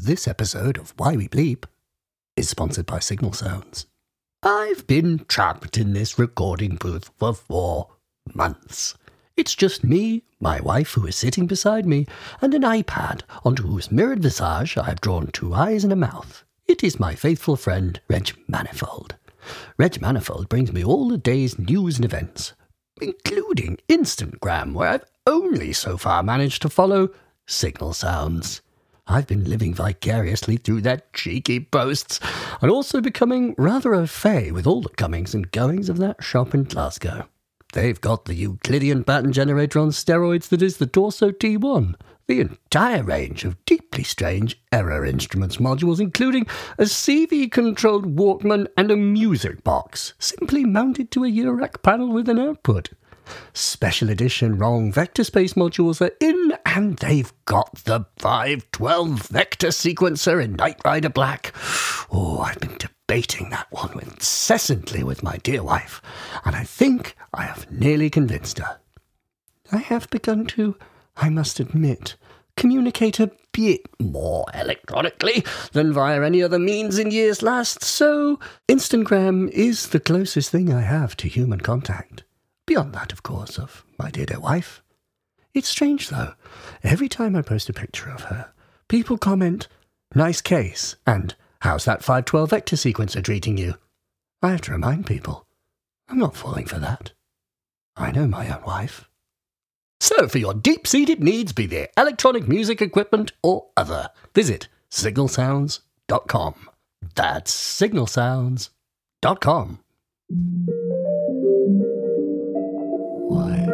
This episode of Why We Bleep is sponsored by Signal Sounds. I've been trapped in this recording booth for four months. It's just me, my wife who is sitting beside me, and an iPad onto whose mirrored visage I have drawn two eyes and a mouth. It is my faithful friend, Reg Manifold. Reg Manifold brings me all the day's news and events, including Instagram, where I've only so far managed to follow Signal Sounds. I've been living vicariously through their cheeky posts, and also becoming rather au fait with all the comings and goings of that shop in Glasgow. They've got the Euclidean pattern generator on steroids that is the Torso T1, the entire range of deeply strange error instruments modules, including a CV controlled Walkman and a music box, simply mounted to a Eurorack panel with an output. Special edition wrong vector space modules are in, and they've got the 512 vector sequencer in Knight Rider Black. Oh, I've been debating that one incessantly with my dear wife, and I think I have nearly convinced her. I have begun to, I must admit, communicate a bit more electronically than via any other means in years last, so Instagram is the closest thing I have to human contact. Beyond that, of course, of my dear, dear wife. It's strange, though. Every time I post a picture of her, people comment, nice case, and how's that 512 vector sequencer treating you? I have to remind people, I'm not falling for that. I know my own wife. So, for your deep seated needs, be they electronic music equipment or other, visit signalsounds.com. That's signalsounds.com. Why?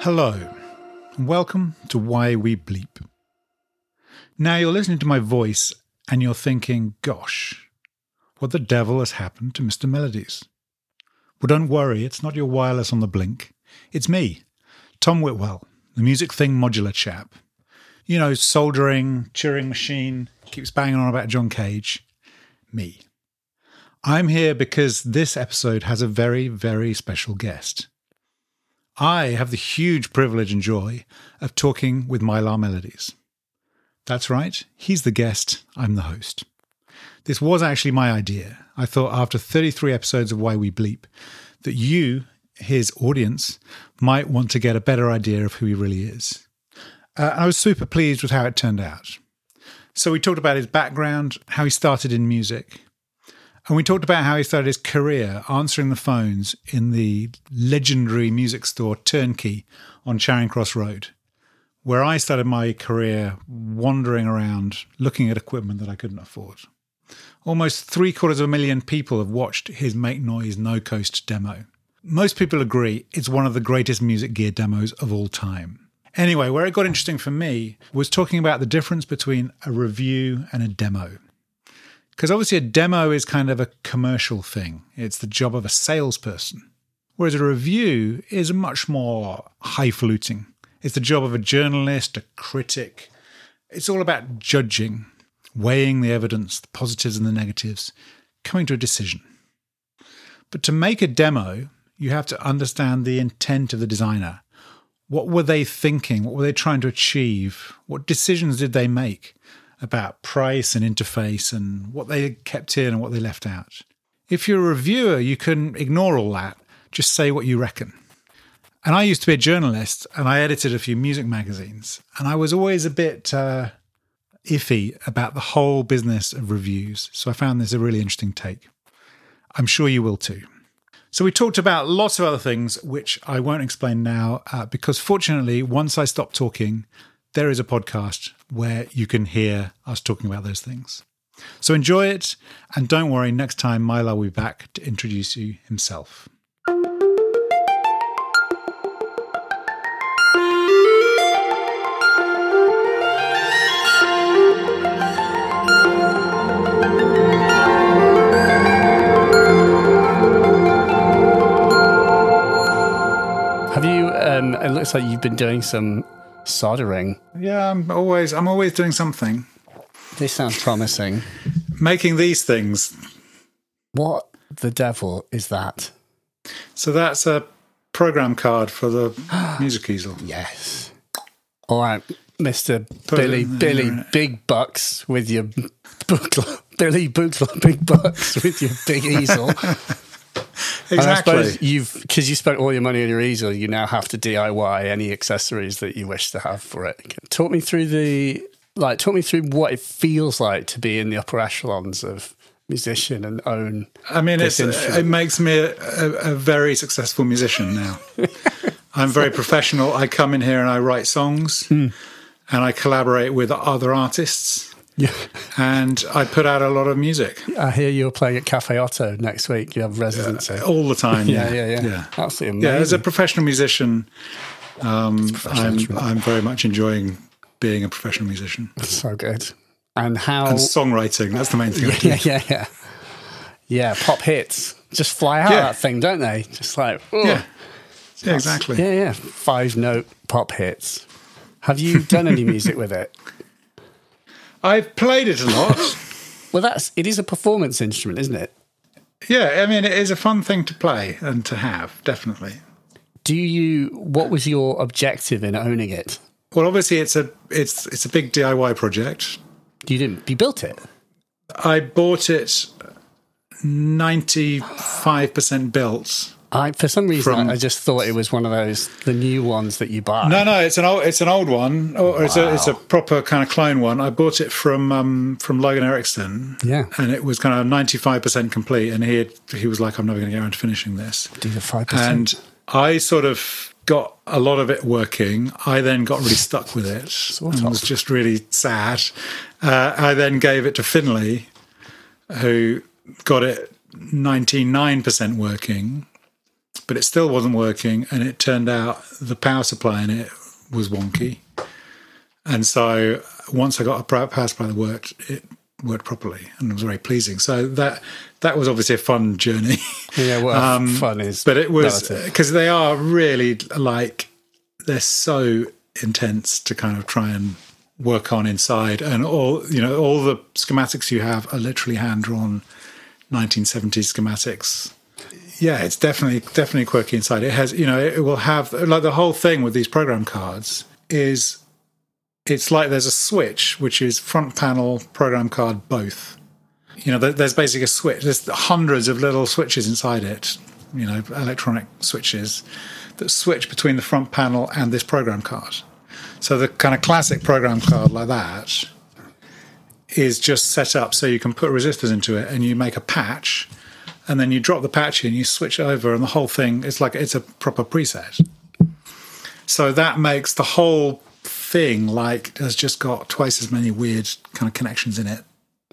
Hello, and welcome to Why We Bleep. Now you're listening to my voice and you're thinking, gosh, what the devil has happened to Mr. Melodies? Well, don't worry, it's not your wireless on the blink. It's me, Tom Whitwell, the music thing modular chap. You know, soldering, Turing machine, keeps banging on about John Cage. Me. I'm here because this episode has a very, very special guest. I have the huge privilege and joy of talking with Mylar Melodies. That's right, he's the guest, I'm the host. This was actually my idea. I thought after 33 episodes of Why We Bleep that you, his audience, might want to get a better idea of who he really is. Uh, I was super pleased with how it turned out. So we talked about his background, how he started in music, and we talked about how he started his career answering the phones in the legendary music store Turnkey on Charing Cross Road, where I started my career wandering around looking at equipment that I couldn't afford. Almost three quarters of a million people have watched his Make Noise No Coast demo. Most people agree it's one of the greatest music gear demos of all time. Anyway, where it got interesting for me was talking about the difference between a review and a demo. Because obviously, a demo is kind of a commercial thing, it's the job of a salesperson. Whereas a review is much more highfalutin. It's the job of a journalist, a critic. It's all about judging, weighing the evidence, the positives and the negatives, coming to a decision. But to make a demo, you have to understand the intent of the designer. What were they thinking? What were they trying to achieve? What decisions did they make? about price and interface and what they kept in and what they left out. If you're a reviewer, you can ignore all that, just say what you reckon. And I used to be a journalist and I edited a few music magazines, and I was always a bit uh, iffy about the whole business of reviews. So I found this a really interesting take. I'm sure you will too. So we talked about lots of other things, which I won't explain now, uh, because fortunately, once I stop talking, there is a podcast where you can hear us talking about those things. So enjoy it, and don't worry, next time Mylar will be back to introduce you himself. Um, it looks like you've been doing some soldering. Yeah, I'm always I'm always doing something. This sounds promising. Making these things. What the devil is that? So that's a program card for the music easel. Yes. All right, Mister Billy Billy. Big Bucks with your Buchla. Billy Booklet Big Bucks with your big easel. And I Exactly. suppose you've because you spent all your money on your easel, you now have to DIY any accessories that you wish to have for it. Talk me through the like. Talk me through what it feels like to be in the upper echelons of musician and own. I mean, it's, it makes me a, a, a very successful musician now. I'm very professional. I come in here and I write songs Hmm. and I collaborate with other artists Yeah, and I put out a lot of music I hear you're playing at Cafe OTO next week. You have residency. all the time. yeah, Yeah, yeah, yeah, yeah. Absolutely Yeah, as a professional musician, um, professional I'm. I'm very much enjoying being a professional musician. That's so good. And how? And songwriting, that's the main thing. I yeah, yeah, yeah. Yeah, pop hits just fly out of Yeah. that thing, don't they? Just like oh. Yeah, yeah exactly. Yeah, yeah. Five note pop hits. Have you done any music with it? I've played it a lot. Well, that's it is a performance instrument, isn't it? yeah, I mean, it is a fun thing to play and to have, definitely. Do you? What was your objective in owning it? Well, obviously, it's a it's it's a big DIY project. You didn't. You built it. I bought it ninety five percent built. I, for some reason, From- I, I just thought it was one of those the new ones that you buy. No, no, it's an old it's an old one, or it's a it's a proper kind of clone one. I bought it from um, from Logan Erickson. Yeah. and it was kind of ninety five percent complete. And he had, he was like, "I'm never going to get around to finishing this." do the five percent. And I sort of got a lot of it working. I then got really stuck with it and of. was just really sad. Uh, I then gave it to Finley, who got it 99% working, but it still wasn't working. And it turned out the power supply in it was wonky. And so once I got a power supply that worked, it worked properly and it was very pleasing. So that that was obviously a fun journey. Yeah, well, fun is. um, but it was because they are really like they're so intense to kind of try and work on inside and all you know all the schematics you have are literally hand drawn 1970s schematics yeah it's definitely definitely quirky inside. It has you know it will have like the whole thing with these program cards is it's like there's a switch which is front panel program card both. You know there's basically a switch there's hundreds of little switches inside it you know electronic switches that switch between the front panel and this program card. So the kind of classic program card like that is just set up so you can put resistors into it and you make a patch and then you drop the patch in you switch over and the whole thing it's like it's a proper preset so that makes the whole thing like has just got twice as many weird kind of connections in it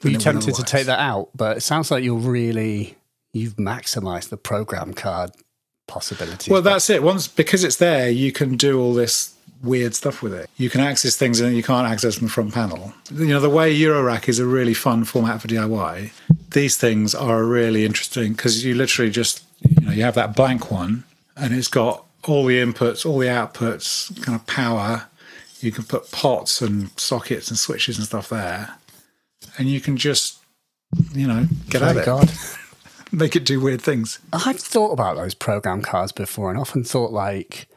Were you tempted to take that out? But it sounds like you're really you've maximized the program card possibilities. Well, that's it. Once because it's there, you can do all this weird stuff with it. You can access things that you can't access from the front panel. You know, the way Eurorack is a really fun format for DIY. These things are really interesting because you literally just you know you have that blank one, and it's got all the inputs, all the outputs, kind of power. You can put pots and sockets and switches and stuff there, and you can just you know get at Thank it, God. make it do weird things. I've thought about those program cards before and often thought like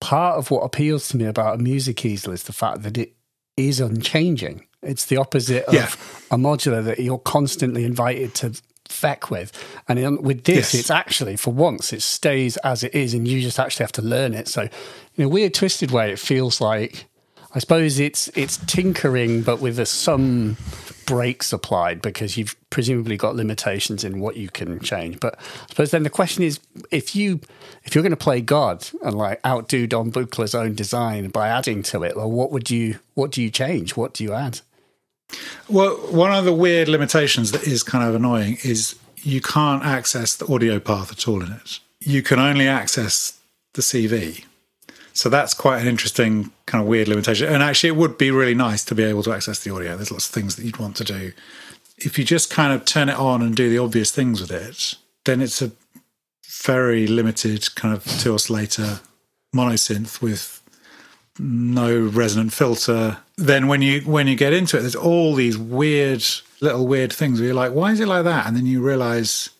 part of what appeals to me about a music easel is the fact that it is unchanging. It's the opposite of a modular that you're constantly invited to feck with. And in, with this, Yes. it's actually, for once, it stays as it is and you just actually have to learn it. So in a weird, twisted way, it feels like, I suppose it's it's tinkering, but with some breaks applied because you've presumably got limitations in what you can change. But I suppose then the question is, if you if you're going to play God and like outdo Don Buchla's own design by adding to it, well, what would you what do you change? What do you add? Well, one of the weird limitations that is kind of annoying is you can't access the audio path at all in it. You can only access the CV. So that's quite an interesting kind of weird limitation. And actually, it would be really nice to be able to access the audio. There's lots of things that you'd want to do. If you just kind of turn it on and do the obvious things with it, then it's a very limited kind of two oscillator monosynth with no resonant filter. Then when you when you get into it, there's all these weird little weird things where you're like, why is it like that? And then you realize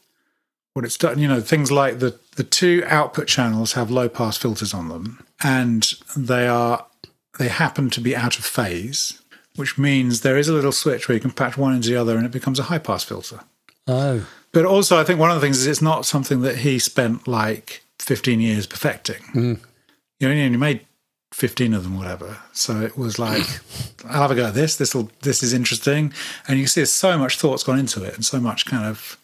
what it's done. You know, things like the the two output channels have low pass filters on them, and they are they happen to be out of phase, which means there is a little switch where you can patch one into the other, and it becomes a high pass filter. Oh, But also, I think one of the things is it's not something that he spent like 15 years perfecting. Mm. You know, he only made 15 of them, whatever. So it was like, I'll have a go at this. This will, this is interesting, and you can see there's so much thought's gone into it, and so much kind of,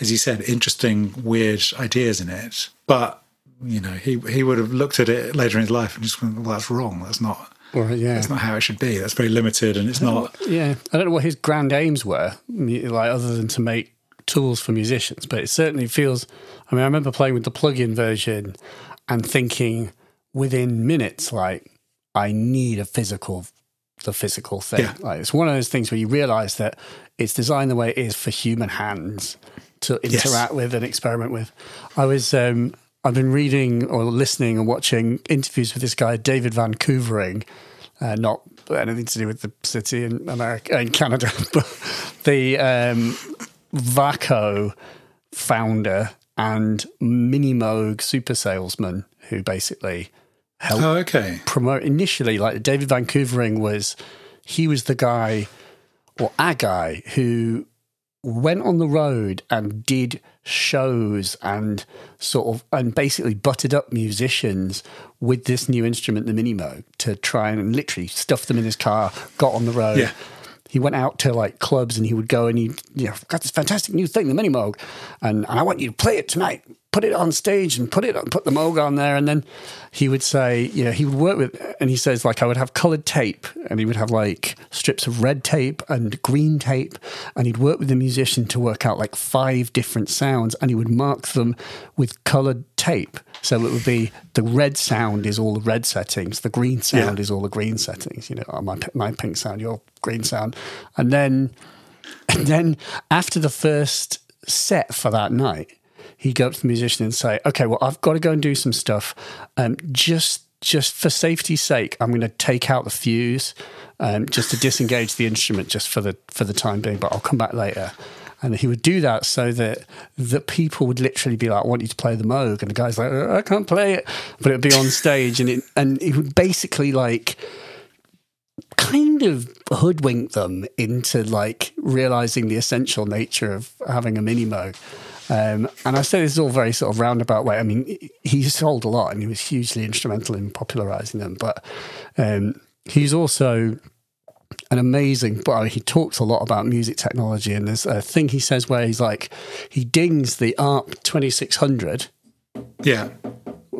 as you said, interesting, weird ideas in it. But you know, he he would have looked at it later in his life and just went, "Well, that's wrong. That's not." or yeah. That's not how it should be. That's very limited, and it's not. Yeah, I don't know what his grand aims were, like other than to make tools for musicians. But it certainly feels. I mean, I remember playing with the plug-in version and thinking within minutes, like I need a physical, the physical thing. Yeah. Like it's one of those things where you realise that it's designed the way it is for human hands to Yes. interact with and experiment with. I was. Um, I've been reading or listening and watching interviews with this guy, David Van Koevering, uh, not anything to do with the city in America, in Canada, but the um, Vako founder and Mini Moog super salesman who basically helped Oh, okay. promote initially like David Van Koevering was he was the guy or a guy who went on the road and did shows and sort of and basically butted up musicians with this new instrument the Minimoog to try and literally stuff them in his car got on the road Yeah. he went out to like clubs and he would go and he you know got this fantastic new thing the mini moog and, and i want you to play it tonight put it on stage and put it on put the moog on there. And then he would say you know he would work with and he says like i would have colored tape and he would have like strips of red tape and green tape. And he'd work with the musician to work out like five different sounds and he would mark them with colored tape. So it would be the red sound is all the red settings. The green sound Yeah. is all the green settings. You know oh, my, my pink sound your green sound. And then and then after the first set for that night, he'd go up to the musician and say, "Okay, well, I've got to go and do some stuff. Um, just just for safety's sake, I'm going to take out the fuse, um, just to disengage the instrument, just for the for the time being. But I'll come back later." And he would do that so that that people would literally be like, "I want you to play the Moog," and the guy's like, "Uh, "I can't play it," but it'd be on stage, and it and he would basically like kind of hoodwink them into like realizing the essential nature of having a mini moog. Um, and I say this is all very sort of roundabout way. I mean, he sold a lot and he was hugely instrumental in popularizing them, but um, he's also an amazing but he talks a lot about music technology and there's a thing he says where he's like he dings the ARP 2600 Yeah.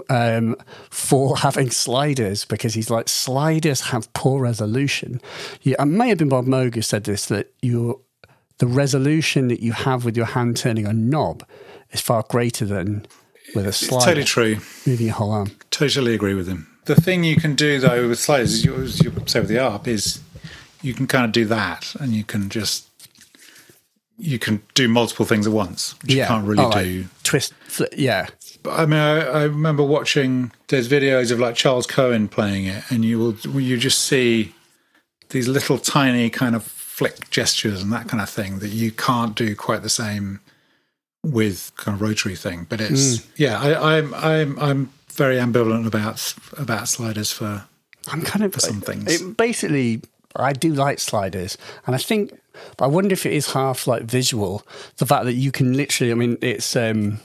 um, for having sliders because he's like sliders have poor resolution. Yeah, it may have been Bob Moog who said this that you the resolution that you have with your hand turning a knob is far greater than with a It's totally true. moving your whole arm. Totally agree with him. The thing you can do though with sliders, as you, as you say with the ARP, is you can kind of do that, and you can just you can do multiple things at once, which you can't really Oh, like do. twist. Flip, yeah, But, I mean, I, I remember watching there's videos of like Charles Cohen playing it, and you will you just see these little tiny kind of flick gestures and that kind of thing that you can't do quite the same with kind of rotary thing. But it's yeah, I, I'm I'm I'm very ambivalent about about sliders for I'm kind of for some things. It, basically, I do like sliders, and I think, but I wonder if it is half like visual. The fact that you can literally, I mean, it's um,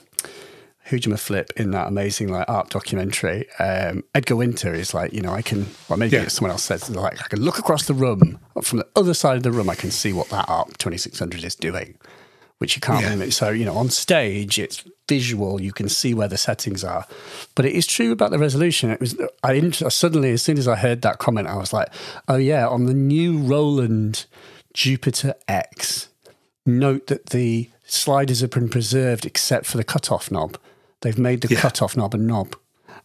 Hujima Flip in that amazing like art documentary. Um, Edgar Winter is like, you know, I can, well, maybe Yeah. someone else says, like, I can look across the room from the other side of the room. I can see what that ARP 2600 is doing. Which you can't Yeah. limit. So, you know, on stage, it's visual. You can see where the settings are. But it is true about the resolution. It was, I int- suddenly, as soon as I heard that comment, I was like, oh, yeah, on the new Roland Jupiter X, note that the sliders have been preserved except for the cutoff knob. They've made the Yeah. cutoff knob a knob.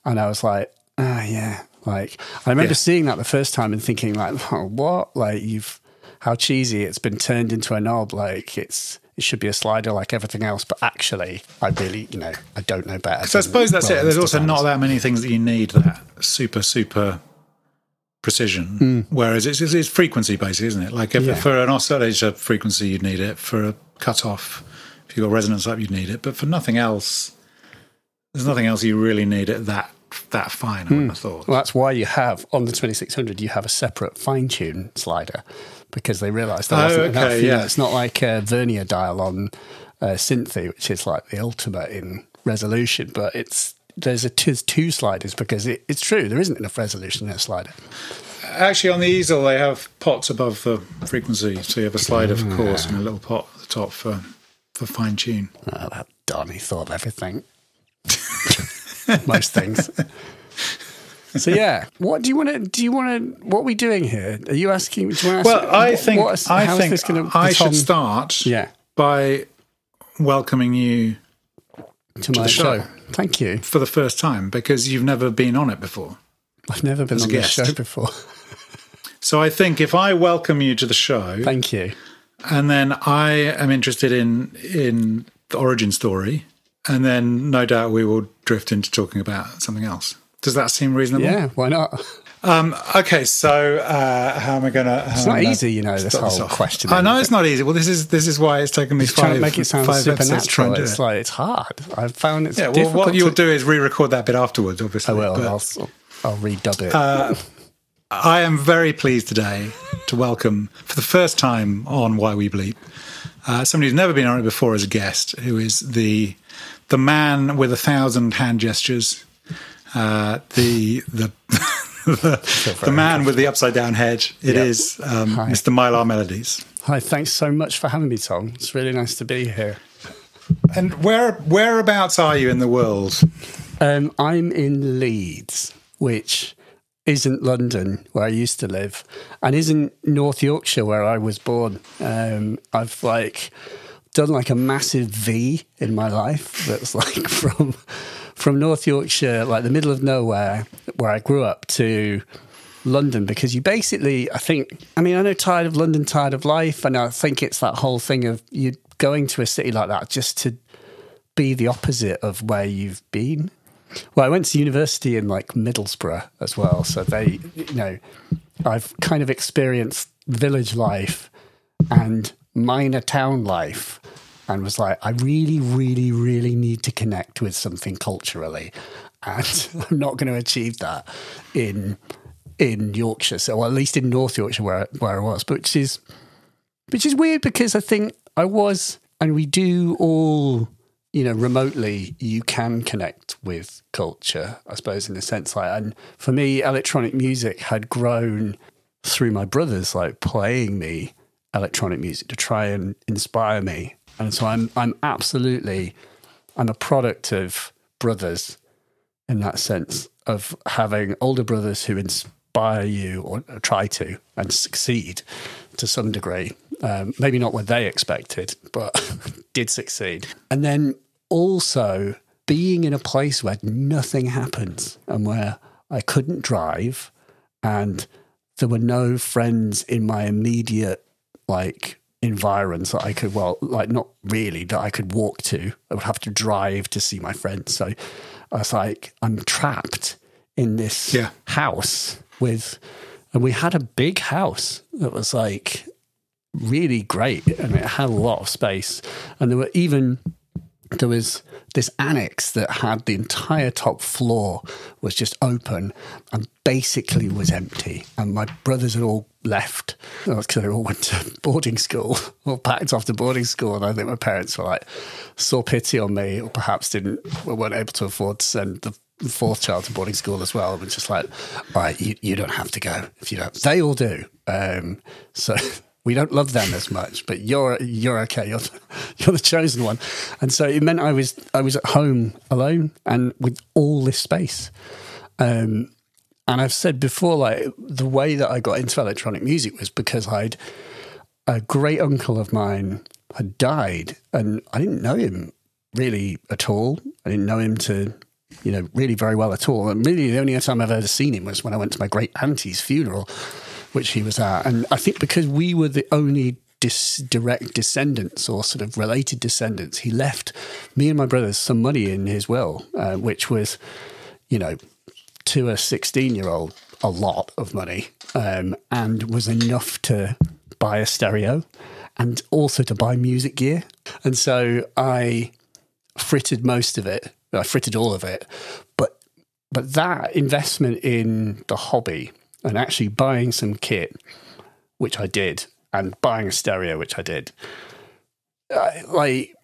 And I was like, ah, yeah. Like, I remember Yeah. seeing that the first time and thinking, like, oh, what? Like, you've, how cheesy it's been turned into a knob. Like, it's, it should be a slider like everything else. But actually, I really, you know, I don't know better. So I suppose that's it. There's also not that many things that you need that super super precision. Whereas it's, it's, it's frequency based, isn't it? Like if, Yeah. for an oscillator frequency, you'd need it. For a cutoff, if you've got resonance up, you'd need it. But for nothing else, there's nothing else you really need it that that fine. I wouldn't have thought. Well, that's why you have on the 2600 you have a separate fine tune slider because they realised there Oh, wasn't okay, enough. know, yeah. it's not like a vernier dial on uh, Synthi, which is like the ultimate in resolution, but it's there's a there's two sliders because it, it's true there isn't enough resolution in a slider. Actually, on the easel, they have pots above the frequency, so you have a slider of course and a little pot at the top for for fine tune. Oh, that Donny thought of everything, most things. So yeah, what do you want to? Do you want to? What are we doing here? Are you asking? Do you to ask, Well, I what- think what is- I think gonna I become should start Yeah. by welcoming you to my the show. show. Thank you. for the first time because you've never been on it before. I've never been on this guest. show before. So I think if I welcome you to the show, Thank you. and then I am interested in in the origin story, and then no doubt we will drift into talking about something else. Does that seem reasonable? Yeah, why not? Um, okay, so uh, how am I going to? It's not easy, you know, this whole question. I know it's not easy. Well, this is this is why it's taken me trying five, to make it sound supernatural. It's it. like it's hard. I've found it's Yeah, well, difficult. what you'll to, do is re-record that bit afterwards. Obviously, I will. but- I'll, I'll redub it. Uh, I am very pleased today to welcome, for the first time on Why We Bleep, uh, somebody who's never been on it before as a guest, who is the the man with a thousand hand gestures, uh, the the the, the man with the upside down head. It Yeah. is um, Mr. Mylar Melodies. Hi, thanks so much for having me, Tom. It's really nice to be here. And where whereabouts are you in the world? Um, I'm in Leeds, which isn't London, where I used to live, and isn't North Yorkshire, where I was born. Um, I've like done like a massive V in my life. That's like from from North Yorkshire, like the middle of nowhere, where I grew up, to London because you basically, I think, I mean, I know tired of London, tired of life, and I think it's that whole thing of you going to a city like that just to be the opposite of where you've been. Well, I went to university in like Middlesbrough as well, so they, you know, I've kind of experienced village life and minor town life and was like, I really, really, really need to connect with something culturally. And I'm not going to achieve that in in Yorkshire, so at least in North Yorkshire where where I was, which is which is weird because I think I was, and we do all, you know, remotely. You can connect with culture, I suppose, in a sense. Like, and for me, electronic music had grown through my brothers, like playing me electronic music to try and inspire me, and so I'm I'm absolutely I'm a product of brothers in that sense of having older brothers who inspire you or try to and succeed to some degree. Um, maybe not what they expected, but did succeed. And then also being in a place where nothing happens and where I couldn't drive and there were no friends in my immediate like environs that I could well like not really that I could walk to. I would have to drive to see my friends. So I was like, I'm trapped in this Yeah. house with and we had a big house that was like really great and it had a lot of space. And there were even there was this annex that had the entire top floor was just open and basically was empty. And my brothers had all left because they all went to boarding school or packed off to boarding school. And I think my parents were like, saw pity on me or perhaps didn't, weren't able to afford to send the fourth child to boarding school as well. And just like, all right, you, you don't have to go if you don't. They all do. Um, so we don't love them as much, but you're you're okay. You're you're the chosen one, and so it meant I was I was at home alone and with all this space. Um, and I've said before, like the way that I got into electronic music was because I'd a great uncle of mine had died, and I didn't know him really at all. I didn't know him to, you know, really very well at all. And really, the only time I've ever seen him was when I went to my great auntie's funeral, which he was at. And I think because we were the only dis- direct descendants or sort of related descendants. He left me and my brothers some money in his will, uh, which was, you know, to a 16 year old, a lot of money um, and was enough to buy a stereo and also to buy music gear. And so I fritted most of it. I fritted all of it. But but that investment in the hobby and actually buying some kit, which I did, and buying a stereo, which I did, I, like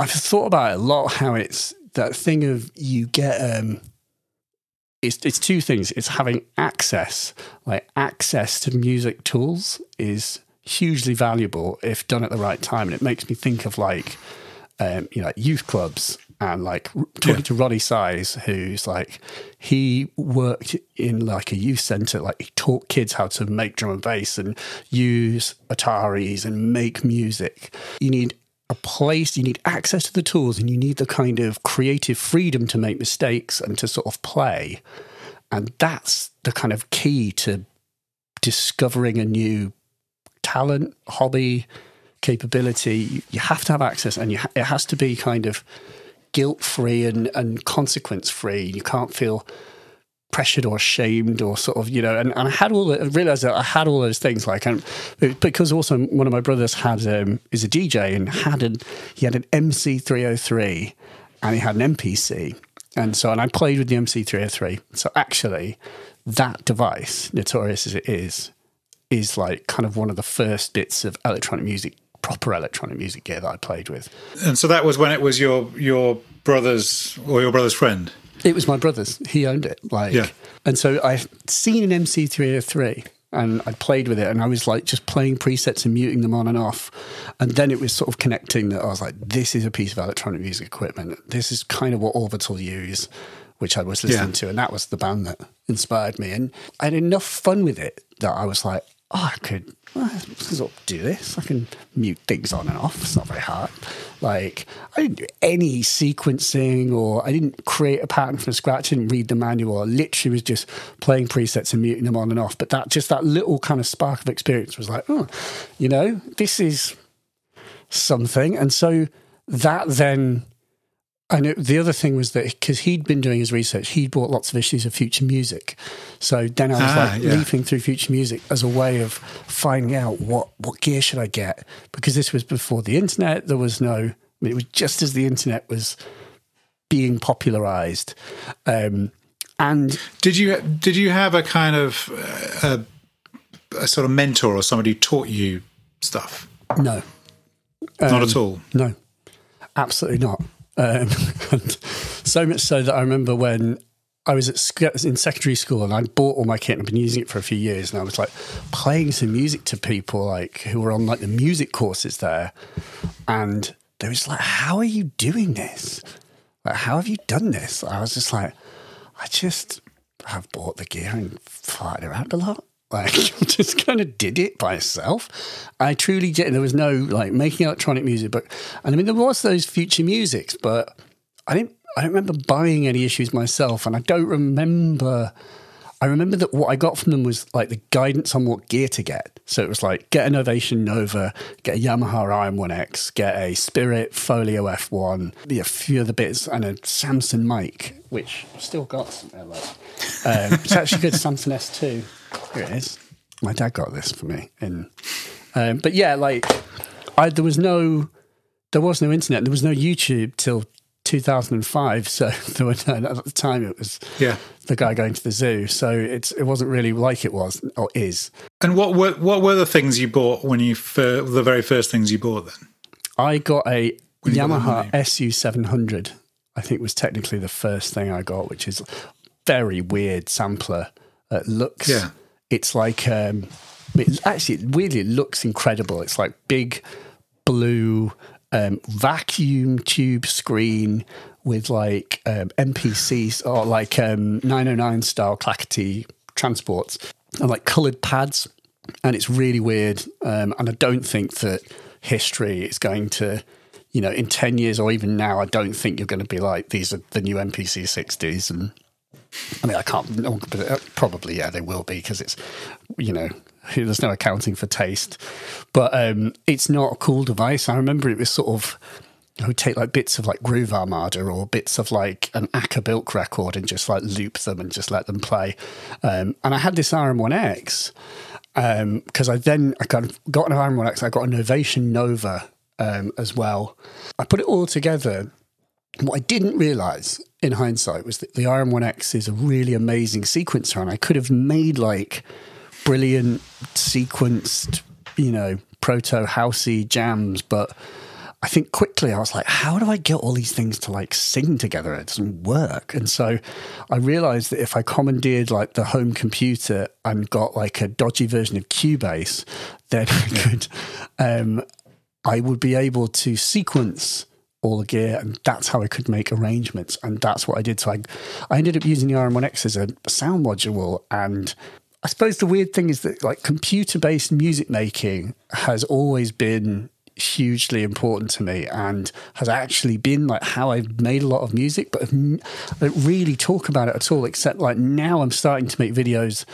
I've thought about it a lot. How it's that thing of you get um, it's it's two things. It's having access, like access to music tools, is hugely valuable if done at the right time, and it makes me think of like um, you know youth clubs and like talking yeah. to Roni Size, who's like he worked in like a youth center, like he taught kids how to make drum and bass and use Ataris and make music. You need a place, you need access to the tools, and you need the kind of creative freedom to make mistakes and to sort of play. And that's the kind of key to discovering a new talent, hobby, capability. You have to have access, and ha- it has to be kind of guilt free and, and consequence free. You can't feel pressured or shamed or sort of you know and, and I had all the, I realized that I had all those things like and because also one of my brothers had um, is a DJ and had an he had an MC303 and he had an MPC and so and I played with the MC303 so actually that device notorious as it is is like kind of one of the first bits of electronic music proper electronic music gear that I played with. And so that was when it was your your brother's or your brother's friend. It was my brother's. He owned it. Like, yeah. And so I've seen an MC303 and I played with it and I was like just playing presets and muting them on and off. And then it was sort of connecting that I was like, this is a piece of electronic music equipment. This is kind of what Orbital use, which I was listening yeah. to. And that was the band that inspired me. And I had enough fun with it that I was like, oh, I could well, I do this. I can mute things on and off. It's not very hard. Like I didn't do any sequencing or I didn't create a pattern from scratch. I didn't read the manual. I literally was just playing presets and muting them on and off. But that just that little kind of spark of experience was like, oh, you know, this is something. And so that then and it, the other thing was that because he'd been doing his research, he'd bought lots of issues of Future Music. So then I was ah, like yeah. leafing through Future Music as a way of finding out what what gear should I get because this was before the internet. There was no. I mean, it was just as the internet was being popularized. Um, and did you did you have a kind of uh, a, a sort of mentor or somebody who taught you stuff? No, not um, at all. No, absolutely not. Um, so much so that I remember when I was at, in secondary school and I bought all my kit and I've been using it for a few years and I was like playing some music to people like who were on like the music courses there and they was like, "How are you doing this? Like, how have you done this?" I was just like, "I just have bought the gear and fired around a lot." Like just kind of did it by itself. I truly did. There was no like making electronic music, but and I mean there was those future musics, but I didn't. I don't remember buying any issues myself, and I don't remember. I remember that what I got from them was like the guidance on what gear to get. So it was like get an Novation Nova, get a Yamaha RM1X, get a Spirit Folio F1, be a few other bits, and a Samson mic, which I've still got somewhere. Um, it's actually good Samson S2. Here it is. My dad got this for me. And um, but yeah, like I there was no there was no internet. There was no YouTube till 2005. So there were no, at the time it was yeah the guy going to the zoo. So it's it wasn't really like it was or is. And what were what were the things you bought when you fir- the very first things you bought then? I got a Yamaha SU 700. I think was technically the first thing I got, which is very weird sampler. It looks yeah it's like um, it actually it really looks incredible. It's like big blue um, vacuum tube screen with like um, MPCs or like um, 909 style clackety transports and like coloured pads, and it's really weird. Um, and I don't think that history is going to you know, in 10 years or even now, I don't think you're going to be like, these are the new MPC 60s and I mean, I can't. Probably, yeah, they will be because it's, you know, there's no accounting for taste, but um, it's not a cool device. I remember it was sort of I would take like bits of like Groove Armada or bits of like an Acker-Bilk record and just like loop them and just let them play. Um, and I had this RM1X because um, I then I got, got an RM1X, I got a Novation Nova um, as well. I put it all together. What I didn't realize in hindsight was that the RM1X is a really amazing sequencer, and I could have made like brilliant sequenced, you know, proto housey jams, but I think quickly I was like, how do I get all these things to like sing together? It doesn't work. And so I realized that if I commandeered like the home computer and got like a dodgy version of Cubase, then I could, um, I would be able to sequence all the gear and that's how I could make arrangements. And that's what I did. So I, I ended up using the RM1X as a sound module and I suppose the weird thing is that like computer based music making has always been hugely important to me and has actually been like how I've made a lot of music, but I don't really talk about it at all. Except like now I'm starting to make videos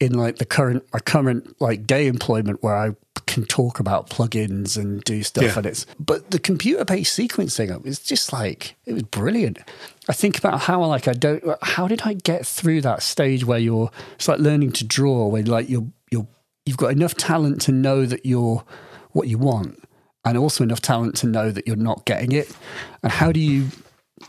in like the current my current like day employment where I can talk about plugins and do stuff yeah. and it's but the computer based sequencing is just like it was brilliant. I think about how like I don't how did I get through that stage where you're it's like learning to draw where like you're you're you've got enough talent to know that you're what you want and also enough talent to know that you're not getting it. And how do you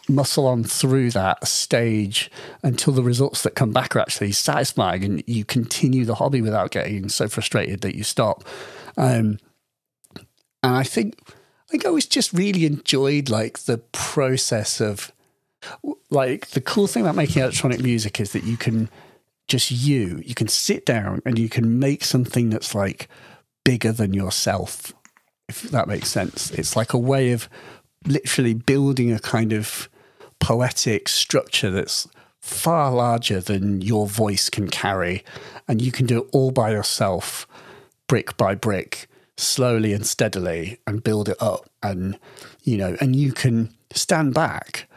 muscle on through that stage until the results that come back are actually satisfying and you continue the hobby without getting so frustrated that you stop? Um, and I think I think I always just really enjoyed like the process of like the cool thing about making electronic music is that you can just you you can sit down and you can make something that's like bigger than yourself if that makes sense. It's like a way of literally building a kind of poetic structure that's far larger than your voice can carry. And you can do it all by yourself, brick by brick, slowly and steadily, and build it up. And, you know, and you can stand back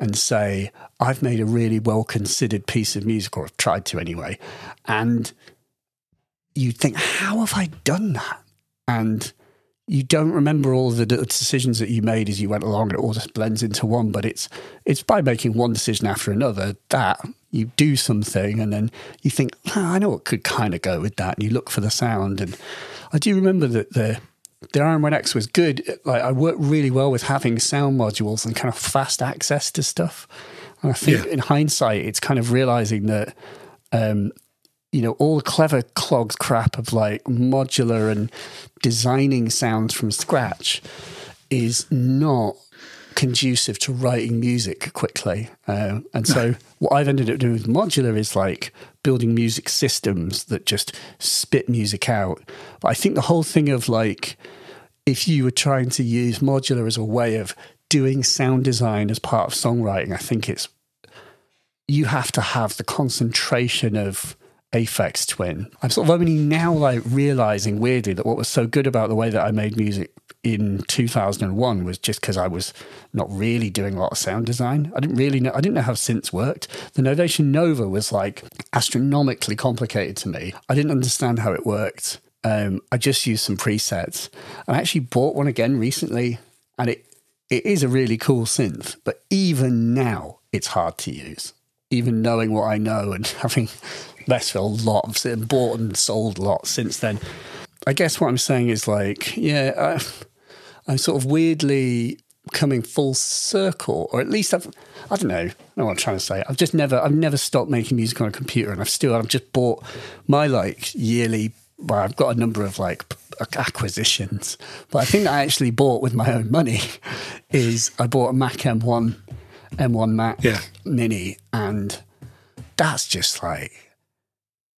and say, I've made a really well considered piece of music, or I've tried to anyway. And you think, how have I done that? And you don't remember all the decisions that you made as you went along. And it all just blends into one. But it's it's by making one decision after another that you do something, and then you think, oh, I know what could kind of go with that, and you look for the sound. And I do remember that the the RM1X was good. Like I worked really well with having sound modules and kind of fast access to stuff. And I think yeah. in hindsight, it's kind of realizing that um, you know, all the clever clogs crap of like modular and designing sounds from scratch is not conducive to writing music quickly. Uh, and so, what I've ended up doing with modular is like building music systems that just spit music out. But I think the whole thing of like, if you were trying to use modular as a way of doing sound design as part of songwriting, I think it's you have to have the concentration of Aphex Twin. I'm sort of only now like realizing weirdly that what was so good about the way that I made music in 2001 was just because I was not really doing a lot of sound design. I didn't really know, I didn't know how synths worked. The Novation Nova was like astronomically complicated to me. I didn't understand how it worked. Um, I just used some presets. I actually bought one again recently and it, it is a really cool synth, but even now it's hard to use. Even knowing what I know and having Lesville a lot, of bought and sold a lot since then. I guess what I'm saying is like, yeah, I, am sort of weirdly coming full circle, or at least I've, I don't know, I don't know what I'm trying to say. I've just never, I've never stopped making music on a computer, and I've still, I've just bought my like yearly. Well, I've got a number of like acquisitions, but I think I actually bought with my own money is I bought a Mac M1, M1 Mac yeah. Mini, and that's just like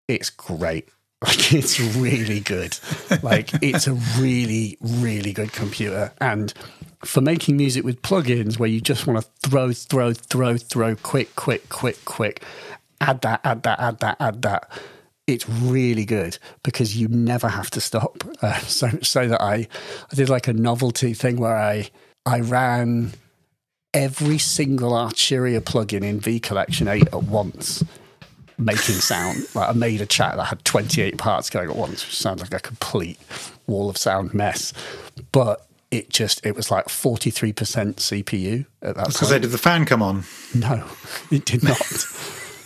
it's great. Like it's really good. like it's a really, really good computer. And for making music with plugins where you just want to throw, throw, throw, throw, quick, quick, quick, quick, add that, add that, add that, add that. It's really good because you never have to stop. Uh, so, so that I, I did like a novelty thing where I, I ran every single Arturia plugin in V Collection 8 at once making sound. Like I made a chat that had 28 parts going at once, which sounds like a complete wall of sound mess. But it just it was like 43% CPU at that Because they did the fan come on? No, it did not.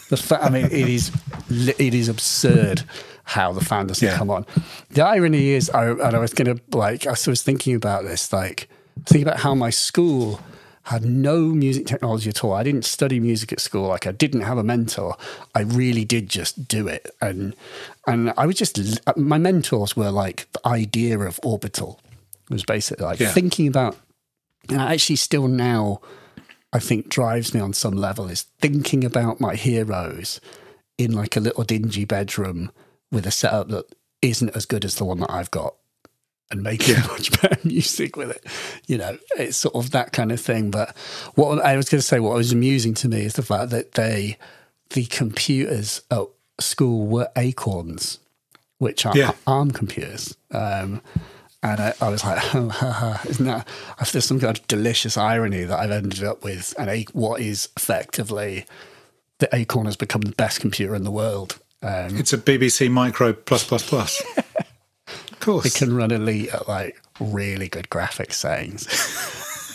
the fa- I mean, it is it is absurd how the fan doesn't Yeah. come on. The irony is, I, and I was going to like, I was thinking about this, like thinking about how my school had no music technology at all. I didn't study music at school. Like I didn't have a mentor. I really did just do it, and and I was just my mentors were like the idea of orbital It was basically like Yeah. thinking about, and actually still now. I think drives me on some level is thinking about my heroes in like a little dingy bedroom with a setup that isn't as good as the one that I've got and making much better music with it. You know, it's sort of that kind of thing. But what I was going to say, what was amusing to me is the fact that they, the computers at school were Acorns, which are Yeah. ARM computers. Um, and I, I was like, oh, ha, ha, isn't that, there's some kind of delicious irony that I've ended up with and a, what is effectively the Acorn has become the best computer in the world. Um, It's a BBC Micro plus plus plus. Course. it can run elite at like really good graphics settings.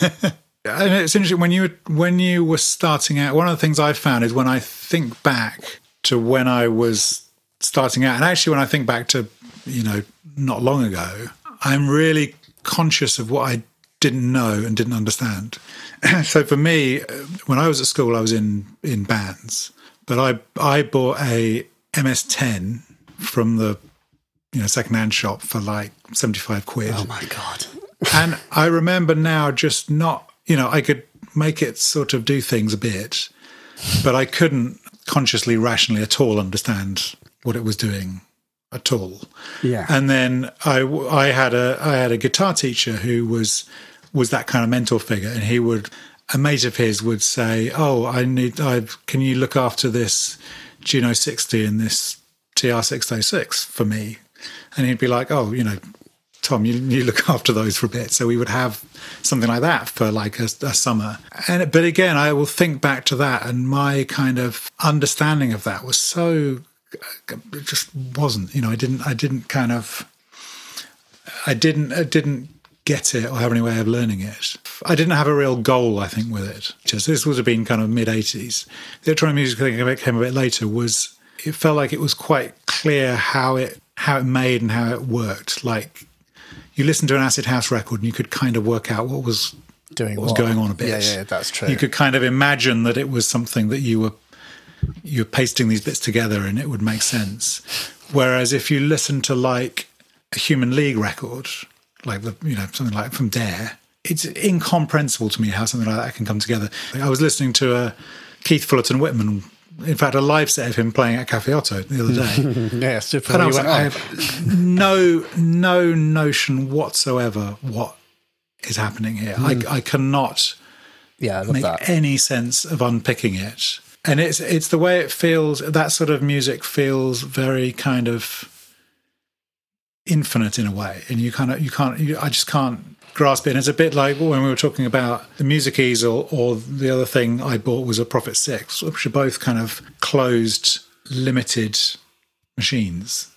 and it's interesting when you were, when you were starting out. One of the things I found is when I think back to when I was starting out, and actually when I think back to you know not long ago, I'm really conscious of what I didn't know and didn't understand. so for me, when I was at school, I was in in bands, but I I bought a MS10 from the you know secondhand shop for like seventy five quid Oh my God. and I remember now just not, you know, I could make it sort of do things a bit, but I couldn't consciously, rationally at all understand what it was doing at all. Yeah. And then I, I had a, I had a guitar teacher who was, was that kind of mentor figure, and he would, a mate of his would say, "Oh, I need, I can you look after this Juno 60 and this TR 606 for me?" And he'd be like, "Oh, you know." Tom, you, you look after those for a bit. So we would have something like that for like a, a summer. And but again, I will think back to that, and my kind of understanding of that was so it just wasn't. You know, I didn't. I didn't kind of. I didn't. I didn't get it or have any way of learning it. I didn't have a real goal. I think with it. Just this would have been kind of mid '80s. The electronic music thing came a bit later was. It felt like it was quite clear how it how it made and how it worked. Like you listen to an acid house record and you could kind of work out what was Doing what was what? going on a bit. Yeah, yeah, that's true. You could kind of imagine that it was something that you were you were pasting these bits together and it would make sense. Whereas if you listen to like a Human League record, like the you know something like from Dare, it's incomprehensible to me how something like that can come together. I was listening to a Keith Fullerton Whitman. In fact, a live set of him playing at Cafe OTO the other day. yeah, super. And I was like, I "Oh, have no no notion whatsoever what is happening here. I, I cannot yeah, I make that. any sense of unpicking it. And it's it's the way it feels. That sort of music feels very kind of infinite in a way, and you kind of you can't. You, I just can't grasp it. And it's a bit like when we were talking about the music easel, or the other thing I bought was a Prophet Six, which are both kind of closed, limited machines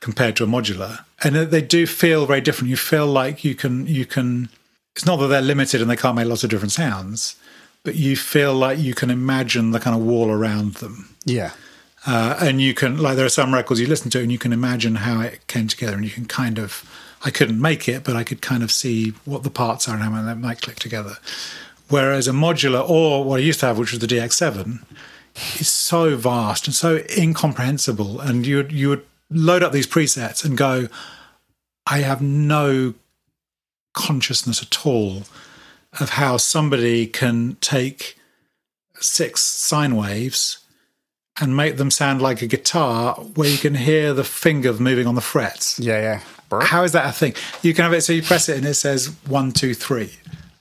compared to a modular, and they do feel very different. You feel like you can you can. It's not that they're limited and they can't make lots of different sounds, but you feel like you can imagine the kind of wall around them. Yeah, Uh, and you can, like, there are some records you listen to and you can imagine how it came together and you can kind of, I couldn't make it, but I could kind of see what the parts are and how they might click together. Whereas a modular or what I used to have, which was the DX7, is so vast and so incomprehensible. And you would, you would load up these presets and go, I have no consciousness at all of how somebody can take six sine waves and make them sound like a guitar where you can hear the finger moving on the frets. yeah, yeah. How is that a thing? You can have it so you press it and it says one, two, three,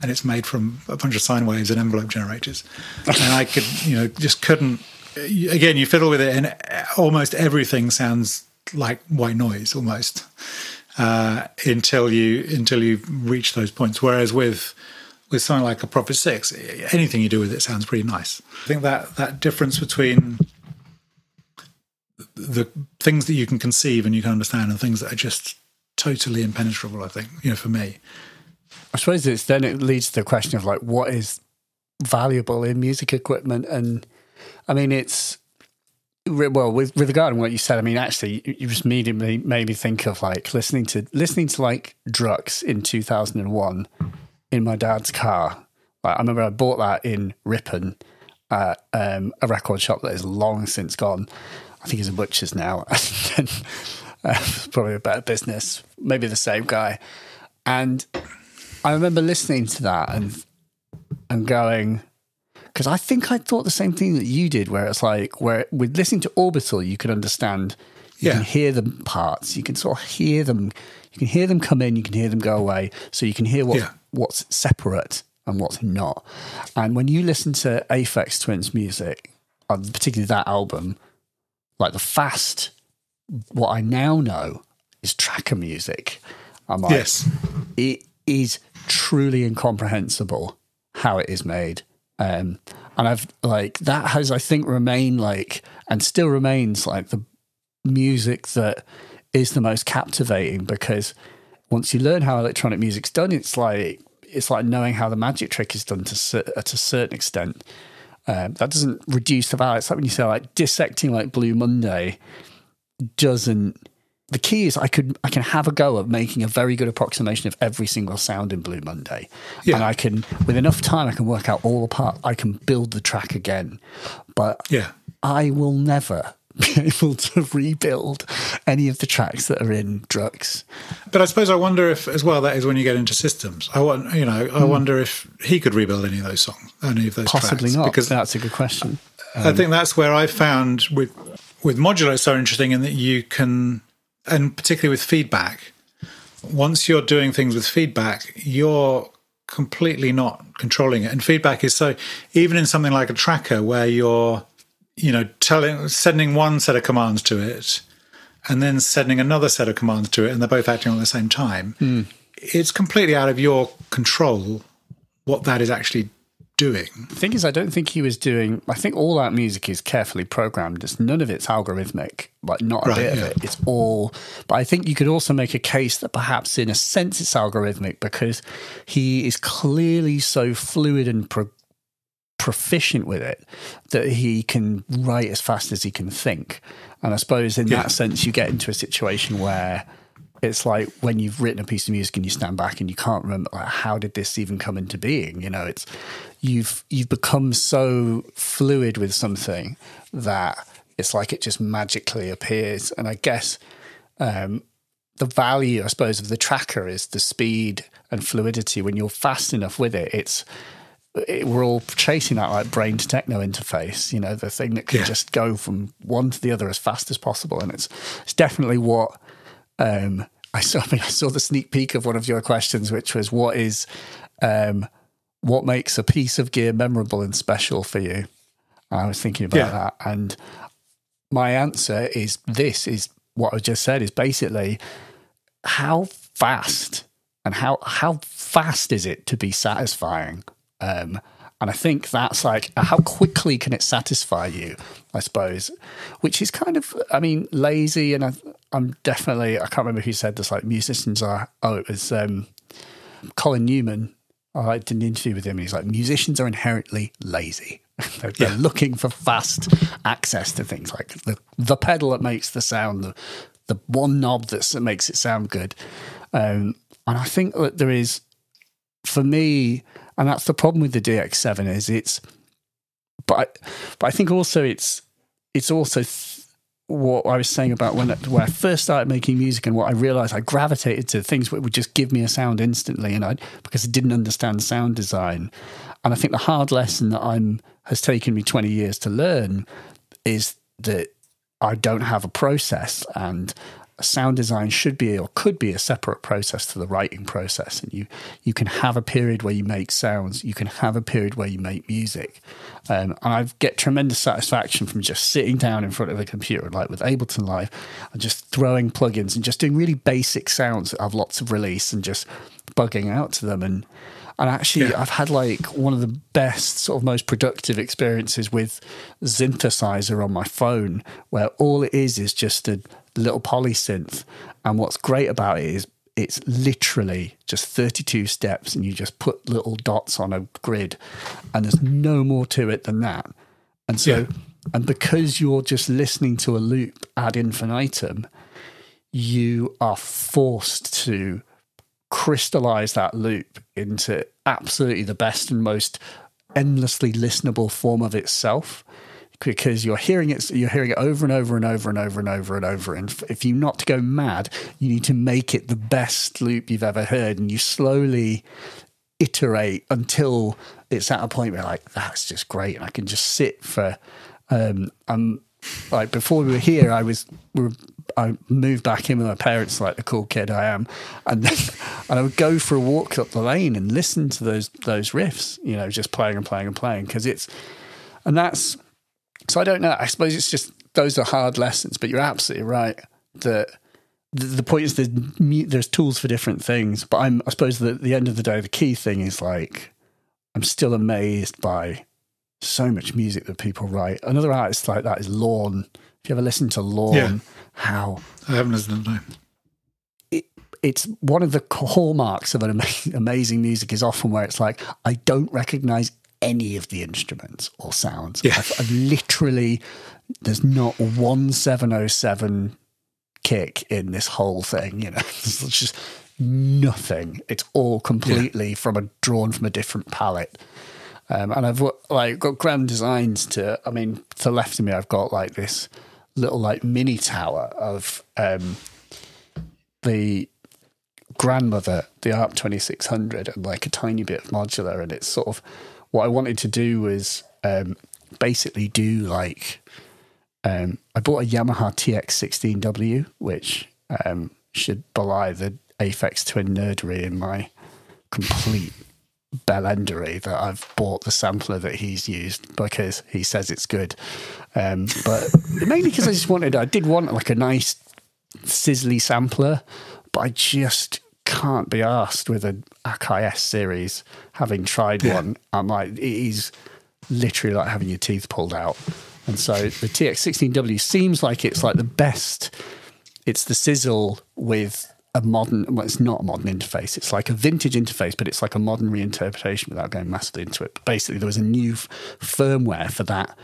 and it's made from a bunch of sine waves and envelope generators. And I could, you know, just couldn't. Again, you fiddle with it, and almost everything sounds like white noise almost uh, until you until you reach those points. Whereas with with something like a Prophet Six, anything you do with it sounds pretty nice. I think that that difference between the things that you can conceive and you can understand, and things that are just totally impenetrable. I think you know for me. I suppose it's then it leads to the question of like what is valuable in music equipment, and I mean it's well with with regard to what you said. I mean actually you just immediately made me think of like listening to listening to like Drukqs in two thousand and one in my dad's car. Like, I remember I bought that in Ripon at um, a record shop that is long since gone. I think it's a butcher's now. and uh, probably a better business, maybe the same guy. And I remember listening to that and and going because I think I thought the same thing that you did, where it's like where with listening to Orbital, you can understand, you Yeah. can hear the parts, you can sort of hear them, you can hear them come in, you can hear them go away, so you can hear what Yeah. what's separate and what's not. And when you listen to Aphex Twins music, uh, particularly that album, like the fast, what I now know is tracker music. I'm like, Yes. it is truly incomprehensible how it is made. Um, and I've like that has I think remained like and still remains like the music that is the most captivating because once you learn how electronic music's done, it's like it's like knowing how the magic trick is done to cer- to a certain extent. Um, that doesn't reduce the value. It's like when you say like dissecting like Blue Monday doesn't. The key is I could I can have a go at making a very good approximation of every single sound in Blue Monday, Yeah. and I can with enough time I can work out all the part. I can build the track again, but Yeah. I will never be able to rebuild any of the tracks that are in Drukqs. But I suppose I wonder if, as well, that is when you get into systems. I want, you know, I hmm. wonder if he could rebuild any of those songs, any of those Possibly tracks, not. because that's a good question. I um, think that's where I found with with modular it's so interesting in that you can, and particularly with feedback. Once you're doing things with feedback, you're completely not controlling it, and feedback is so even in something like a tracker where you're, you know, telling sending one set of commands to it, and then sending another set of commands to it, and they're both acting on the same time. Hmm. It's completely out of your control what that is actually doing. The thing is, I don't think he was doing. I think all that music is carefully programmed. It's none of it's algorithmic, like not a Right, bit yeah. of it. It's all. But I think you could also make a case that perhaps, in a sense, it's algorithmic because he is clearly so fluid and pro- proficient with it that he can write as fast as he can think. And I suppose in Yeah. that sense, you get into a situation where it's like when you've written a piece of music and you stand back and you can't remember like, how did this even come into being? You know it's you've you've become so fluid with something that it's like it just magically appears. And i guess um, the value i suppose of the tracker is the speed and fluidity. When you're fast enough with it it's it, we're all chasing that like brain to techno interface you know the thing that can Yeah. just go from one to the other as fast as possible. And it's it's definitely what um, I saw. I mean, I saw the sneak peek of one of your questions, which was, "What is, um, what makes a piece of gear memorable and special for you?" I was thinking about Yeah. that, and my answer is this: is what I just said is basically how fast and how how fast is it to be satisfying. Um, and I think that's like how quickly can it satisfy you? I suppose, which is kind of, I mean, lazy. And I, I'm definitely, I can't remember who said this. Like musicians are. Oh, it was um, Colin Newman. I did an interview with him. And he's like, musicians are inherently lazy. they're, they're Yeah. looking for fast access to things like the the pedal that makes the sound, the the one knob that's, that makes it sound good. Um, and I think that there is, for me, and that's the problem with the DX7 is it's, but I, but I think also it's it's also th- what I was saying about when when I first started making music and what I realized I gravitated to things that would just give me a sound instantly, and I because I didn't understand sound design, and I think the hard lesson that I'm has taken me 20 years to learn is that I don't have a process and sound design should be or could be a separate process to the writing process. And you you can have a period where you make sounds you can have a period where you make music. Um, and I get tremendous satisfaction from just sitting down in front of a computer like with Ableton Live and just throwing plugins and just doing really basic sounds that have lots of release and just bugging out to them. And And actually, Yeah. I've had like one of the best, sort of most productive experiences with synthesizer on my phone, where all it is is just a little polysynth. And what's great about it is it's literally just 32 steps, and you just put little dots on a grid, and there's no more to it than that. And so, Yeah. and because you're just listening to a loop ad infinitum, you are forced to crystallize that loop into absolutely the best and most endlessly listenable form of itself because you're hearing it you're hearing it over and over and over and over and over and over. And if- you not to go mad you need to make it the best loop you've ever heard. And you slowly iterate until it's at a point where like that's just great. And I can just sit for um um like before we were here I was we were, I moved back in with my parents like the cool kid I am. And then and I would go for a walk up the lane and listen to those those riffs you know just playing and playing and playing. Because it's and that's so I don't know I suppose it's just those are hard lessons but you're absolutely right that the, the point is there's there's tools for different things but I'm I suppose that at the end of the day the key thing is like I'm still amazed by so much music that people write. Another artist like that is Lorn. If you ever listen to Lorn, Yeah. how I haven't listened to them. it, it's one of the hallmarks of an ama- amazing music is often where it's like I don't recognize any of the instruments or sounds. Yeah. I've, I've literally there's not one 707 kick in this whole thing. You know, it's just nothing. It's all completely from a drawn from a different palette. Um, and I've like got grand designs to. I mean, to the left of me, I've got like this little like mini tower of um, the grandmother, the ARP twenty six hundred, and like a tiny bit of modular. And it's sort of what I wanted to do was um, basically do like um, I bought a Yamaha TX16W, which um, should belie the Aphex Twin nerdery in my complete bellendery that I've bought the sampler that he's used because he says it's good. Um, but mainly because I just wanted, I did want like a nice sizzly sampler, but I just can't be asked with an Akai S series. Having tried one, I'm like, it is literally like having your teeth pulled out. And so the TX16W seems like it's like the best. It's the sizzle with a modern. Well, it's not a modern interface. It's like a vintage interface, but it's like a modern reinterpretation without going massively into it. But basically, there was a new f- firmware for that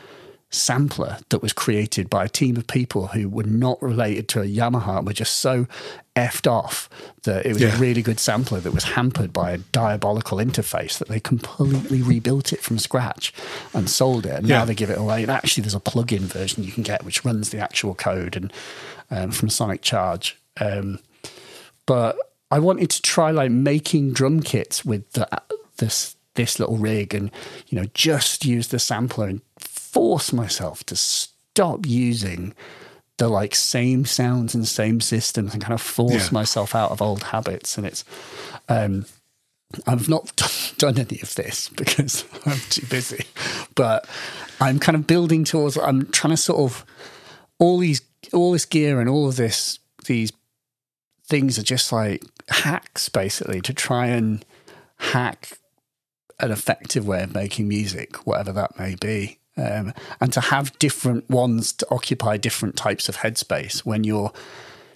sampler that was created by a team of people who were not related to a Yamaha and were just so effed off that it was Yeah. a really good sampler that was hampered by a diabolical interface that they completely rebuilt it from scratch and sold it. And Yeah. now they give it away. And actually, there's a plug-in version you can get which runs the actual code and um, from Sonic Charge. Um, but I wanted to try like making drum kits with the, this this little rig and you know just use the sampler and force myself to stop using the like same sounds and same systems and kind of force Yeah. myself out of old habits and it's um I've not done any of this because I'm too busy but I'm kind of building towards I'm trying to sort of all these all this gear and all of this these things are just like hacks basically to try and hack an effective way of making music, whatever that may be. Um, and to have different ones to occupy different types of headspace when you're,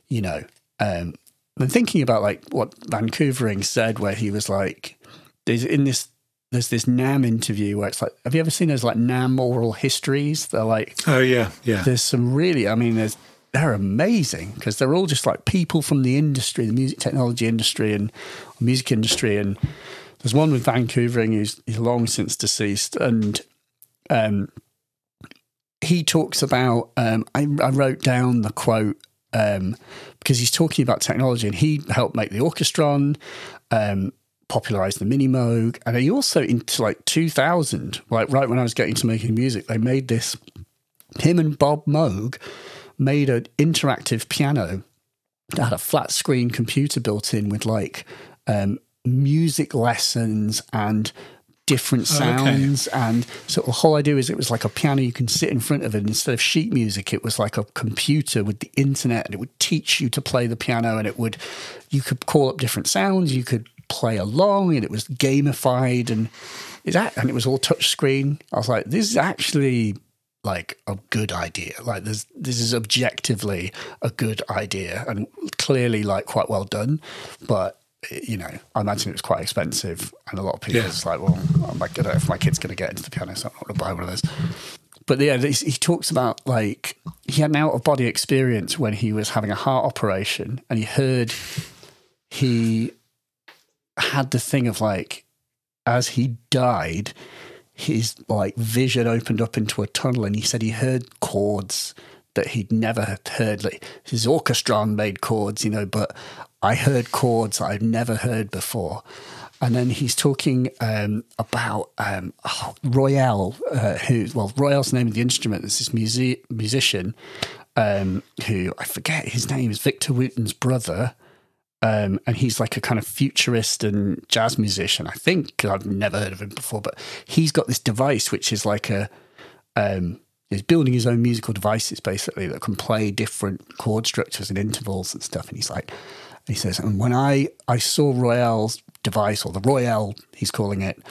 you know, um, I'm thinking about like what Van Koevering said, where he was like, there's in this, there's this NAMM interview where it's like, have you ever seen those like NAMM oral histories? They're like, Oh yeah, yeah. there's some really i mean there's they're amazing because they're all just like people from the industry the music technology industry and music industry and there's one with Van Koevering who's he's long since deceased and um he talks about um i, I wrote down the quote um because he's talking about technology and he helped make the orchestron um popularized the Minimoog and he also into like 2000 like right when i was getting to making music they made this him and Bob Moog made an interactive piano that had a flat screen computer built in with like um, music lessons and different Oh, okay. sounds. And so the whole idea is it was like a piano you can sit in front of it. Instead of sheet music, it was like a computer with the internet and it would teach you to play the piano and it would, you could call up different sounds. You could play along, and it was gamified, and is that and it was all touch screen. I was like, this is actually like a good idea. Like this, this is objectively a good idea, and clearly like quite well done, but. You know, I imagine it was quite expensive, and a lot of people Yeah. it's like, well, I'm like, I don't know if my kid's going to get into the piano, so I'm not going to buy one of those but yeah, he he talks about like he had an out of body experience when he was having a heart operation, and he heard he had the thing of like as he died, his like vision opened up into a tunnel, and he said he heard chords that he'd never heard. Like his orchestron made chords, you know, but I heard chords I'd never heard before. And then he's talking um, about um, oh, Royale, uh, who, well, Royale's the name of the instrument. There's this music, musician um, who I forget his name is Victor Wooten's brother. Um, and he's like a kind of futurist and jazz musician. I think. I've never heard of him before, but he's got this device which is like a um, he's building his own musical devices basically that can play different chord structures and intervals and stuff. And he's like, he says, and when I I saw Royale's device or the Royale, he's calling it,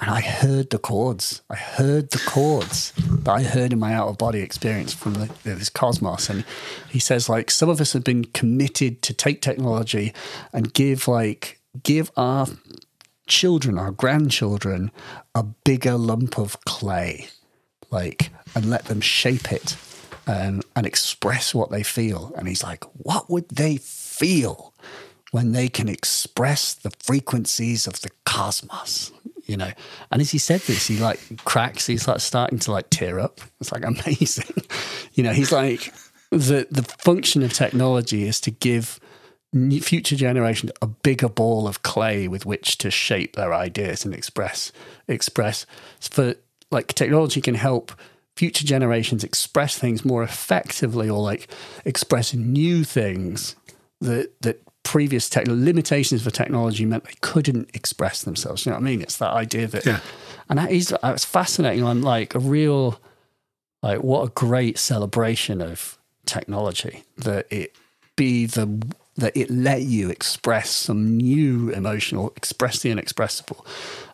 and I heard the chords. I heard the chords that I heard in my out of body experience from the, this cosmos. And he says, like, some of us have been committed to take technology and give like give our children, our grandchildren, a bigger lump of clay, like, and let them shape it and express what they feel. And he's like, what would they feel when they can express the frequencies of the cosmos? You know, and as he said this, he like cracks. He's like starting to like tear up. It's like amazing. you know, he's like the the function of technology is to give future generations a bigger ball of clay with which to shape their ideas and express express for like technology can help future generations express things more effectively or like express new things that that previous tech limitations for technology meant they couldn't express themselves. You know what i mean? It's that idea that Yeah. and that is it's fascinating. On like a real like what a great celebration of technology that it be the that it let you express some new emotional express the inexpressible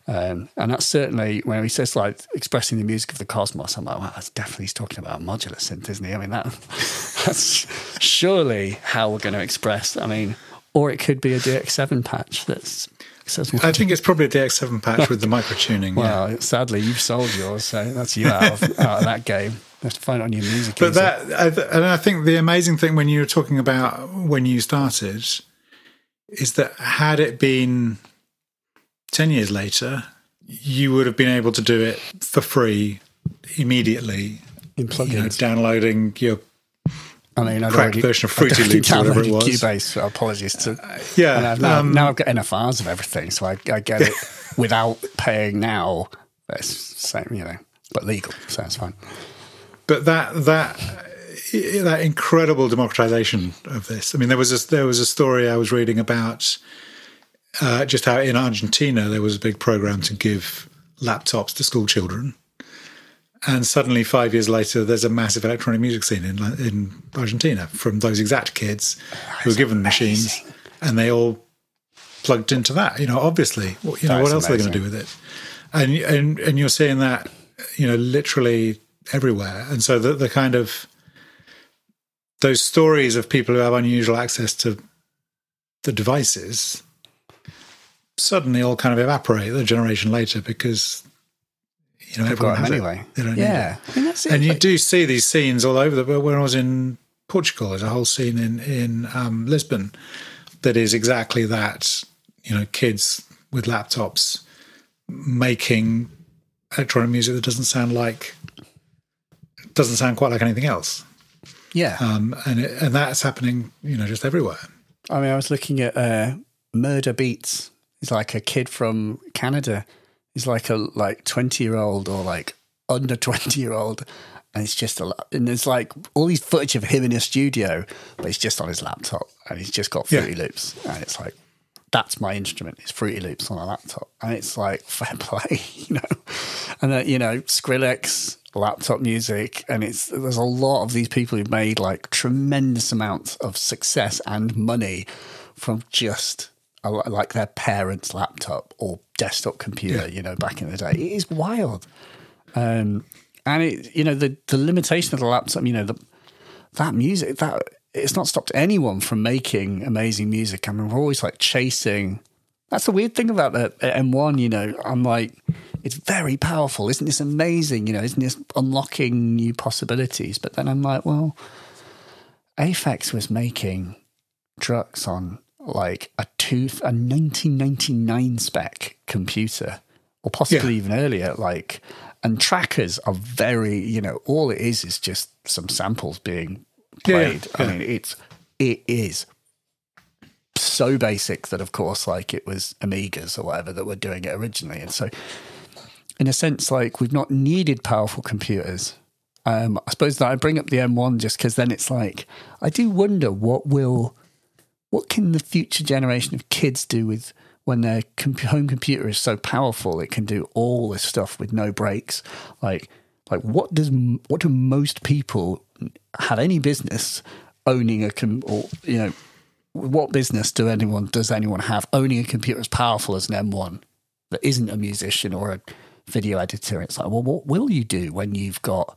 um, and that's certainly when he says like expressing the music of the cosmos i'm like wow that's definitely he's talking about modular synth isn't he? I mean that that's surely how we're going to express i mean or it could be a dx7 patch that's I think it's probably a DX7 patch with the micro tuning. yeah. well, sadly, you've sold yours, so that's you out of, out of that game. You have to find it on your music. But that, and I think the amazing thing when you were talking about when you started is that had it been 10 years later, you would have been able to do it for free immediately, in you know, plugins. downloading your I mean, I'd cracked already, version of Fruity Loops or whatever it was. Cubase. So apologies to. yeah. and now, um, now I've got NFRs of everything, so I, I get it without paying now. That's same, you know, but legal, so that's fine. but that that that incredible democratization of this. I mean, there was a, there was a story I was reading about uh, just how in Argentina there was a big program to give laptops to school children, and suddenly five years later, there's a massive electronic music scene in in Argentina from those exact kids who were given machines, and they all plugged into that. You know, obviously, What- you know, what else are they going to do with it? And and and you're seeing that, you know, literally everywhere. And so the the kind of those stories of people who have unusual access to the devices suddenly all kind of evaporate a generation later because you know I've everyone got has them it. anyway. They don't need Yeah, that's it. it. And you do see these scenes all over. The, world. when I was in Portugal, there's a whole scene in in um, Lisbon that is exactly that. You know, kids with laptops making electronic music that doesn't sound like doesn't sound quite like anything else. yeah, Um, and it, and that's happening, you know, just everywhere. I mean, I was looking at uh, Murda Beatz. It's like a kid from Canada. He's like a like twenty year old or like under twenty year old, and it's just a lot. And there's like all these footage of him in a studio, but he's just on his laptop and he's just got Yeah. Fruity Loops, and it's like that's my instrument. It's Fruity Loops on a laptop, and it's like fair play, you know. And then you know Skrillex laptop music, and it's there's a lot of these people who've made like tremendous amounts of success and money from just like their parents' laptop or desktop computer. Yeah. You know, back in the day, it is wild. Um, and it, you know, the the limitation of the laptop. You know, the that music that it's not stopped anyone from making amazing music. I mean, we're always like chasing. That's the weird thing about the M1. You know, I'm like, it's very powerful. Isn't this amazing? You know, isn't this unlocking new possibilities? But then I'm like, well, Aphex was making Drukqs on like a two a 1999 spec computer, or possibly Yeah. even earlier. Like, and trackers are very, you know, all it is is just some samples being Yeah, yeah, played. I mean, it's it is so basic that, of course, like it was Amigas or whatever that were doing it originally, and so in a sense, like we've not needed powerful computers. Um, I suppose that I bring up the M1 just because then it's like I do wonder what will, what can the future generation of kids do with when their home computer is so powerful it can do all this stuff with no breaks. Like, like what does what do most people have any business owning a com- or you know what business do anyone does anyone have owning a computer as powerful as an M1 that isn't a musician or a video editor? It's like, well, what will you do when you've got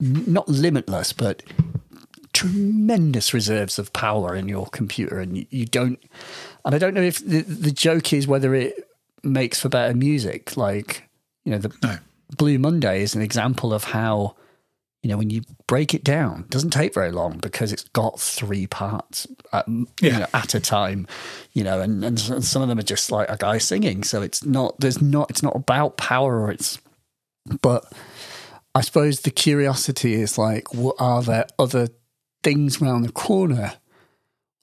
not limitless, but tremendous reserves of power in your computer, and you, you don't. And I don't know if the, the joke is whether it makes for better music. Like, you know, the No. Blue Monday is an example of how, you know, when you break it down, it doesn't take very long because it's got three parts at, you know, at a time, you know, and, and some of them are just like a guy singing. So it's not, there's not, it's not about power or it's, but I suppose the curiosity is like, what are there other things around the corner?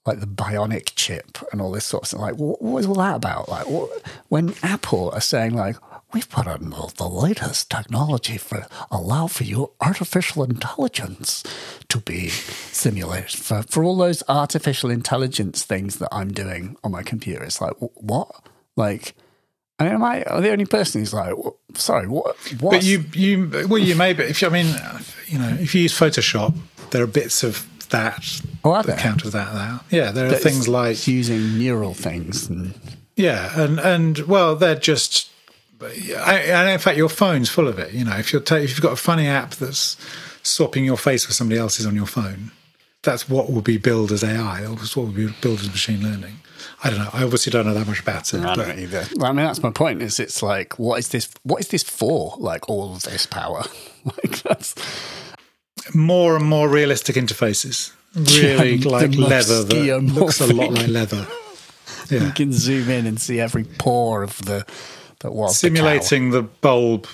Like the bionic chip and all this sort of stuff. Like, what, what is all that about? Like, what, when Apple are saying, like, we've put in the, the latest technology for allow for your artificial intelligence to be simulated for, for all those artificial intelligence things that I'm doing on my computer. It's like, what? Like, I mean, am I the only person who's like, sorry, what? what? But you, you, well, you may, but if you, I mean, you know, if you use Photoshop, there are bits of that Oh, are that there? count as that now. Yeah, there are That's things like using neural things and yeah, and and well, they're just. I, and in fact, your phone's full of it. You know, if you're ta- if you've got a funny app that's swapping your face with somebody else's on your phone, that's what will be billed as AI, or what will be billed as machine learning. I don't know. I obviously don't know that much about it. I don't either. Well, I mean, that's my point. Is it's like, what is this? What is this for? Like all of this power? like that's more and more realistic interfaces. Really Yeah, like leather that looks a lot like leather. you can zoom in and see every pore of the that was. Simulating the, bulb,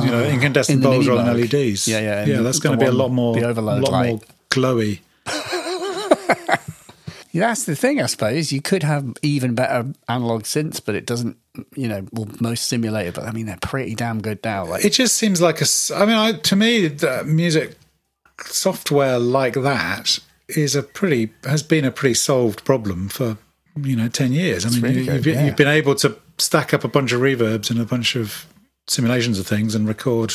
you know, ah, incandescent in bulbs rather than. LEDs. Yeah, yeah, Yeah, that's going to be a lot more, the overload lot light. more glowy. Yeah, that's the thing, I suppose. You could have even better analog synths, but it doesn't. You know, well, most simulated, but I mean, they're pretty damn good now. Like, It just seems like a. I mean, I, to me, the music software like that is a pretty has been a pretty solved problem for you know ten years. I mean, really you, good, you've, yeah. you've been able to stack up a bunch of reverbs and a bunch of simulations of things and record.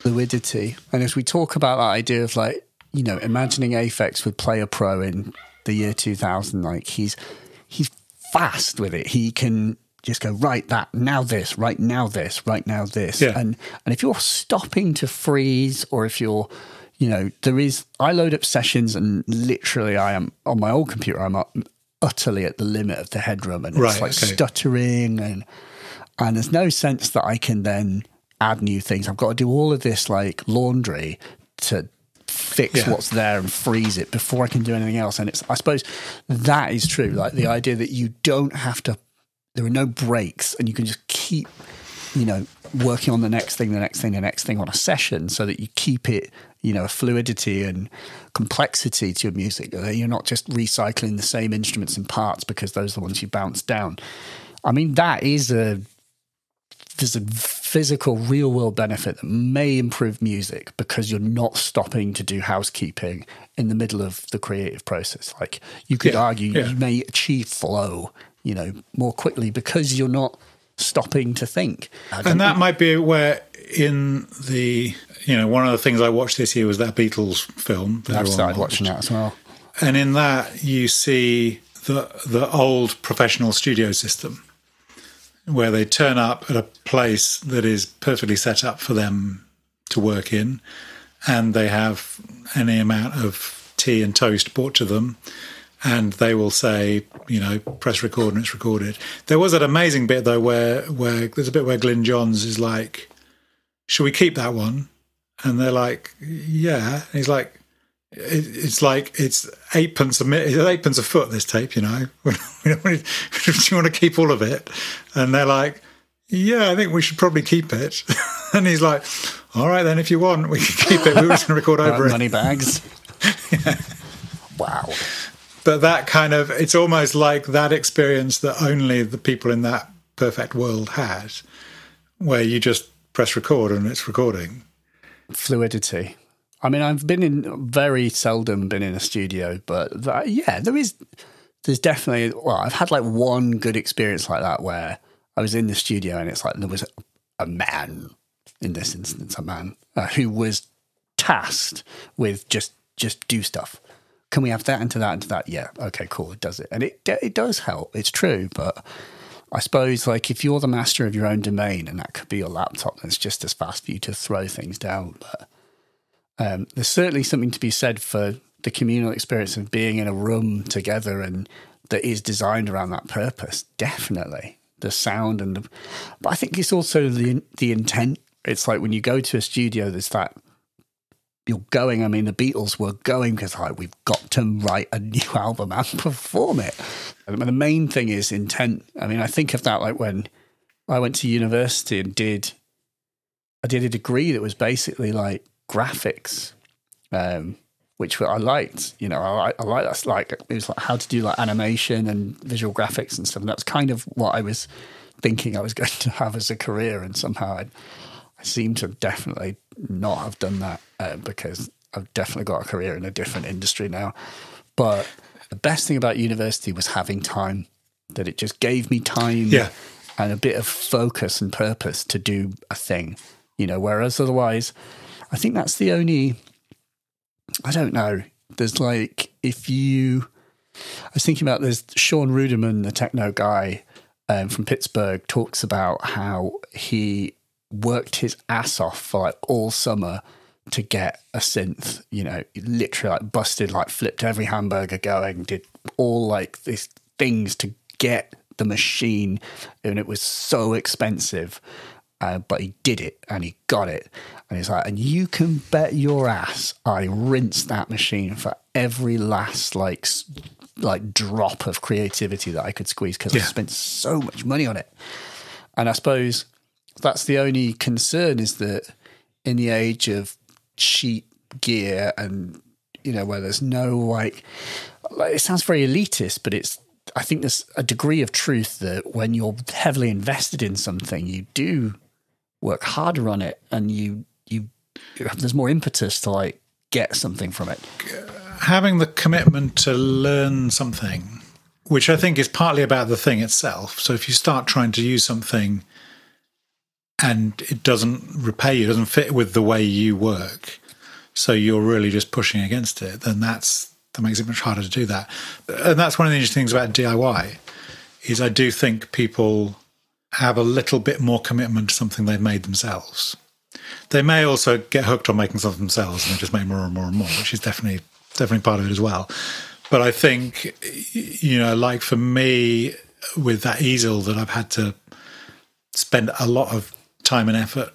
fluidity. And as we talk about that idea of like, you know, imagining Aphex with Player Pro in the year 2000, like he's he's fast with it. He can just go right that now this right now this right now this Yeah. and and if you're stopping to freeze or if you're you know there is i load up sessions and literally i am on my old computer i'm up utterly at the limit of the headroom and Right, it's like okay. stuttering and and there's no sense that I can then add new things. I've got to do all of this like laundry to fix Yeah. what's there and freeze it before I can do anything else. And it's I suppose that is true. Like the idea that you don't have to there are no breaks and you can just keep you know working on the next thing the next thing the next thing on a session so that you keep it you know a fluidity and complexity to your music. You're not just recycling the same instruments and parts because those are the ones you bounce down. I mean that is a there's a physical real world benefit that may improve music because you're not stopping to do housekeeping in the middle of the creative process. Like you could Yeah, argue yeah. you may achieve flow you know more quickly because you're not stopping to think. And that might be where in the you know one of the things I watched this year was that Beatles film. that i've started watched. watching that as well And in that, you see the the old professional studio system, where they turn up at a place that is perfectly set up for them to work in, and they have any amount of tea and toast brought to them, and they will say, you know, press record and it's recorded. There was that amazing bit though where where there's a bit where Glyn Johns is like, "Should we keep that one?" And they're like, "Yeah." And he's like, it, "It's like it's eight pence a minute, eight pence a foot. This tape, you know. Do you want to keep all of it?" And they're like, "Yeah, I think we should probably keep it." and he's like, "All right, then, if you want, we can keep it. We were just going to record over it." Money bags. yeah. Wow. But that kind of, it's almost like that experience that only the people in that perfect world has, where you just press record and it's recording. Fluidity. I mean, I've been in very seldom been in a studio, but that, yeah, there is, there's definitely, well, I've had like one good experience like that where I was in the studio and it's like there was a man, in this instance, a man uh, who was tasked with just just do stuff can we have that into that into that? Yeah, okay, cool, it does it, and it it does help. It's true, but I suppose like if you're the master of your own domain, and that could be your laptop, that's just as fast for you to throw things down. But um, there's certainly something to be said for the communal experience of being in a room together and that is designed around that purpose. Definitely the sound and the, but I think it's also the the intent. It's like when you go to a studio, there's that you're going. I mean, the Beatles were going because like we've got to write a new album and perform it. The main thing is intent. I mean, I think of that like when I went to university and did I did a degree that was basically like graphics, um, which I liked. You know, I, I like that's like it was like how to do like animation and visual graphics and stuff. And that's kind of what I was thinking I was going to have as a career, and somehow I, I seem to have definitely not have done that uh, because I've definitely got a career in a different industry now. But the best thing about university was having time, that it just gave me time yeah. and a bit of focus and purpose to do a thing, you know, whereas otherwise, I think that's the only, I don't know, there's like, if you, I was thinking about there's Shawn Rudiman, the techno guy um, from Pittsburgh, talks about how he worked his ass off for like all summer to get a synth, you know, literally like busted, like flipped every hamburger going, did all like these things to get the machine. And it was so expensive. Uh, but he did it and he got it. And he's like, and you can bet your ass I rinsed that machine for every last like like drop of creativity that I could squeeze because yeah. I spent so much money on it. And I suppose that's the only concern is that in the age of cheap gear and you know where there's no like, like it sounds very elitist but it's i think there's a degree of truth that when you're heavily invested in something you do work harder on it and you you there's more impetus to like get something from it. Having the commitment to learn something which i think is partly about the thing itself. So if you start trying to use something and it doesn't repay you, it doesn't fit with the way you work, so you're really just pushing against it, then that's that makes it much harder to do that. And that's one of the interesting things about DIY is I do think people have a little bit more commitment to something they've made themselves. They may also get hooked on making something themselves and just make more and more and more, which is definitely definitely part of it as well. But I think you know, like for me with that easel that I've had to spend a lot of time and effort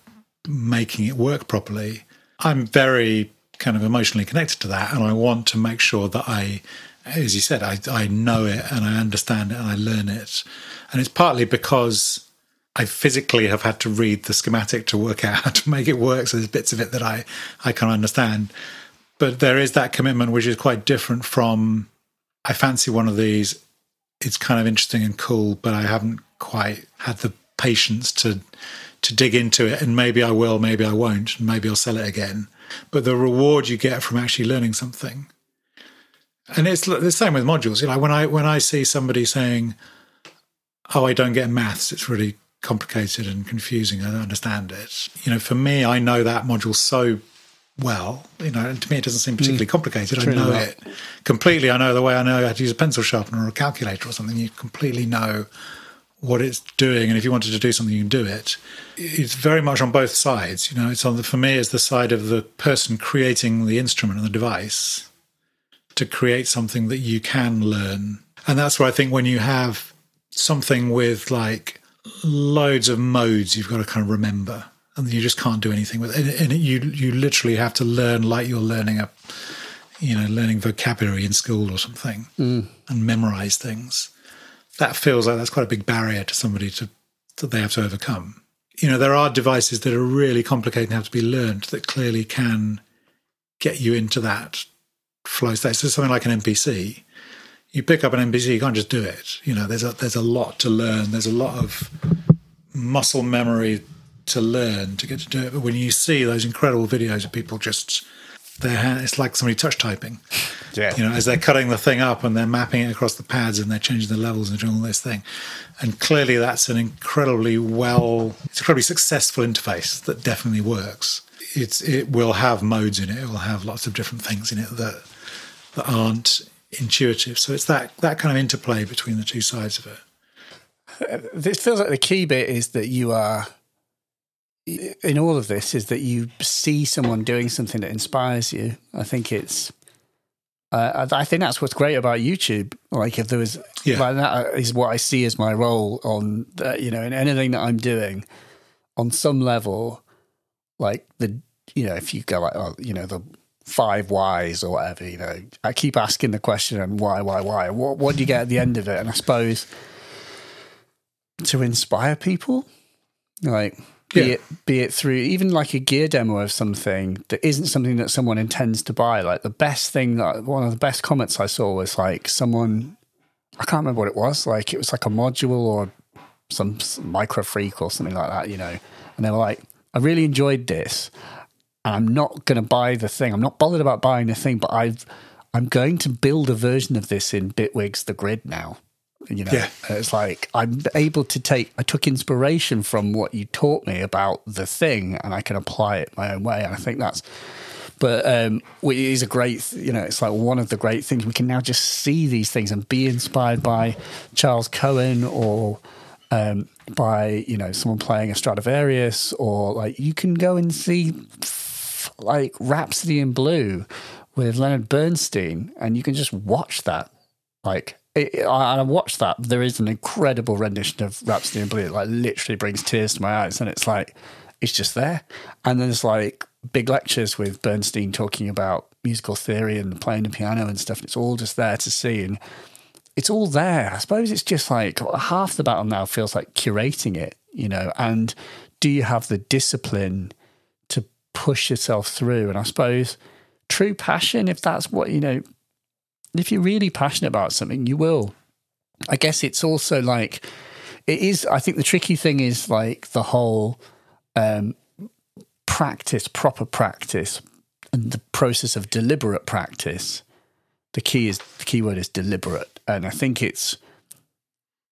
making it work properly, I'm very kind of emotionally connected to that. And I want to make sure that I, as you said, I, I know it and I understand it and I learn it. And it's partly because I physically have had to read the schematic to work out how to make it work. So there's bits of it that I, I can understand. But there is that commitment, which is quite different from I fancy one of these. It's kind of interesting and cool, but I haven't quite had the patience to to dig into it, and maybe I will, maybe I won't, maybe I'll sell it again. But the reward you get from actually learning something, and it's the same with modules. You know, when I when I see somebody saying, "Oh, I don't get maths," it's really complicated and confusing. I don't understand it. You know, for me, I know that module so well. You know, and to me, it doesn't seem hmm. particularly complicated. I know not. it completely. I know the way I know how to use a pencil sharpener or a calculator or something. You completely know what it's doing, and if you wanted to do something, you can do it. It's very much on both sides. You know, it's on the for me, it's the side of the person creating the instrument and the device to create something that you can learn, and that's where I think when you have something with like loads of modes, you've got to kind of remember, and you just can't do anything with it. And, and you you literally have to learn like you're learning a you know learning vocabulary in school or something, mm. and memorize things that feels like that's quite a big barrier to somebody to that they have to overcome. You know, there are devices that are really complicated and have to be learned that clearly can get you into that flow state. So something like an MPC, you pick up an MPC, you can't just do it. You know, there's a there's a lot to learn. There's a lot of muscle memory to learn to get to do it. But when you see those incredible videos of people just their hand, it's like somebody touch typing Yeah. you know, as they're cutting the thing up and they're mapping it across the pads and they're changing the levels and doing all this thing. And clearly that's an incredibly well, it's an incredibly successful interface that definitely works. It's, it will have modes in it. It will have lots of different things in it that, that aren't intuitive. So it's that, that kind of interplay between the two sides of it. This feels like the key bit is that you are in all of this is that you see someone doing something that inspires you. I think it's. Uh, I I think that's what's great about YouTube. Like if there was, Yeah. like that is what I see as my role on, the, you know, in anything that I'm doing, on some level, like the, you know, if you go like, oh, you know, the five whys or whatever, you know, I keep asking the question and why, why, why. What, what do you get at the end of it? And I suppose to inspire people, like be Yeah. it be it through even like a gear demo of something that isn't something that someone intends to buy. Like the best thing that one of the best comments I saw was like someone I can't remember what it was. Like it was like a module or some MicroFreak or something like that, you know. And they were like, I really enjoyed this, and I'm not going to buy the thing. I'm not bothered about buying the thing, but I've I'm going to build a version of this in Bitwig's The Grid now. You know, Yeah. it's like I'm able to take. I took inspiration from what you taught me about the thing, and I can apply it my own way. And I think that's but um, it is a great, you know, it's like one of the great things. We can now just see these things and be inspired by Charles Cohen or um, by, you know, someone playing a Stradivarius, or like you can go and see like Rhapsody in Blue with Leonard Bernstein, and you can just watch that. Like, it, I, I watched that. There is an incredible rendition of Rhapsody in Blue. It like literally brings tears to my eyes, and it's like it's just there. And there's like big lectures with Bernstein talking about musical theory and playing the piano and stuff. And It's all just there to see, and it's all there. I suppose it's just like half the battle now feels like curating it, you know. And do you have the discipline to push yourself through? And I suppose true passion, if that's what you know, if you're really passionate about something, you will. I guess it's also like it is. I think the tricky thing is like the whole um, practice, proper practice, and the process of deliberate practice. The key is the key word is deliberate, and I think it's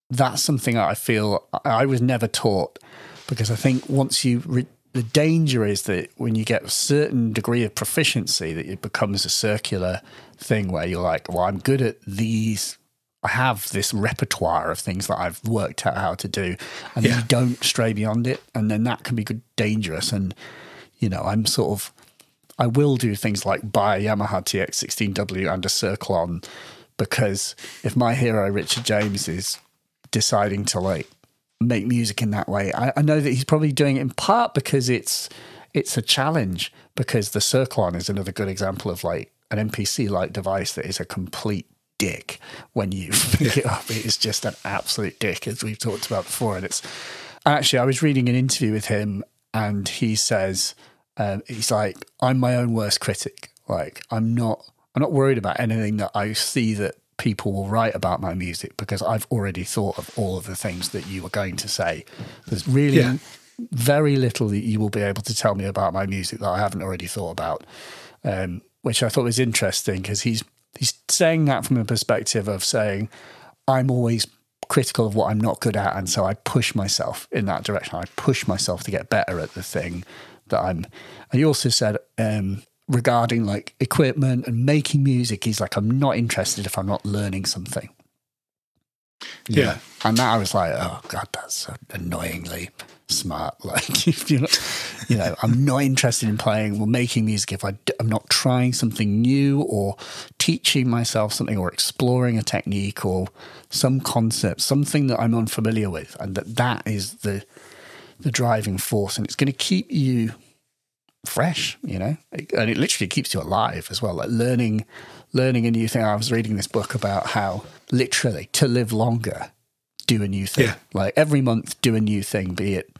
that's something I feel I I was never taught because I think once you re- the danger is that when you get a certain degree of proficiency that it becomes a circular thing where you're like well I'm good at these I have this repertoire of things that I've worked out how to do and then Yeah. you don't stray beyond it and then that can be good dangerous and you know I'm sort of I will do things like buy a Yamaha TX16W and a Cirklon because if my hero Richard James is deciding to like make music in that way, I, I know that he's probably doing it in part because it's it's a challenge because the Cirklon is another good example of like an MPC like device that is a complete dick when you pick it up. It is just an absolute dick as we've talked about before. And it's actually I was reading an interview with him and he says um, he's like, I'm my own worst critic. Like, I'm not, I'm not worried about anything that I see that people will write about my music because I've already thought of all of the things that you were going to say. There's really Yeah. very little that you will be able to tell me about my music that I haven't already thought about, um, which I thought was interesting because he's he's saying that from a perspective of saying I'm always critical of what I'm not good at, and so I push myself in that direction. I push myself to get better at the thing that I'm. And he also said um, regarding like equipment and making music. He's like, I'm not interested if I'm not learning something. Yeah. And that I was like, oh god, that's annoyingly smart. Like, if you're not, you know, I'm not interested in playing or making music if I, am not trying something new or teaching myself something or exploring a technique or some concept, something that I'm unfamiliar with, and that that is the the driving force, and it's going to keep you fresh, you know, and it literally keeps you alive as well. Like learning, learning a new thing. I was reading this book about how literally to live longer, do a new thing. Yeah. Like every month, do a new thing, be it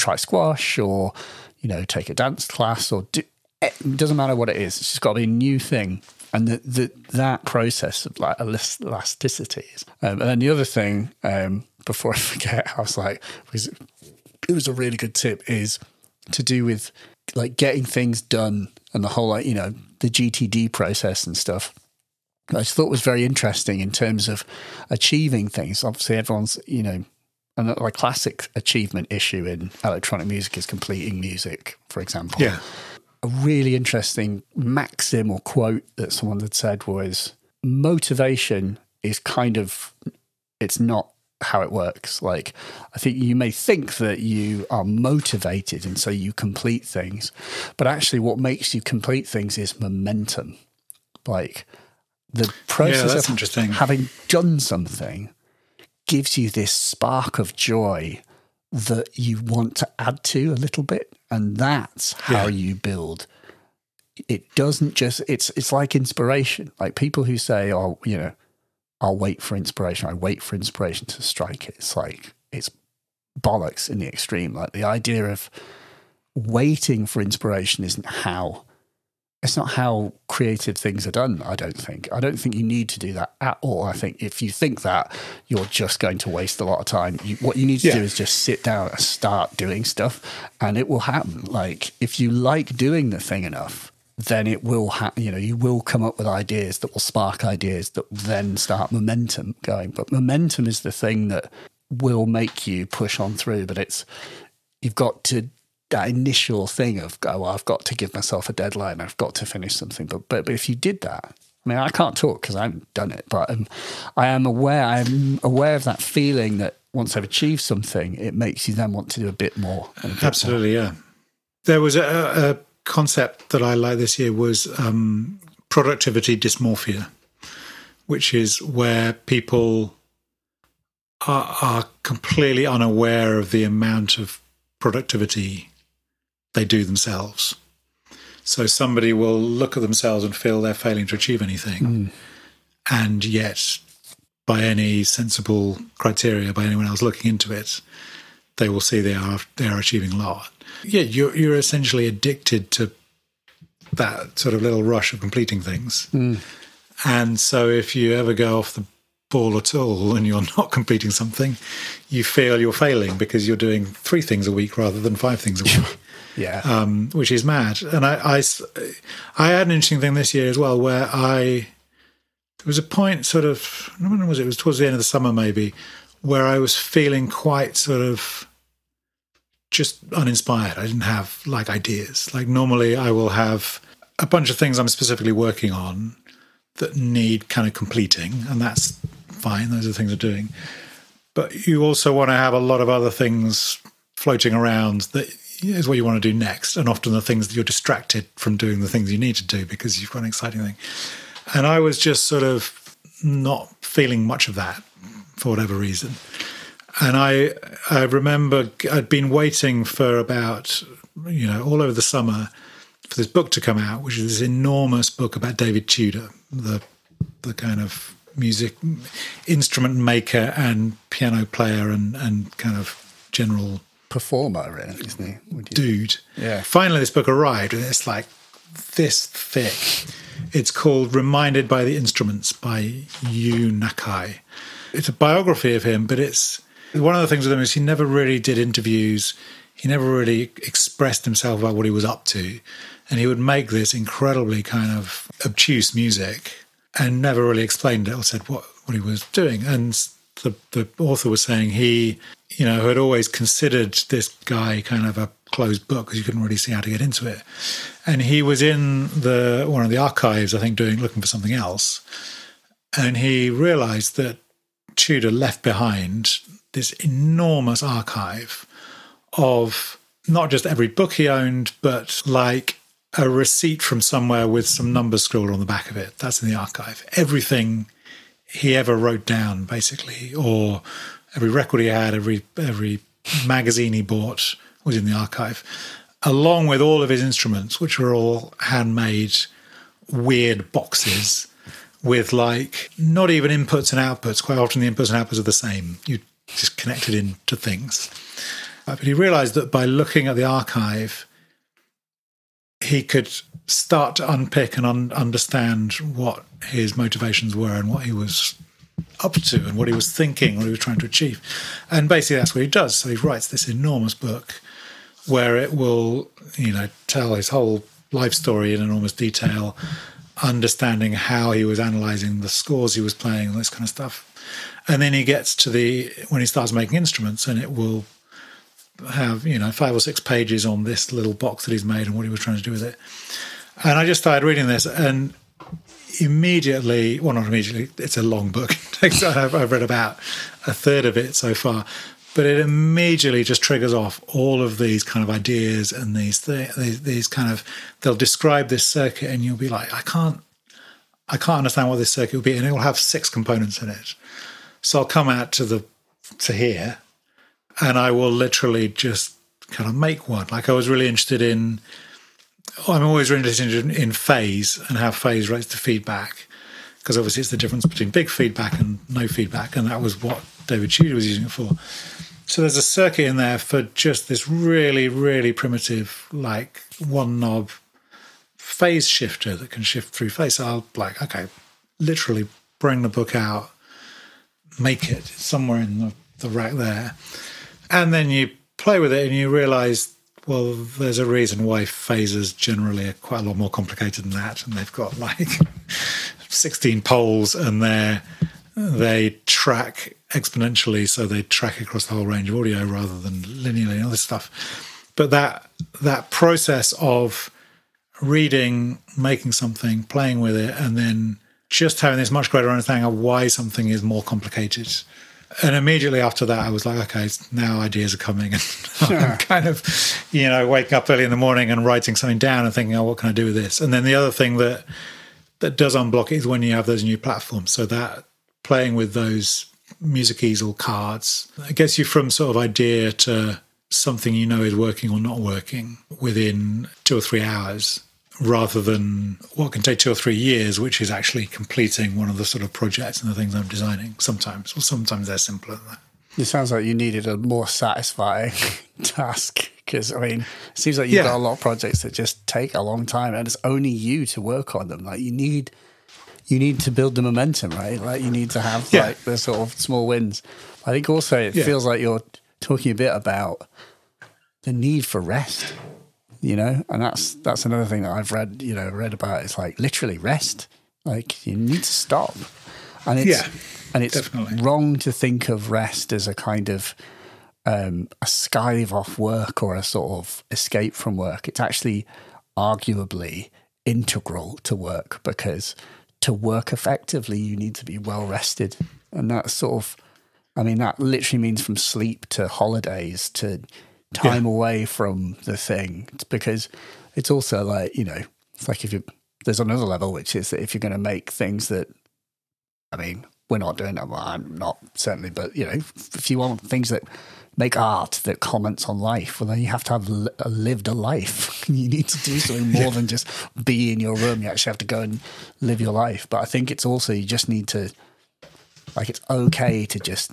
try squash or, you know, take a dance class or do, it doesn't matter what it is. It's just got to be a new thing. And the, the, that process of like elasticity. Um, and then the other thing, um, before I forget, I was like, because it was a really good tip, is to do with like getting things done and the whole like you know the GTD process and stuff. I just thought was very interesting in terms of achieving things. Obviously, everyone's you know, and like classic achievement issue in electronic music is completing music, for example. Yeah. A really interesting maxim or quote that someone had said was motivation is kind of it's not how it works. Like, I think you may think that you are motivated and so you complete things, but actually, what makes you complete things is momentum. Like, the process that's of having done something gives you this spark of joy that you want to add to a little bit. And that's how Yeah. you build. It doesn't just, it's, it's like inspiration. Like people who say, oh, you know, I'll wait for inspiration. I wait for inspiration to strike it. It's like it's bollocks in the extreme. Like the idea of waiting for inspiration isn't how it's not how creative things are done, I don't think. I don't think you need to do that at all. I think if you think that, you're just going to waste a lot of time. You, what you need to Yeah. do is just sit down and start doing stuff, and it will happen. Like, if you like doing the thing enough, then it will happen. You know, you will come up with ideas that will spark ideas that then start momentum going. But momentum is the thing that will make you push on through. But it's, you've got to that initial thing of go, well, I've got to give myself a deadline. I've got to finish something. But but, but if you did that, I mean, I can't talk because I haven't done it, but um, I am aware. I'm aware of that feeling that once I've achieved something, it makes you then want to do a bit more. a bit more. Absolutely, yeah. There was a, a concept that I liked this year was um, productivity dysmorphia, which is where people are, are completely unaware of the amount of productivity they do themselves. So somebody will look at themselves and feel they're failing to achieve anything, hmm. and yet, by any sensible criteria, by anyone else looking into it, they will see they are they are achieving a lot. Yeah, you're you're essentially addicted to that sort of little rush of completing things. Hmm. And so if you ever go off the ball at all and you're not completing something, you feel you're failing because you're doing three things a week rather than five things a week Yeah. um, which is mad. And I, I, I had an interesting thing this year as well, where I there was a point, sort of, when was it? It was towards the end of the summer, maybe, where I was feeling quite sort of just uninspired. I didn't have like ideas. Like normally, I will have a bunch of things I'm specifically working on that need kind of completing, and that's fine. Those are the things I'm doing. But you also want to have a lot of other things floating around that is what you want to do next. And often the things that you're distracted from doing the things you need to do because you've got an exciting thing. And I was just sort of not feeling much of that for whatever reason. And I I remember I'd been waiting for about you know all over the summer for this book to come out, which is this enormous book about David Tudor, the the kind of music instrument maker and piano player and and kind of general Performer, really, isn't he? Dude. Yeah. Finally, this book arrived, and it's like this thick. It's called Reminded by the Instruments by You Nakai. It's a biography of him, but it's one of the things with him is he never really did interviews. He never really expressed himself about what he was up to. And he would make this incredibly kind of obtuse music and never really explained it or said what, what he was doing. And the, the author was saying he, you know, had always considered this guy kind of a closed book because you couldn't really see how to get into it. And he was in the one of the archives, I think, doing looking for something else, and he realised that Tudor left behind this enormous archive of not just every book he owned, but like a receipt from somewhere with some numbers scrawled on the back of it. That's in the archive. Everything he ever wrote down, basically, or every record he had, every every magazine he bought was in the archive, along with all of his instruments, which were all handmade, weird boxes with like not even inputs and outputs. Quite often, the inputs and outputs are the same. You just connected into things. But he realized that by looking at the archive, he could start to unpick and un- understand what his motivations were and what he was up to and what he was thinking, what he was trying to achieve. And basically, that's what he does. So he writes this enormous book where it will, you know, tell his whole life story in enormous detail, understanding how he was analyzing the scores he was playing, all this kind of stuff. And then he gets to the when he starts making instruments, and it will have you know five or six pages on this little box that he's made and what he was trying to do with it. And I just started reading this, and immediately, well, not immediately, it's a long book. I've read about a third of it so far, but it immediately just triggers off all of these kind of ideas and these th- these, these kind of they'll describe this circuit, and you'll be like, I can't, I can't understand what this circuit will be, and it will have six components in it. So I'll come out to the to here, and I will literally just kind of make one. Like I was really interested in. I'm always really interested in, phase and how phase relates to feedback, because obviously it's the difference between big feedback and no feedback, and that was what David Tudor was using it for. So there's a circuit in there for just this really, really primitive, like one knob phase shifter that can shift through phase. So I'll like, okay, literally bring the book out, make it somewhere in the, the rack there, and then you play with it and you realize well there's a reason why phasers generally are quite a lot more complicated than that. And they've got like 16 poles and they they track exponentially so they track across the whole range of audio rather than linearly and all this stuff. But that that process of reading making something playing with it and then just having this much greater understanding of why something is more complicated and immediately after that, I was like, okay, now ideas are coming. And I'm kind of, you know, waking up early in the morning and writing something down and thinking, oh, what can I do with this? And then the other thing that that does unblock it is when you have those new platforms. So that playing with those music easel cards, it gets you from sort of idea to something you know is working or not working within two or three hours rather than what can take two or three years, which is actually completing one of the sort of projects and the things I'm designing sometimes. Well, sometimes they're simpler than that. It sounds like you needed a more satisfying task because, I mean, it seems like you've yeah. got a lot of projects that just take a long time and it's only you to work on them. Like, you need. You need to build the momentum, right? Like you need to have yeah. like the sort of small wins. I think also it yeah. feels like you're talking a bit about the need for rest you know, and that's that's another thing that I've read, you know, read about. It's like literally rest. Like you need to stop, and it's yeah, and it's definitely. wrong to think of rest as a kind of um, a skive off work or a sort of escape from work. It's actually arguably integral to work because to work effectively, you need to be well rested, and that's sort of, I mean, that literally means from sleep to holidays to time yeah. away from the thing. It's because it's also like you know it's like if you there's another level which is that if you're going to make things that i mean we're not doing that well i'm not certainly but you know if you want things that make art that comments on life well then you have to have lived a life. You need to do something more yeah. than just be in your room. You actually have to go and live your life. But i think it's also you just need to like it's okay to just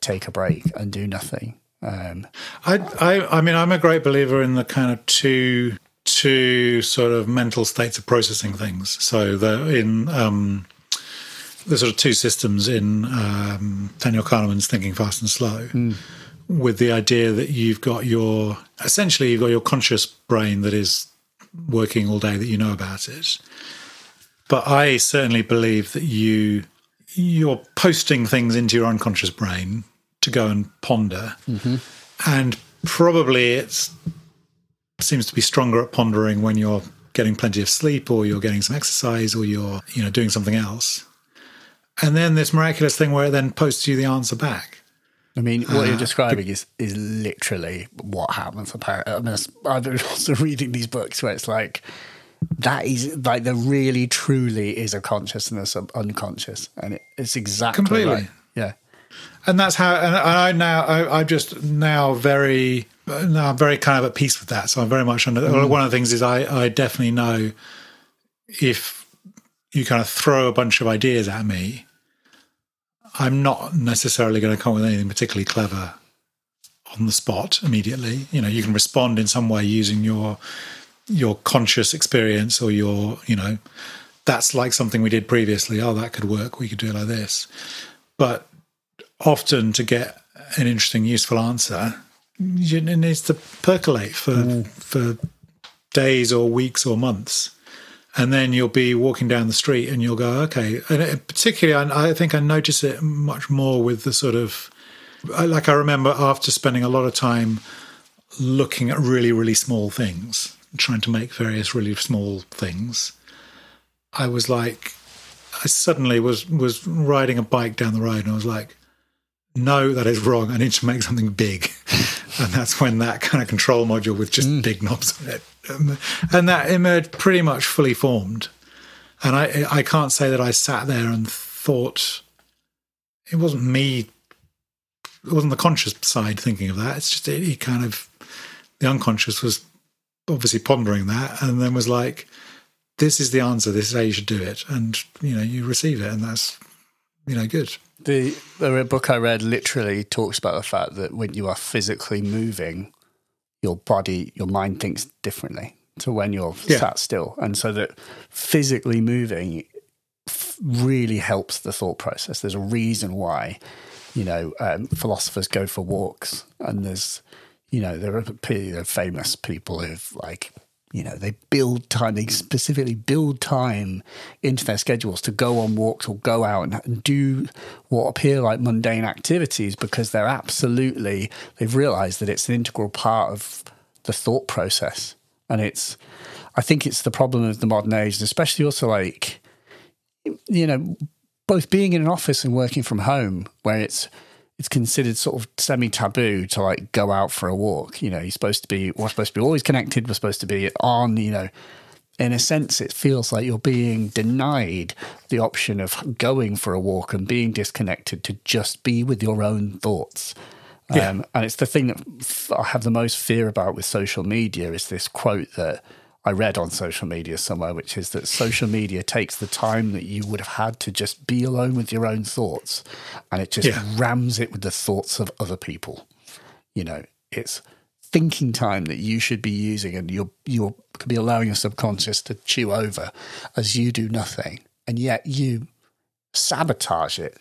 take a break and do nothing um, I, I, I mean, I'm a great believer in the kind of two two sort of mental states of processing things. So the in um, the sort of two systems in um, Daniel Kahneman's Thinking Fast and Slow, mm. with the idea that you've got your essentially you've got your conscious brain that is working all day that you know about it. But I certainly believe that you you're posting things into your unconscious brain to go and ponder, mm-hmm. and probably it seems to be stronger at pondering when you're getting plenty of sleep or you're getting some exercise or you're you know doing something else and then this miraculous thing where it then posts you the answer back I mean, what you're uh, describing is is literally what happens. Apparently, I mean, I've been also reading these books where it's like that is like there really truly is a consciousness of unconscious, and it, it's exactly Completely. right. And that's how and I now I, I'm just now very now I'm very kind of at peace with that. So I'm very much under mm. one of the things is I I definitely know if you kind of throw a bunch of ideas at me I'm not necessarily going to come up with anything particularly clever on the spot immediately. You know you can respond in some way using your your conscious experience or your you know that's like something we did previously. Oh that could work. We could do it like this. But often to get an interesting, useful answer, it needs to percolate for mm. for days or weeks or months, and then you'll be walking down the street and you'll go, okay. And it, particularly, I, I think I notice it much more with the sort of like I remember after spending a lot of time looking at really really small things, trying to make various really small things. I was like, I suddenly was was riding a bike down the road and I was like, no, that is wrong. I need to make something big. and that's when that kind of control module with just big knobs on it. Um, and that emerged pretty much fully formed. And I I can't say that I sat there and thought it wasn't me it wasn't the conscious side thinking of that. It's just it, it kind of the unconscious was obviously pondering that and then was like, this is the answer, this is how you should do it. And you know, you receive it and that's you know, good. The the book I read literally talks about the fact that when you are physically moving, your body, your mind thinks differently to when you're Yeah. sat still, and so that physically moving really helps the thought process. There's a reason why, you know, um, philosophers go for walks, and there's, you know, there are, pe- there are famous people who've like. You know, they build time, they specifically build time into their schedules to go on walks or go out and, and do what appear like mundane activities because they're absolutely, they've realized that it's an integral part of the thought process. And it's, I think it's the problem of the modern age, and especially also like, you know, both being in an office and working from home, where it's it's considered sort of semi taboo to like go out for a walk. You know, you're supposed to be we're supposed to be always connected. We're supposed to be on. You know, in a sense, it feels like you're being denied the option of going for a walk and being disconnected to just be with your own thoughts. Yeah. Um, and it's the thing that I have the most fear about with social media is this quote that I read on social media somewhere, which is that social media takes the time that you would have had to just be alone with your own thoughts and it just Yeah. rams it with the thoughts of other people. You know, it's thinking time that you should be using and you're you're could be allowing your subconscious to chew over as you do nothing. And yet you sabotage it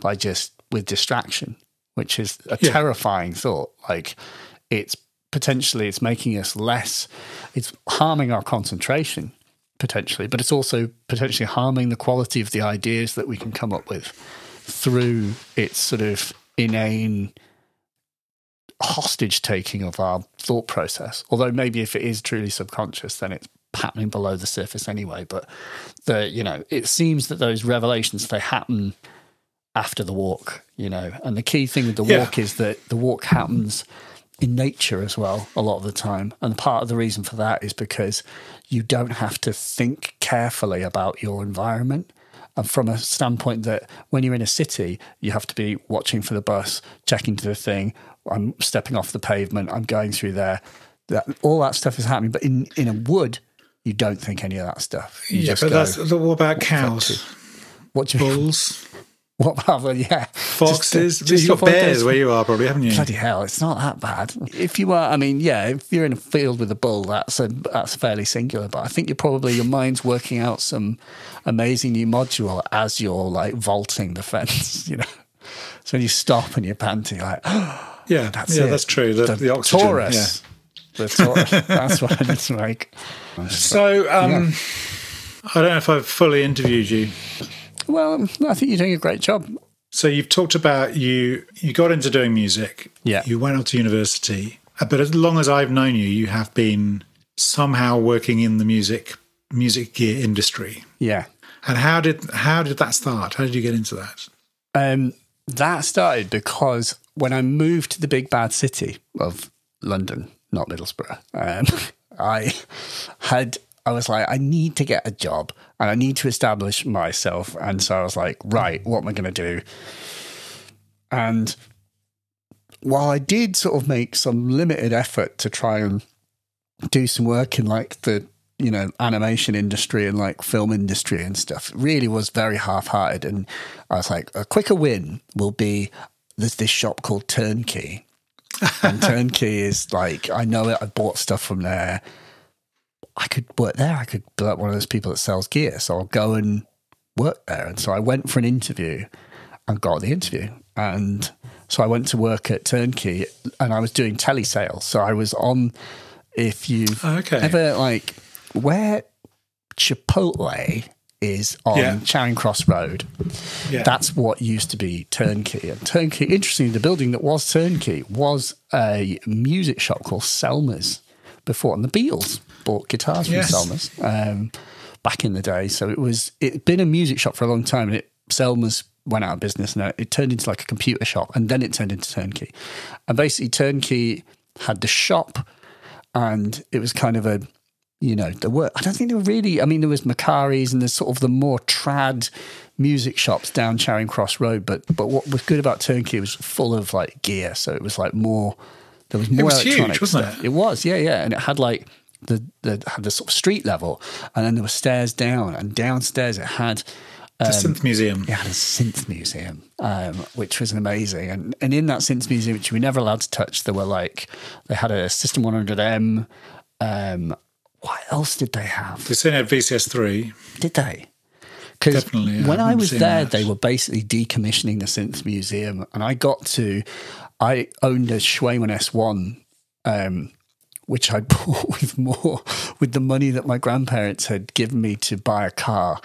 by just with distraction, which is a Yeah. terrifying thought. Like it's potentially it's making us less it's harming our concentration potentially, but it's also potentially harming the quality of the ideas that we can come up with through its sort of inane hostage taking of our thought process. Although maybe if it is truly subconscious, then it's happening below the surface anyway. But the you know, it seems that those revelations they happen after the walk, you know. And the key thing with the Yeah. walk is that the walk happens in nature as well a lot of the time. And part of the reason for that is because you don't have to think carefully about your environment. And from a standpoint that when you're in a city, you have to be watching for the bus, checking to the thing. I'm stepping off the pavement. I'm going through there. That all that stuff is happening. But in in a wood, you don't think any of that stuff. You yeah, but go, that's what about cows, what do you bulls, what about yeah foxes? Just- just You've got bears where you are, probably, haven't you? Bloody hell, it's not that bad. If you are, I mean, yeah, if you're in a field with a bull, that's a that's fairly singular. But I think you're probably your mind's working out some amazing new module as you're like vaulting the fence. You know, so when you stop and you're panting, like Yeah, that's yeah, it. that's true. The, the, oxygen. Taurus, the Taurus. that's what I need to make. Yeah. So, um, I don't know if I've fully interviewed you. Well, I think you're doing a great job. So you've talked about you you got into doing music. Yeah. You went off to university. Uh, But as long as I've known you, you have been somehow working in the music music gear industry. Yeah. And how did how did that start? How did you get into that? Um, that started because when I moved to the big bad city of London, not Middlesbrough, um, I had I was like, I need to get a job and I need to establish myself. And so I was like, right, what am I going to do? And while I did sort of make some limited effort to try and do some work in like the you know animation industry and like film industry and stuff, it really was very half-hearted. And I was like, a quicker win will be there's this shop called Turnkey, and Turnkey is like I know it. I bought stuff from there. I could work there. I could be like one of those people that sells gear. So I'll go and work there. And so I went for an interview and got the interview. And so I went to work at Turnkey and I was doing telesales. So I was on, if you've oh, Okay. ever like, where Chipotle is on Yeah. Charing Cross Road, Yeah. that's what used to be Turnkey. And Turnkey, interestingly, the building that was Turnkey was a music shop called Selmer's before, and the Beatles bought guitars from Yes. Selmer's um, back in the day. So it was it'd been a music shop for a long time, and it Selmer's went out of business, and it turned into like a computer shop, and then it turned into Turnkey. And basically, Turnkey had the shop, and it was kind of a you know, there were, I don't think there were really, I mean, there was Macari's and there's sort of the more trad music shops down Charing Cross Road. But, but what was good about Turnkey was full of like gear. So it was like more, there was more was huge, wasn't stuff. it? It was, yeah, yeah. And it had like, the, the had the sort of street level, and then there were stairs down, and downstairs it had the synth museum. it had a synth museum, um, which was amazing. And and in that synth museum, which we were never allowed to touch, there were like they had a System 100M. Um, what else did they have? They certainly had VCS three. Did they? Because Definitely, when I I was there, that. they were basically decommissioning the synth museum, and I got to. I owned a Cwejman S1, um, which I bought with more with the money that my grandparents had given me to buy a car.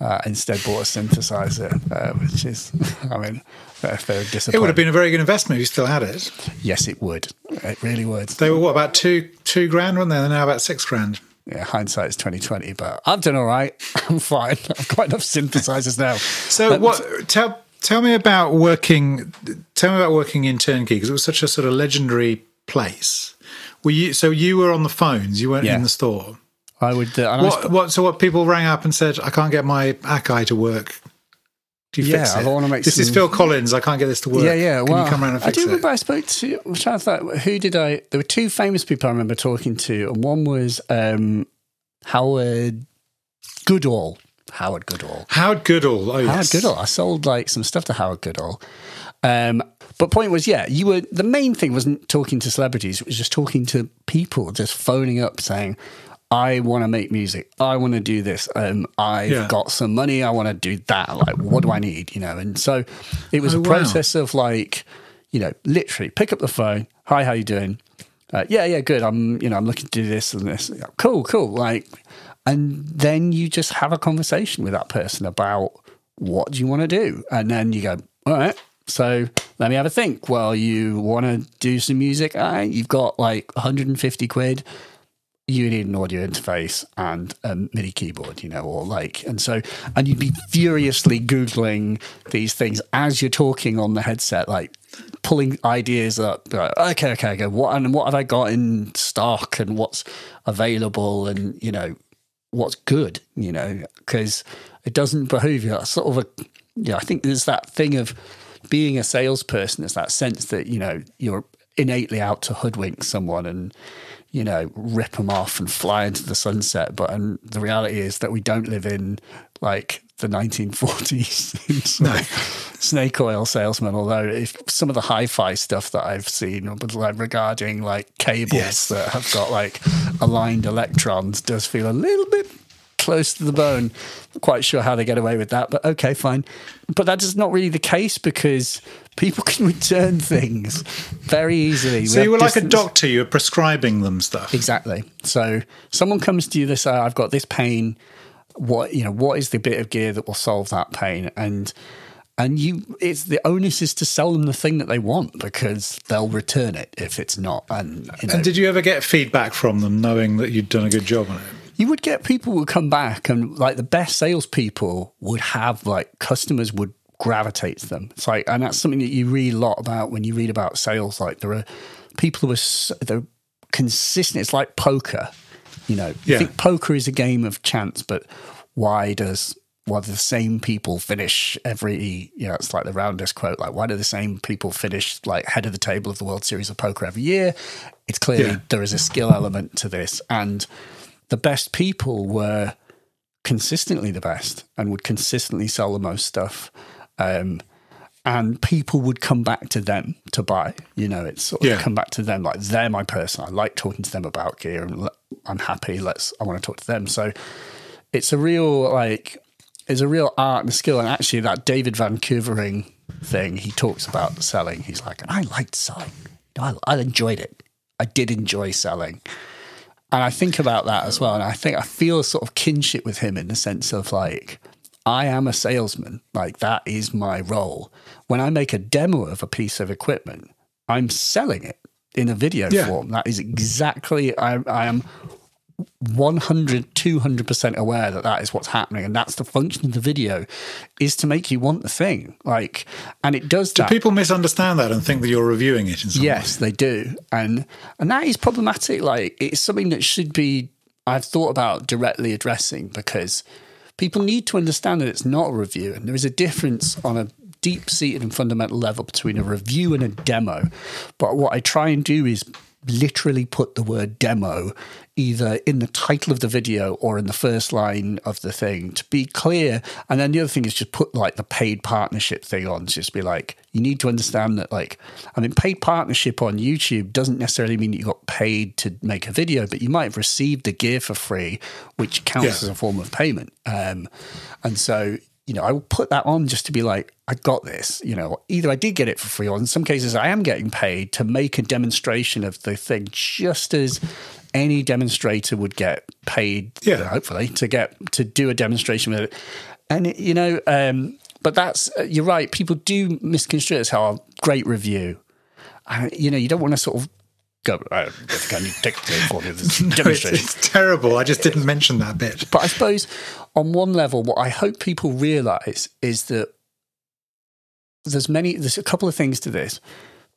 Uh, instead, bought a synthesizer, uh, which is, I mean, they're, they're It would have been a very good investment if you still had it. Yes, it would. It really would. They were what about two two grand, weren't they? They're now about six grand. Yeah, hindsight is twenty twenty, but I've done all right. I'm fine. I've got enough synthesizers now. So what? Tell tell me about working. Tell me about working in Turnkey because it was such a sort of legendary place. Were you? So you were on the phones. You weren't Yeah. in the store. I would. Uh, and I What? What? So what? People rang up and said, "I can't get my Akai to work." Do you Yeah, fix I wanna make this is Phil Collins. I can't get this to work. Yeah, yeah. Can well, you come around and I fix do it? remember I spoke to. I'm trying to think, who did I? There were two famous people I remember talking to, and one was um, Howard Goodall. Howard Goodall. Howard Goodall. Oh, Howard. Goodall. I sold like some stuff to Howard Goodall. Um, but point was, yeah, you were the main thing wasn't talking to celebrities; it was just talking to people, just phoning up, saying, "I want to make music. I want to do this. Um, I've Yeah. got some money. I want to do that. Like, what do I need? You know?" And so it was Oh, a wow. process of like, you know, literally pick up the phone. Hi, how you doing? Uh, yeah, yeah, good. I'm, you know, I'm looking to do this and this. Cool, cool. Like, and then you just have a conversation with that person about what do you want to do, and then you go, all right. So let me have a think. Well, you want to do some music? All right, you've got like 150 quid. You need an audio interface and a MIDI keyboard, you know, or like, and so, and you'd be furiously Googling these things as you're talking on the headset, like pulling ideas up. Like, okay, okay, okay. What, and what have I got in stock and what's available and, you know, what's good, you know, because it doesn't behoove you. That's sort of a, yeah, I think there's that thing of being a salesperson, there's that sense that, you know, you're innately out to hoodwink someone and, you know, rip them off and fly into the sunset. But and the reality is that we don't live in like the 1940s. so, Snake oil salesman, although if some of the hi-fi stuff that I've seen like regarding like cables Yes. that have got like aligned electrons does feel a little bit close to the bone. Not quite sure how they get away with that, but okay, fine. But that is not really the case because people can return things very easily. So We you were like a doctor. You were prescribing them stuff. Exactly. So someone comes to you, they say, I've got this pain. What you know what is the bit of gear that will solve that pain and and you it's the onus is to sell them the thing that they want because they'll return it if it's not and you know, And did you ever get feedback from them knowing that you'd done a good job on it? you would get people would come back and like the best salespeople would have like customers would gravitate to them. It's like, and that's something that you read a lot about when you read about sales. Like there are people who are they're consistent. It's like poker. You know, Yeah. I think poker is a game of chance, but why does why do the same people finish every you know it's like the roundest quote like why do the same people finish like head of the table of the world series of poker every year it's clearly Yeah. there is a skill element to this and the best people were consistently the best and would consistently sell the most stuff. Um, and people would come back to them to buy. You know, it's sort of Yeah. come back to them like they're my person. I like talking to them about gear, and I'm happy. Let's. I want to talk to them. So it's a real like it's a real art and skill. And actually, that David Van Koevering thing he talks about selling. He's like, I liked selling. I, I enjoyed it. I did enjoy selling. And I think about that as well. And I think I feel a sort of kinship with him in the sense of like, I am a salesman. Like, that is my role. When I make a demo of a piece of equipment, I'm selling it in a video Yeah. form. That is exactly, I, I am 100, 200% aware that that is what's happening. And that's the function of the video is to make you want the thing. Like, and it does Do that. people misunderstand that and think that you're reviewing it in some Yes, they do, and and that is problematic. Like it's something that should be I've thought about directly addressing because people need to understand that it's not a review, and there is a difference on a deep seated and fundamental level between a review and a demo. But what I try and do is literally put the word demo either in the title of the video or in the first line of the thing to be clear. And then the other thing is just put like the paid partnership thing on, to just be like, you need to understand that, like, I mean, paid partnership on YouTube doesn't necessarily mean that you got paid to make a video, but you might have received the gear for free, which counts Yeah. as a form of payment. Um, and so, you know, I will put that on just to be like, I got this. You know, either I did get it for free, or in some cases, I am getting paid to make a demonstration of the thing, just as any demonstrator would get paid, Yeah. hopefully, to get to do a demonstration with it. And it- you know, um, but that's uh, you're right. People do misconstrue it as how a great review. And, you know, you don't want to sort of go. I don't think I need to take the for this. No, it's, demonstration. it's terrible. I just didn't mention that bit. But I suppose on one level, what I hope people realize is that there's many, there's a couple of things to this.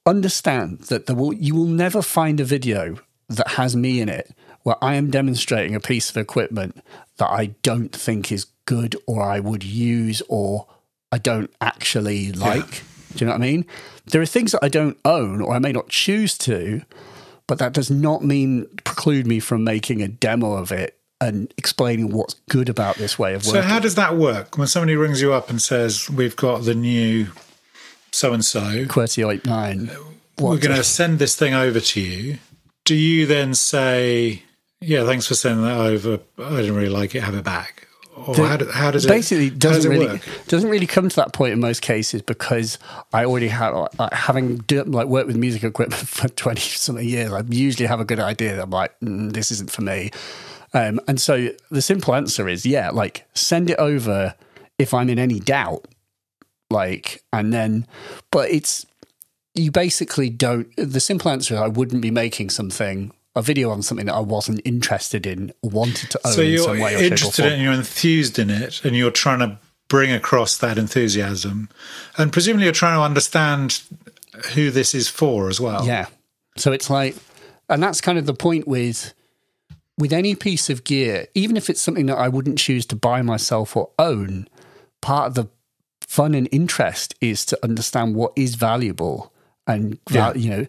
Understand that there will, you will never find a video that has me in it where I am demonstrating a piece of equipment that I don't think is good or I would use or I don't actually like. Do you know what I mean? There are things that I don't own or I may not choose to, but that does not mean preclude me from making a demo of it and explaining what's good about this way of working. So how does that work? When somebody rings you up and says, "We've got the new so and so, QWERTY 89. we're going to send this thing over to you," do you then say, "Yeah, thanks for sending that over. I didn't really like it. Have it back." Or how, do, how does basically it how does doesn't it really work? doesn't really come to that point in most cases because I already have like, having do, like worked with music equipment for twenty something years. I usually have a good idea. That I'm like, mm, this isn't for me. Um, and so the simple answer is, yeah, like send it over if I'm in any doubt. Like, and then, but it's you basically don't. The simple answer is, I wouldn't be making something. A video on something that I wasn't interested in, or wanted to own So in you're some way or shape or interested in, you're enthused in it, and you're trying to bring across that enthusiasm, and presumably you're trying to understand who this is for as well. Yeah. So it's like, and that's kind of the point with with any piece of gear, even if it's something that I wouldn't choose to buy myself or own. Part of the fun and interest is to understand what is valuable and val- you know.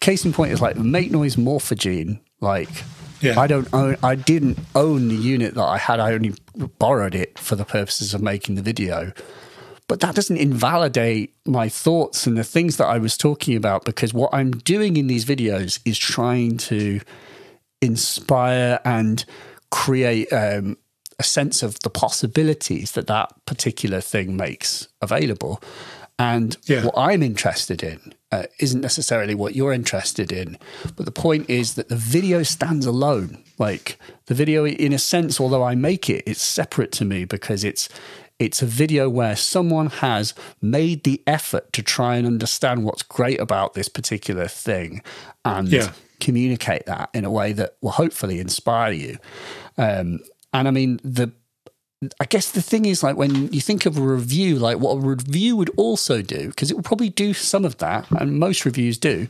Case in point is like the Make Noise Morphogene. Like, Yeah. I don't own, I didn't own the unit that I had. I only borrowed it for the purposes of making the video but that doesn't invalidate my thoughts and the things that I was talking about because what I'm doing in these videos is trying to inspire and create um, a sense of the possibilities that that particular thing makes available. And Yeah. what I'm interested in uh, isn't necessarily what you're interested in. But the point is that the video stands alone. Like the video, in a sense, although I make it, it's separate to me because it's it's a video where someone has made the effort to try and understand what's great about this particular thing and Yeah. communicate that in a way that will hopefully inspire you. Um, and I mean, the I guess the thing is like when you think of a review, like what a review would also do, because it would probably do some of that, and most reviews do.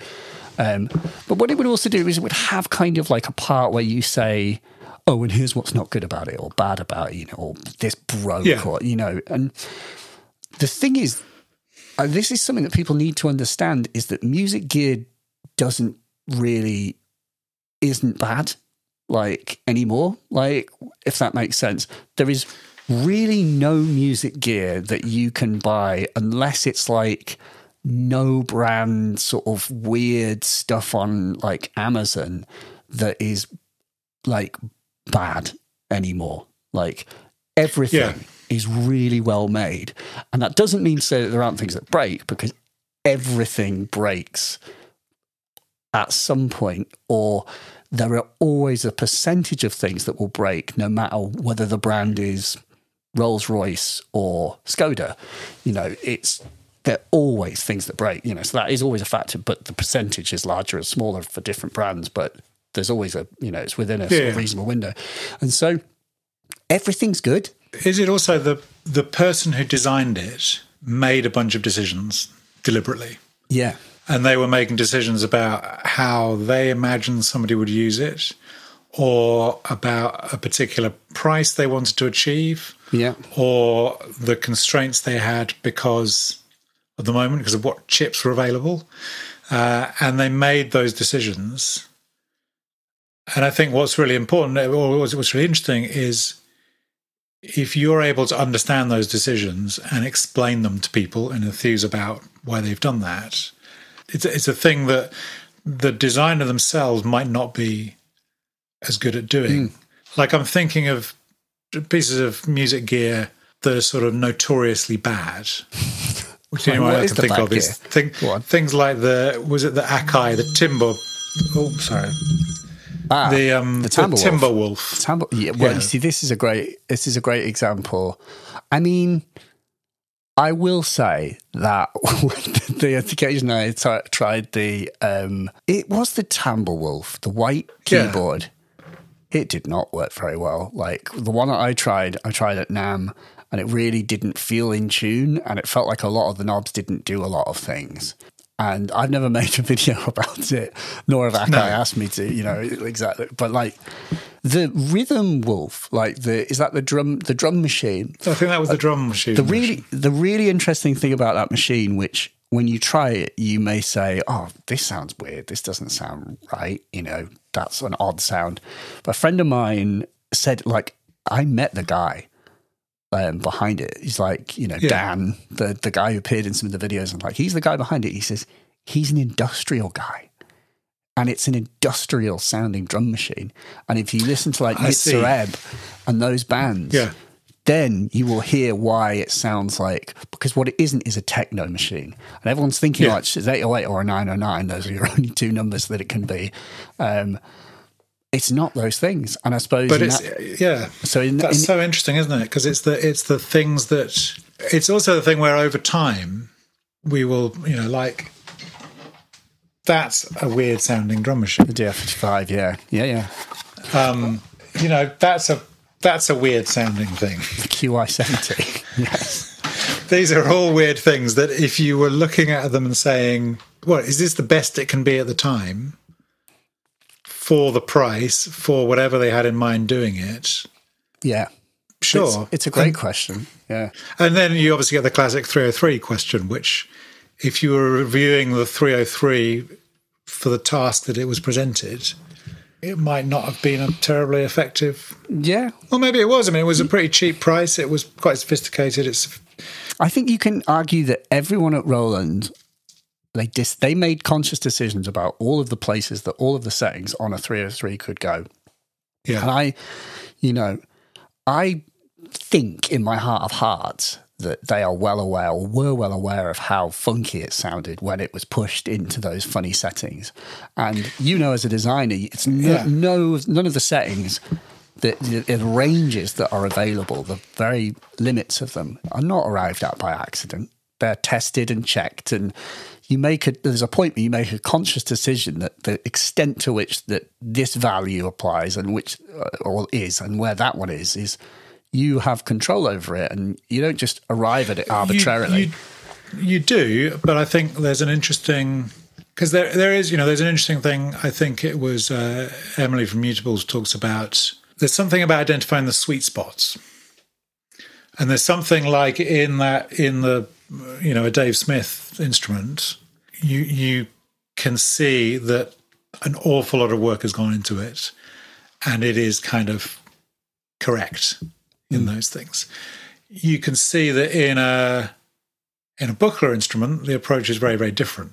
Um, but what it would also do is it would have kind of like a part where you say, "Oh, and here's what's not good about it, or bad about it, you know, or this broke, Yeah. or you know." And the thing is, uh, this is something that people need to understand: is that music gear doesn't really isn't bad like anymore. Like if that makes sense. There is really no music gear that you can buy unless it's like no brand sort of weird stuff on like Amazon that is like bad anymore. Like everything Yeah. is really well made. And that doesn't mean to say that there aren't things that break because everything breaks at some point, or there are always a percentage of things that will break, no matter whether the brand is Rolls Royce or Skoda. You know, it's there are always things that break. You know, so that is always a factor, but the percentage is larger or smaller for different brands. But there's always a you know, it's within a sort of reasonable window, and so everything's good. Is it also the the person who designed it made a bunch of decisions deliberately? Yeah, and they were making decisions about how they imagined somebody would use it or about a particular price they wanted to achieve yeah, or the constraints they had because of the moment because of what chips were available. Uh, and they made those decisions. And i think what's really important or what's really interesting is if you're able to understand those decisions and explain them to people and enthuse about why they've done that it's a, it's a thing that the designer themselves might not be as good at doing. Like I'm thinking of pieces of music gear that are sort of notoriously bad. Which What I can think of is thing, things like the was it the Akai, the Timber oh sorry. ah, The um the the Timbre Wolf. Timberwolf. Tambo- yeah, well, Yeah. you see, this is a great this is a great example. I mean, I will say that the occasion I t- tried the um, it was the Timbre Wolf, the white Yeah. keyboard. It did not work very well. Like the one that I tried, I tried at NAMM, and it really didn't feel in tune, and it felt like a lot of the knobs didn't do a lot of things. And I've never made a video about it, nor have Akai No. asked me to, you know, exactly. But like the Rhythm Wolf, like the is that the drum the drum machine? I think that was the uh, drum machine. The really the really interesting thing about that machine, which when you try it, you may say, "Oh, this sounds weird. This doesn't sound right." You know, that's an odd sound. But a friend of mine said, like, I met the guy um, behind it. He's like, you know, Yeah. Dan, the the guy who appeared in some of the videos, and like, he's the guy behind it. He says he's an industrial guy. And it's an industrial sounding drum machine. And if you listen to like. Yitzhak and those bands, Yeah. then you will hear why it sounds like because what it isn't is a techno machine, and everyone's thinking Yeah. like it's 808 or a 909. Those are your only two numbers that it can be. Um, it's not those things, and I suppose. but it's that- yeah so in, That's in- so interesting, isn't it? Because it's the it's the things that it's also the thing where over time we will you know like that's a weird sounding drum machine. the DF55, yeah, yeah, yeah, um, You know that's a that's a weird sounding thing. the QI70, yes, These are all weird things that if you were looking at them and saying, "Well, is this the best it can be at the time?" For the price, for whatever they had in mind doing it, yeah. sure. It's, it's a great question. Yeah, And then you obviously get the classic 303 question, which, if you were reviewing the 303 for the task that it was presented, it might not have been a terribly effective. yeah. Well, maybe it was. I mean, it was a pretty cheap price. It was quite sophisticated. It's I think you can argue that everyone at Roland they dis- they made conscious decisions about all of the places that all of the settings on a 303 could go. And yeah, I, you know, I think in my heart of hearts that they are well aware or were well aware of how funky it sounded when it was pushed into those funny settings. And you know, as a designer, it's no, Yeah. no none of the settings. The, the, the ranges that are available, the very limits of them, are not arrived at by accident. They're tested and checked, and you make a. There's a point where you make a conscious decision that the extent to which that this value applies and which uh, or is, and where that one is, is you have control over it, and you don't just arrive at it arbitrarily. You, you, you do, but I think there's an interesting because there there is you know there's an interesting thing. I think it was uh, Emily from Mutables talks about. There's something about identifying the sweet spots, and there's something like in that in the you know a Dave Smith instrument, you you can see that an awful lot of work has gone into it, and it is kind of correct in hmm. those things. You can see that in a in a Buchla instrument, the approach is very, very different.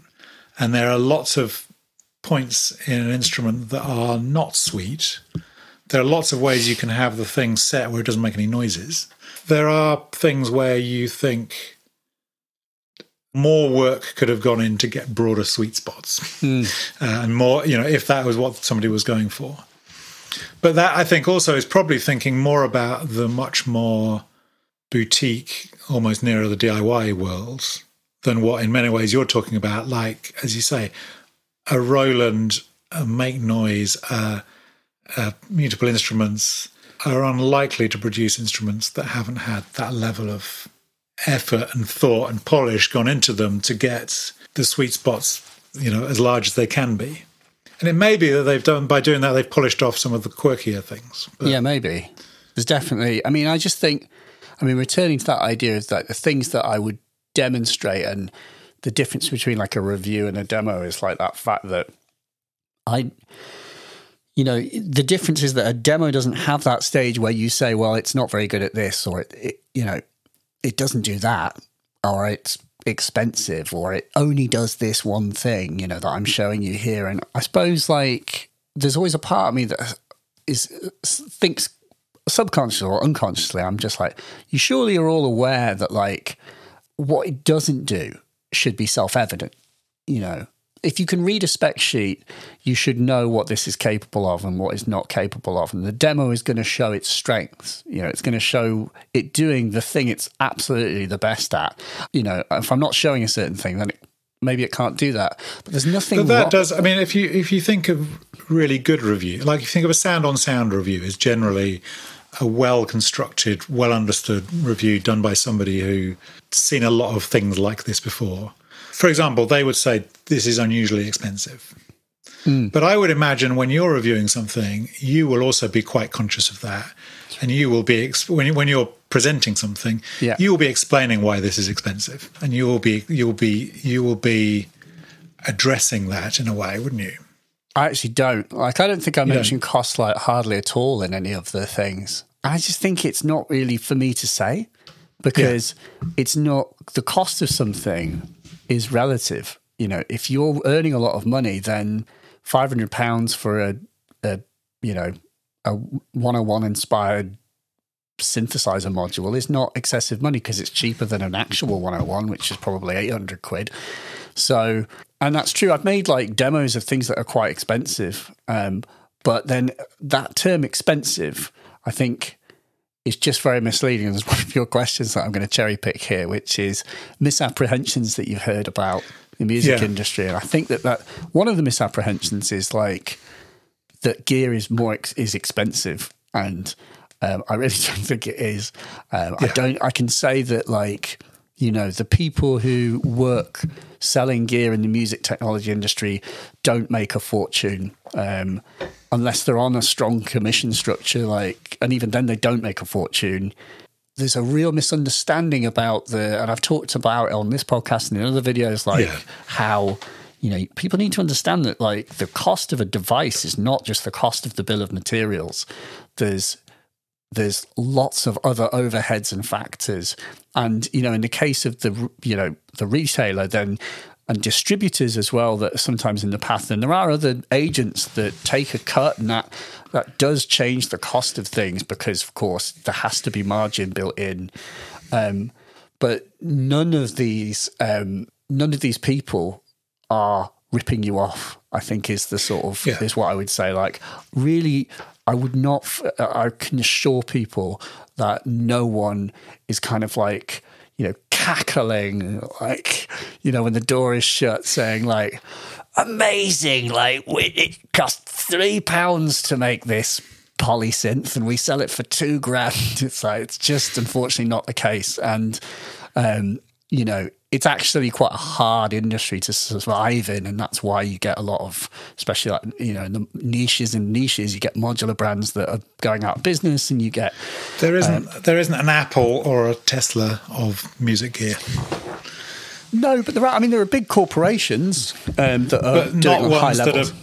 And there are lots of points in an instrument that are not sweet. There are lots of ways you can have the thing set where it doesn't make any noises. There are things where you think more work could have gone in to get broader sweet spots uh, and more, you know, if that was what somebody was going for. But that I think also is probably thinking more about the much more boutique, almost nearer the DIY world than what in many ways you're talking about. Like, as you say, a Roland, a Make Noise, uh, uh, mutable instruments are unlikely to produce instruments that haven't had that level of effort and thought and polish gone into them to get the sweet spots, you know, as large as they can be. And it may be that they've done by doing that they've polished off some of the quirkier things. But Yeah, maybe. There's definitely. I mean, I just think. I mean, returning to that idea is that the things that I would demonstrate and the difference between like a review and a demo is like that fact that I, you know, the difference is that a demo doesn't have that stage where you say, well, it's not very good at this, or it, it you know, it doesn't do that, or it's expensive, or it only does this one thing, you know, that I'm showing you here. And I suppose like there's always a part of me that is thinks subconsciously or unconsciously, I'm just like, you surely are all aware that like what it doesn't do should be self evident. You know, if you can read a spec sheet, you should know what this is capable of and what is not capable of. And the demo is going to show its strengths. You know, it's going to show it doing the thing it's absolutely the best at. You know, if I'm not showing a certain thing, then it, maybe it can't do that. But there's nothing But that wrong- does. I mean, if you if you think of really good review, like if you think of a sound on sound review, is generally a well constructed, well understood review done by somebody who seen a lot of things like this before. For example, they would say this is unusually expensive. Hmm. But I would imagine when you're reviewing something, you will also be quite conscious of that, and you will be when you, when you're presenting something, Yeah. you will be explaining why this is expensive, and you will be you will be you will be addressing that in a way, wouldn't you? I actually don't. Like, I don't think I mentioned cost like hardly at all in any of the things. I just think it's not really for me to say because it's not the cost of something is relative. You know, if you're earning a lot of money, then five hundred pounds for a, a you know a one hundred one inspired synthesizer module is not excessive money because it's cheaper than an actual 101 which is probably 800 quid so and that's true i've made like demos of things that are quite expensive um, but then that term expensive i think is just very misleading there's one of your questions that i'm going to cherry pick here which is misapprehensions that you've heard about the music Yeah. industry and i think that that one of the misapprehensions is like that gear is more ex- is expensive, and um, I really don't think it is. Um, I don't. I can say that like you know the people who work selling gear in the music technology industry don't make a fortune um, unless they're on a strong commission structure. Like, and even then they don't make a fortune there's a real misunderstanding about the, and I've talked about it on this podcast and in other videos, like Yeah. how, you know, people need to understand that like the cost of a device is not just the cost of the bill of materials. There's, there's lots of other overheads and factors. And, you know, in the case of the, you know, the retailer, then, and distributors as well that are sometimes in the path. And there are other agents that take a cut and that that does change the cost of things because of course there has to be margin built in. Um, but none of these um, none of these people are ripping you off. I think is the sort of Yeah. is what I would say. Like really, I would not. I can assure people that no one is kind of like you know cackling like you know when the door is shut, saying like amazing. Like it cost three pounds to make this polysynth and we sell it for two grand. It's like it's just unfortunately not the case. And um, you know, it's actually quite a hard industry to survive in, and that's why you get a lot of, especially like you know, in the niches and niches, you get modular brands that are going out of business, and you get There isn't there isn't an Apple or a Tesla of music gear, no, but there are. I mean, there are big corporations um, that are but not on high ones that are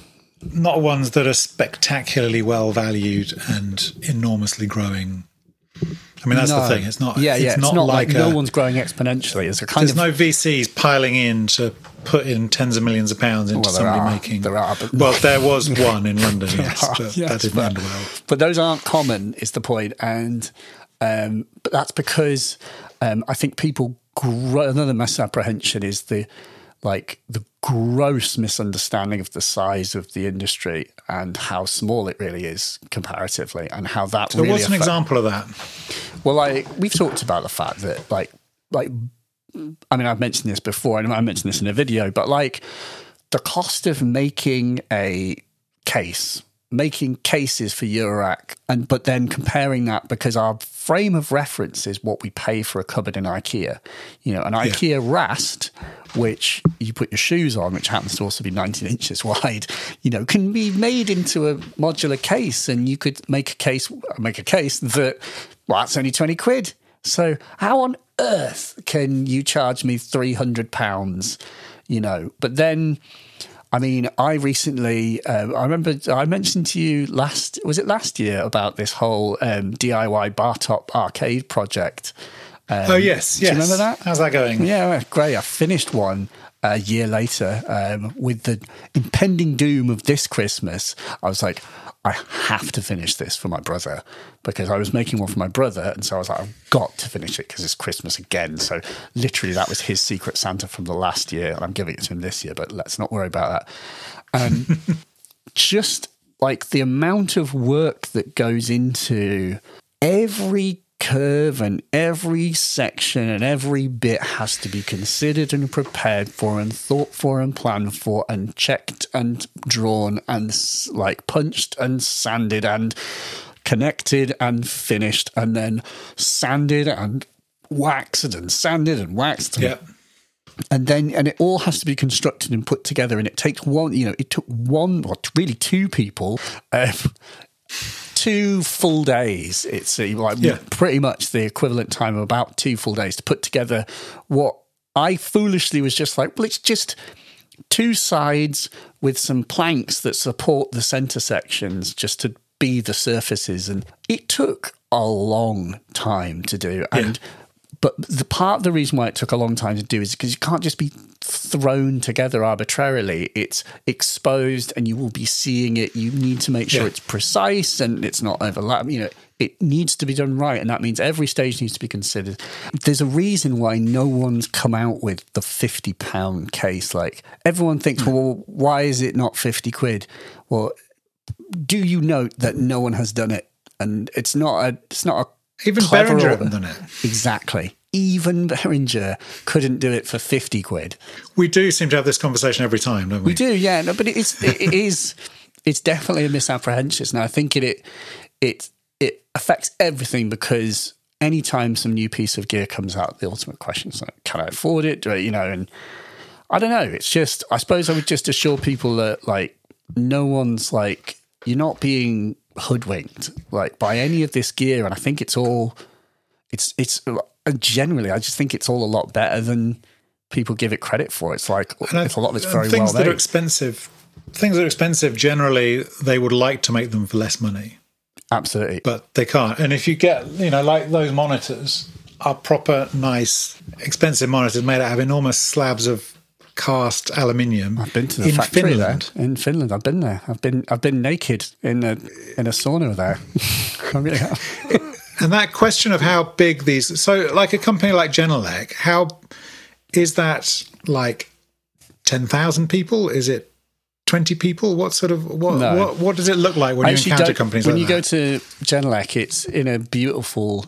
not ones that are spectacularly well valued and enormously growing. I mean, that's the thing. It's not. Yeah, it's yeah. It's not, not, like, like, a, no one's growing exponentially. It's a kind There's of no VCs piling in to put in tens of millions of pounds into Well, somebody are. making. There are, but- well, there was one in London, yes, are, but yes, that didn't but- end well. But those aren't common, is the point. And um, but that's because um, I think people grow. Another misapprehension is the like the gross misunderstanding of the size of the industry and how small it really is comparatively, and how that So, really. what's an affect- example of that? Well, like we've talked about the fact that, like, like I mean, I've mentioned this before, and I mentioned this in a video, but like the cost of making a case, making cases for Eurorack, and but then comparing that because our frame of reference is what we pay for a cupboard in IKEA. You know, an IKEA Rast, which you put your shoes on, which happens to also be 19 inches wide, you know, can be made into a modular case, and you could make a case, make a case that well, that's only 20 quid. So how on earth can you charge me 300 pounds, you know? But then I mean, I recently, um, I remember I mentioned to you last, was it last year about this whole um, DIY bar top arcade project? Um, Oh yes, do you yes. remember that? How's that going? Yeah, great. I finished one a year later um, with the impending doom of this Christmas. I was like, I have to finish this for my brother because I was making one for my brother. And so I was like, I've got to finish it because it's Christmas again. So literally, that was his secret Santa from the last year. And I'm giving it to him this year, but let's not worry about that. Um, just like the amount of work that goes into every curve and every section and every bit has to be considered and prepared for and thought for and planned for and checked and drawn and like punched and sanded and connected and finished and then sanded and waxed and sanded and waxed and Yeah. and then and it all has to be constructed and put together and it takes one you know it took one or really two people um, two full days it's uh, like Yeah. pretty much the equivalent time of about two full days to put together what i foolishly was just like well it's just two sides with some planks that support the center sections just to be the surfaces. And it took a long time to do. And but the part of the reason why it took a long time to do is because you can't just be thrown together arbitrarily. It's exposed and you will be seeing it. You need to make sure Yeah. it's precise and it's not overlapping you know it needs to be done right and that means every stage needs to be considered. There's a reason why no one's come out with the 50 pound case. Like everyone thinks Hmm. well why is it not 50 quid? Well do you note that no one has done it? And it's not a it's not a Even clever Behringer order. haven't done it. exactly even Behringer couldn't do it for 50 quid We do seem to have this conversation every time, don't we? we do, yeah. No, but it's it, it is it's definitely a misapprehension, and I think it it it it affects everything because anytime some new piece of gear comes out, the ultimate question is like, can I afford it? Do I, you know? And I don't know. It's just I suppose I would just assure people that like no one's like you're not being hoodwinked like by any of this gear, and I think it's all it's it's uh, generally I just think it's all a lot better than people give it credit for. It's like And it's a lot of it's very things well that are expensive. Things that are expensive generally they would like to make them for less money, Absolutely. but they can't. And if you get, you know, like those monitors are proper nice, expensive monitors made out of enormous slabs of cast aluminium. I've been to the in factory Finland. there in Finland. I've been there. I've been I've been naked in a in a sauna there. And that question of how big these, so like a company like Genelec, how is that like 10,000 people? Is it 20 people? What sort of, what, No. what, what does it look like when I you encounter companies when like you that? go to Genelec, it's in a beautiful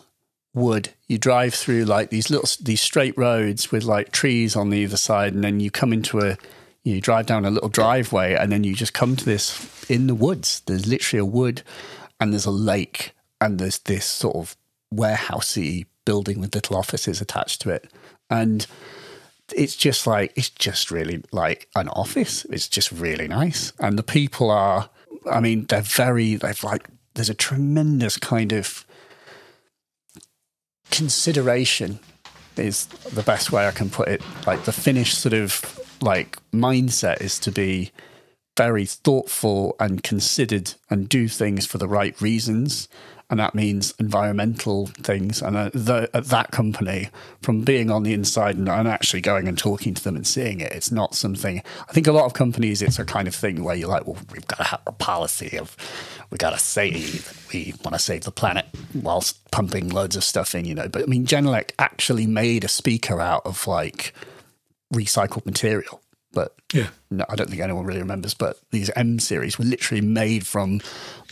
wood. You drive through like these little these straight roads with like trees on either side, and then you come into a you drive down a little driveway, and then you just come to this in the woods. There's literally a wood, and there's a lake, and there's this sort of warehousey building with little offices attached to it, and it's just like it's just really like an office. It's just really nice, and the people are. I mean, they're very. They've like. There's a tremendous kind of consideration. Is the best way I can put it. Like the Finnish sort of like mindset is to be very thoughtful and considered and do things for the right reasons. And that means environmental things. And uh, the, at that company, from being on the inside and, and actually going and talking to them and seeing it, it's not something. I think a lot of companies, it's a kind of thing where you're like, well, we've got to have a policy of, we got to say that we want to save the planet whilst pumping loads of stuff in, you know. But I mean, Genelec actually made a speaker out of like recycled material. But yeah. no, I don't think anyone really remembers, but these M series were literally made from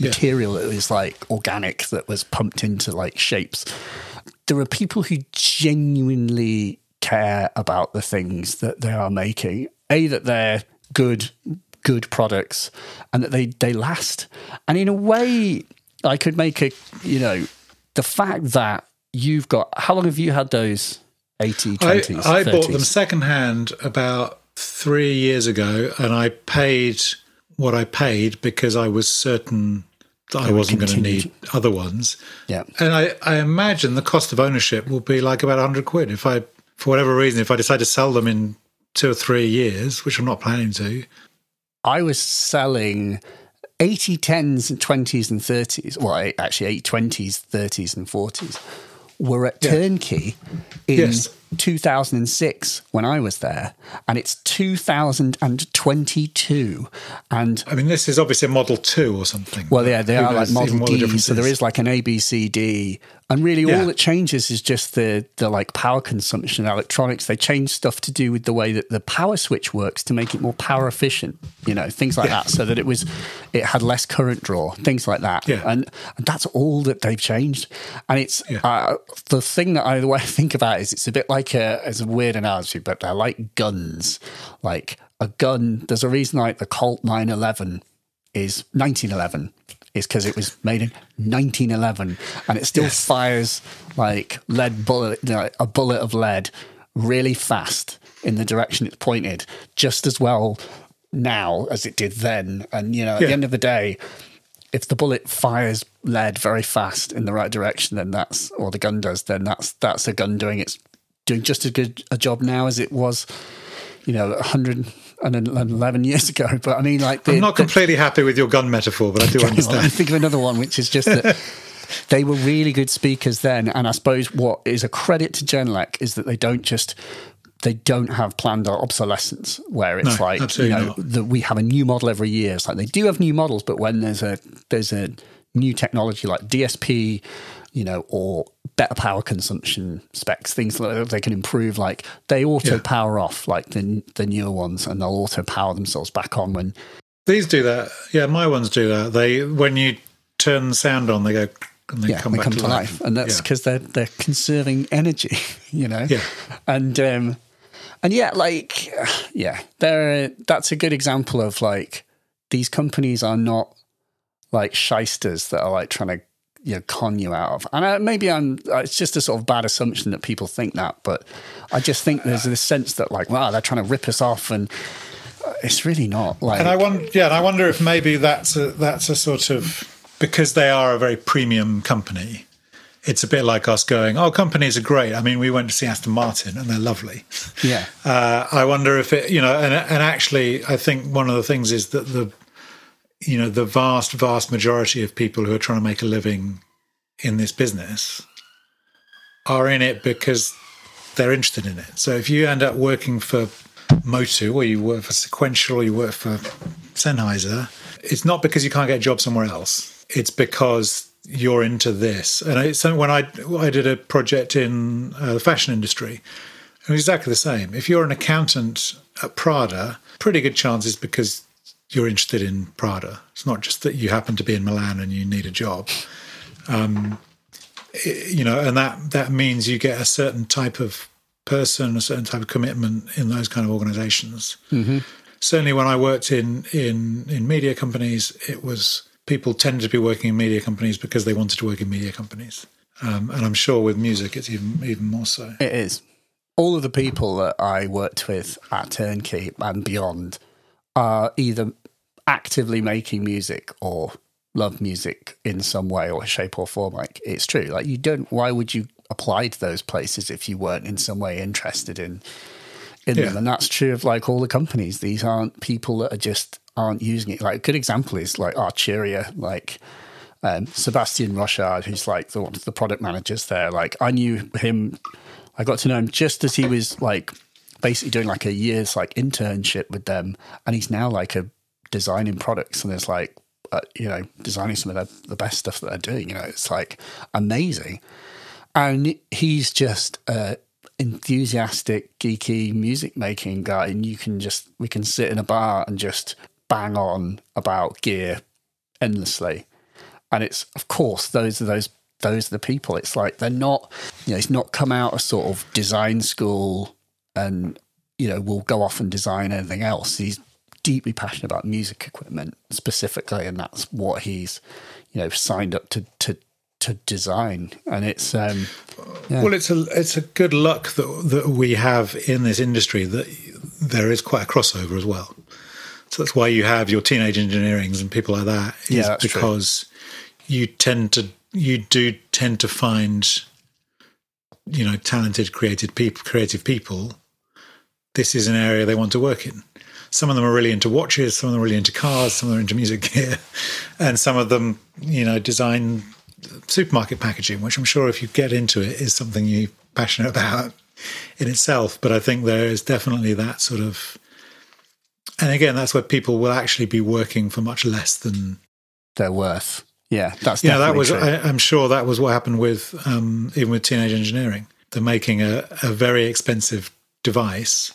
material that was like organic that was pumped into like shapes. There are people who genuinely care about the things that they are making. A that they're good good products and that they they last. And in a way I could make a you know the fact that you've got how long have you had those 80 I, 20s I bought 30s? them secondhand about three years ago, and I paid what I paid because I was certain that I wasn't going to need other ones. yeah And I, I imagine the cost of ownership will be like about 100 quid if I, for whatever reason, if I decide to sell them in two or three years, which I'm not planning to. I was selling 80 10s and 20s and 30s. Well, actually, 8 20s, 30s, and 40s were at Turnkey in Yes. 2006 when I was there. And it's 2022. And I mean, this is obviously a Model 2 or something. well, yeah, they Who are like Model D, so there is. is like an A, B, C, D, and really Yeah. all that changes is just the the like power consumption electronics. They change stuff to do with the way that the power switch works to make it more power efficient. You know, things like that, so that it was it had less current draw, things like that. Yeah. and, and that's all that they've changed. And it's Yeah. uh, the thing that I the way I think about it is it's a bit like a it's a weird analogy, but they're like guns. Like a gun, there's a reason like the Colt 911 is 1911 is because it was made in 1911 and it still Yes. fires like lead bullet you know, a bullet of lead really fast in the direction it's pointed just as well now as it did then and you know at Yeah. the end of the day if the bullet fires lead very fast in the right direction then that's or the gun does then that's that's a gun doing its doing just as good a job now as it was you know 111 years ago but i mean like the, I'm not the- completely happy with your gun metaphor, but I do well, I think of another one, which is just that they were really good speakers then. And I suppose what is a credit to Genelec is that they don't just they don't have planned obsolescence where it's No, like you know that we have a new model every year. It's like they do have new models, but when there's a there's a new technology like DSP, you know, or better power consumption specs, things that they can improve. Like they auto Yeah. power off, like the the newer ones, and they'll auto power themselves back on when These do that. Yeah, my ones do that. They when you turn the sound on, they go and they yeah, come they back come to, to life, and that's Yeah. because they're they're conserving energy, you know. Yeah. and um, and yeah, like yeah, they're that's a good example of like these companies are not like shysters that are like trying to you know con you out of. And uh, maybe I'm uh, it's just a sort of bad assumption that people think that, but I just think there's this sense that like wow, they're trying to rip us off, and uh, it's really not. Like And I wonder, yeah, and I wonder if maybe that's a that's a sort of because they are a very premium company. It's a bit like us going, "Oh, companies are great." I mean, we went to see Aston Martin, and they're lovely. yeah, Uh, I wonder if it, you know, and and actually, I think one of the things is that the, you know, the vast, vast majority of people who are trying to make a living in this business are in it because they're interested in it. So if you end up working for Motu or you work for Sequential or you work for Sennheiser, it's not because you can't get a job somewhere else. It's because you're into this. And it's when I I did a project in uh, the fashion industry, it was exactly the same. If you're an accountant at Prada, pretty good chances because you're interested in Prada. It's not just that you happen to be in Milan and you need a job. Um, it, you know, and that that means you get a certain type of person, a certain type of commitment in those kind of organizations. Mm-hmm. Certainly, when I worked in in in media companies, it was people tended to be working in media companies because they wanted to work in media companies. Um, and I'm sure with music, it's even even more so. It is. All of the people that I worked with at Turnkey and beyond are either actively making music or love music in some way or shape or form. Like it's true. Like you don't. Why would you apply to those places if you weren't in some way interested in in Yeah. them? And that's true of like all the companies. These aren't people that are just aren't using it. Like a good example is like Arturia, like. Um, Sebastian Rochard, who's like the, one of the product managers there, like I knew him, I got to know him just as he was like basically doing like a year's like internship with them, and he's now like a designing products and it's like uh, you know designing some of the, the best stuff that they're doing. You know, it's like amazing, and he's just a enthusiastic, geeky music making guy, and you can just we can sit in a bar and just bang on about gear endlessly, and it's of course those are those those are the people. It's like they're not, you know, it's not come out of sort of design school and you know will go off and design anything else. He's deeply passionate about music equipment specifically, and that's what he's you know signed up to to to design. And it's um, Yeah. Well, it's a it's a good luck that that we have in this industry that there is quite a crossover as well. So that's why you have your teenage engineerings and people like that. Is Yeah, that's true. because you tend to you do tend to find you know talented, creative people, creative people. This is an area they want to work in. Some of them are really into watches, some of them are really into cars, some of them are into music gear, and some of them, you know, design supermarket packaging, which I'm sure if you get into it is something you're passionate about in itself. But I think there is definitely that sort of, and again, that's where people will actually be working for much less than, their worth. Yeah, that's know, that was, true. I, I'm sure that was what happened with, um, even with teenage engineering. They're making a, a very expensive device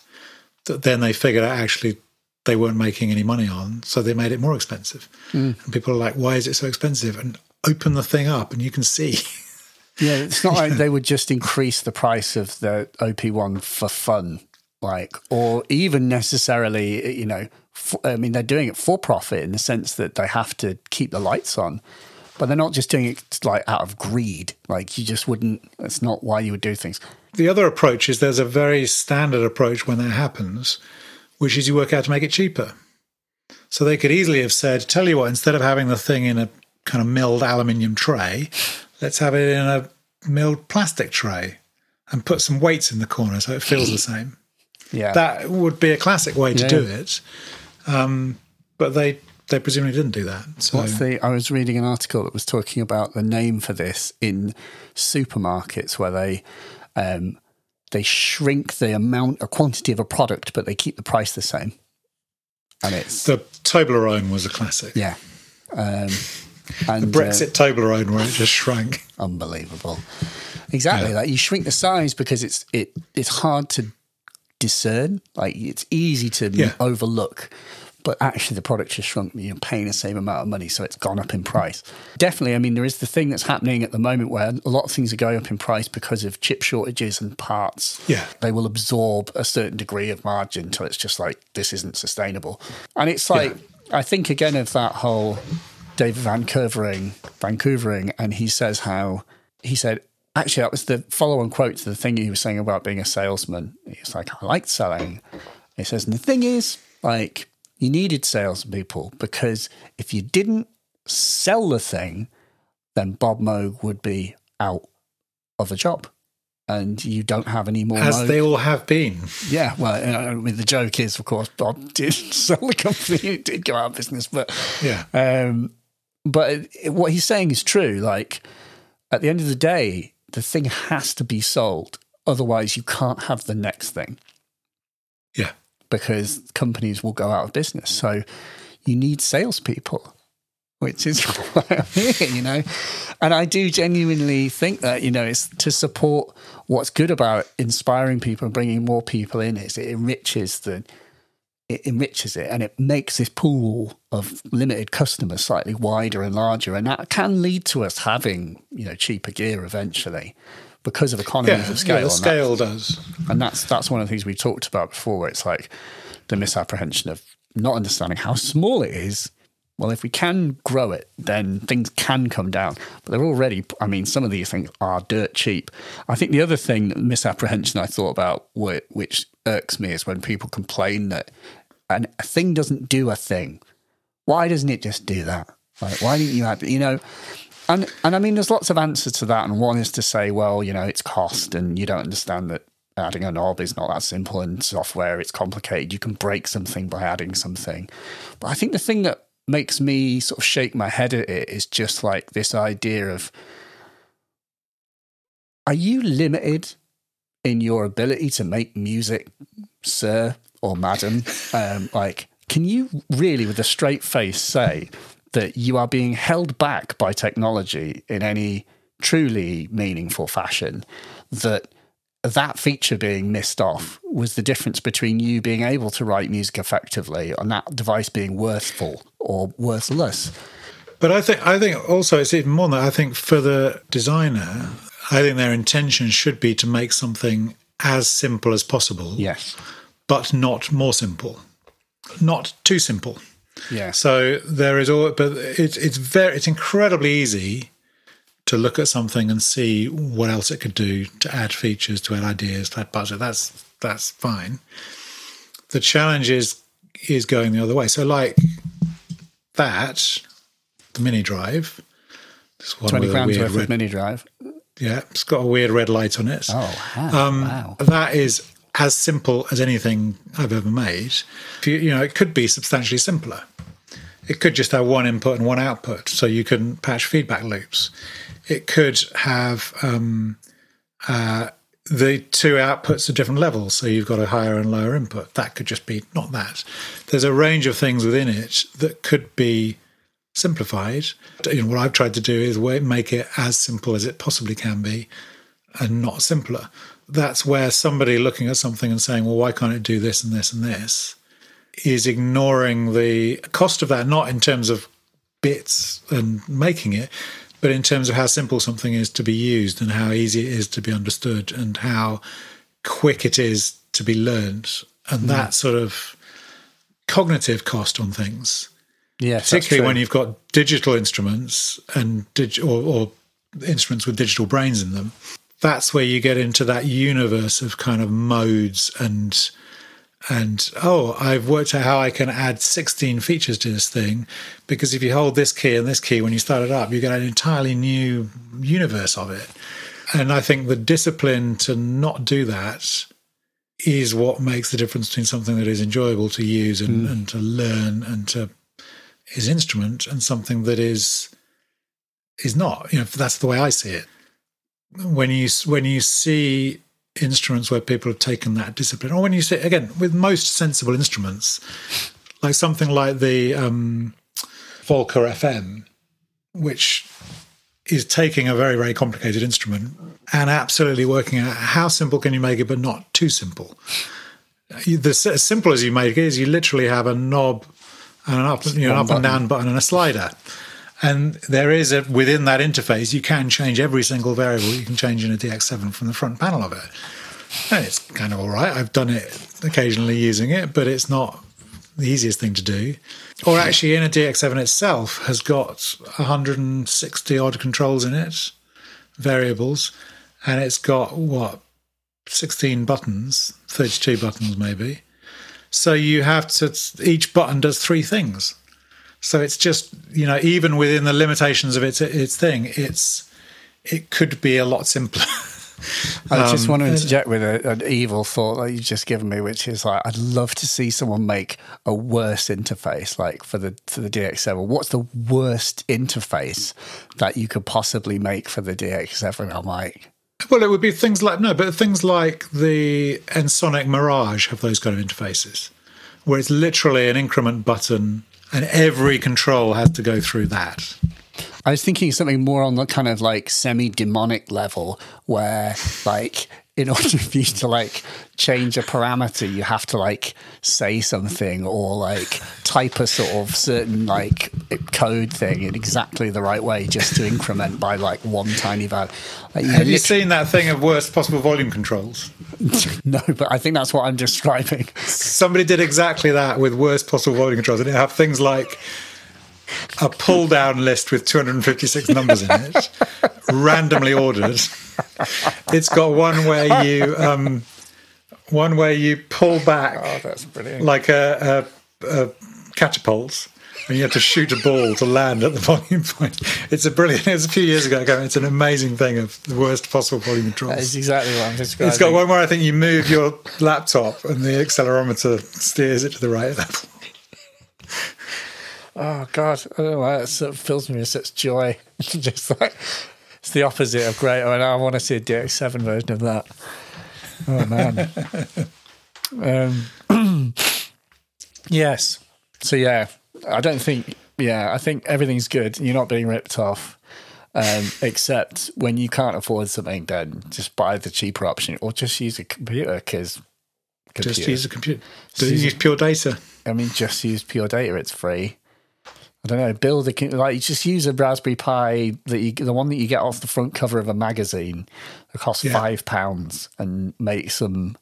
that then they figured out actually they weren't making any money on. So they made it more expensive. Hmm. And people are like, why is it so expensive? And open the thing up and you can see. Yeah, it's not like they would just increase the price of the OP1 for fun, like, or even necessarily, you know, I mean, they're doing it for profit in the sense that they have to keep the lights on, but they're not just doing it like out of greed. Like, you just wouldn't, that's not why you would do things. The other approach is there's a very standard approach when that happens, which is you work out to make it cheaper. So they could easily have said, tell you what, instead of having the thing in a kind of milled aluminium tray, let's have it in a milled plastic tray and put some weights in the corner so it feels the same. Yeah. That would be a classic way to Yeah. do it. Um, but they they presumably didn't do that. So What's the? I was reading an article that was talking about the name for this in supermarkets where they um, they shrink the amount or quantity of a product, but they keep the price the same. And it's the Toblerone was a classic. yeah, um, and Brexit Toblerone where it just shrank. uh, unbelievable. Exactly, Yeah. like you shrink the size because it's it it's hard to discern. Like it's easy to Yeah. overlook, but actually the product has shrunk. You're paying the same amount of money, so it's gone up in price. Definitely, I mean there is the thing that's happening at the moment where a lot of things are going up in price because of chip shortages and parts. Yeah. they will absorb a certain degree of margin till it's just like this isn't sustainable. And it's like I think again of that whole David Van Koevering, Vancouvering, and he says how he said actually that was the follow-on quote to the thing he was saying about being a salesman. He's like, I liked selling. He says, and the thing is, like, you needed salespeople because if you didn't sell the thing, then Bob Moog would be out of a job. And you don't have any more. As they all have been. Yeah, well, I mean, the joke is, of course, Bob did sell the company, it did go out of business, but Yeah. um, but what he's saying is true. Like at the end of the day, the thing has to be sold, otherwise you can't have the next thing Yeah. Because companies will go out of business. So you need salespeople. which is why I'm here, you know. And I do genuinely think that, you know, it's to support what's good about inspiring people and bringing more people in is it enriches the it enriches it and it makes this pool of limited customers slightly wider and larger and that can lead to us having you know cheaper gear eventually because of economies Yeah, of scale yeah, and scale does. and that's that's one of the things we talked about before where it's like the misapprehension of not understanding how small it is. Well if we can grow it then things can come down. But they're already i mean some of these things are dirt cheap. I think the other thing misapprehension i thought about which irks me is when people complain that an, a thing doesn't do a thing. Why doesn't it just do that? Like why didn't you add you know and and I mean, there's lots of answers to that. And one is to say, well, you know, it's cost, and you don't understand that adding a knob is not that simple, and software it's complicated. You can break something by adding something. But I think the thing that makes me sort of shake my head at it is just like this idea of, are you limited in your ability to make music, sir or madam? Um, like, can you really, with a straight face, say? That you are being held back by technology in any truly meaningful fashion that that feature being missed off was the difference between you being able to write music effectively and that device being worthful or worthless But I think I think also it's even more than that. I think for the designer, I think their intention should be to make something as simple as possible, yes but not more simple, not too simple. Yes So there is all, but it's it's very it's incredibly easy to look at something and see what else it could do to add features, to add ideas, to add budget. That's that's fine. The challenge is is going the other way. So like that, the mini drive. This one 20 with grams worth red, of mini drive yeah, it's got a weird red light on it. oh wow, Um, wow. That is as simple as anything I've ever made. You, you know, it could be substantially simpler. It could just have one input and one output, so you can patch feedback loops. It could have um, uh, the two outputs at different levels, so you've got a higher and lower input. That could just be not that. There's a range of things within it that could be simplified. You know, what I've tried to do is make it as simple as it possibly can be and not simpler. That's where somebody looking at something and saying, well, why can't it do this and this and this, is ignoring the cost of that, not in terms of bits and making it, but in terms of how simple something is to be used and how easy it is to be understood and how quick it is to be learned. And hmm. that sort of cognitive cost on things. That's particularly when you've got digital instruments and dig- or, or instruments with digital brains in them that's where you get into that universe of kind of modes and and oh i've worked out how i can add 16 features to this thing because if you hold this key and this key when you start it up you get an entirely new universe of it and i think the discipline to not do that is what makes the difference between something that is enjoyable to use and, mm. and to learn and to his instrument and something that is is not. You know, that's the way I see it. When you when you see instruments where people have taken that discipline, or when you say again with most sensible instruments, like something like the um, Volca FM, which is taking a very very complicated instrument and absolutely working out how simple can you make it, but not too simple. The, as simple as you make it is you literally have a knob and an up, you know, an up and down button and a slider. And there is a within that interface, you can change every single variable you can change in a DX7 from the front panel of it. And it's kind of all right. I've done it occasionally using it, but it's not the easiest thing to do. Or actually, in a DX7 itself has got 160 odd controls in it, variables, and it's got what 16 buttons, 32 buttons maybe. So you have to, each button does three things. So it's just, you know, even within the limitations of its its thing, it's it could be a lot simpler. I just Um, want to interject with a, an evil thought that you've just given me, which is like I'd love to see someone make a worse interface, like for the for the DX7. What's the worst interface that you could possibly make for the DX7? I'm like, well, it would be things like no, but things like the Ensoniq Mirage have those kind of interfaces, where it's literally an increment button and every control has to go through that. I was thinking something more on the kind of like semi demonic level where like in order for you to like change a parameter, you have to like say something or like type a sort of certain like code thing in exactly the right way just to increment by like one tiny value. Like, Have you seen that thing of worst possible volume controls? no, but I think that's what I'm describing. Somebody did exactly that with worst possible volume controls, and it have things like a pull down list with 256 numbers in it, randomly ordered. It's got one where you um, one where you pull back Oh, that's brilliant. like a, a, a catapult. And you have to shoot a ball to land at the volume point. It's a brilliant. It was a few years ago. It's an amazing thing of the worst possible volume controls. That is exactly what I'm describing. It's got one where I think you move your laptop and the accelerometer steers it to the right level. Oh God, I don't know why that sort of fills me with such joy. Just like it's the opposite of great. I, mean, I want to see a DX7 version of that. Oh man. um, yes. So yeah, I don't think. Yeah, I think everything's good. You're not being ripped off. Um, except when you can't afford something, then just buy the cheaper option or just use a computer because. Just use a computer. Do you use pure data? I mean, just use pure data. It's free. I don't know. Build a like. You just use a Raspberry Pi that you, the one that you get off the front cover of a magazine. It costs Yeah. five pounds and make some.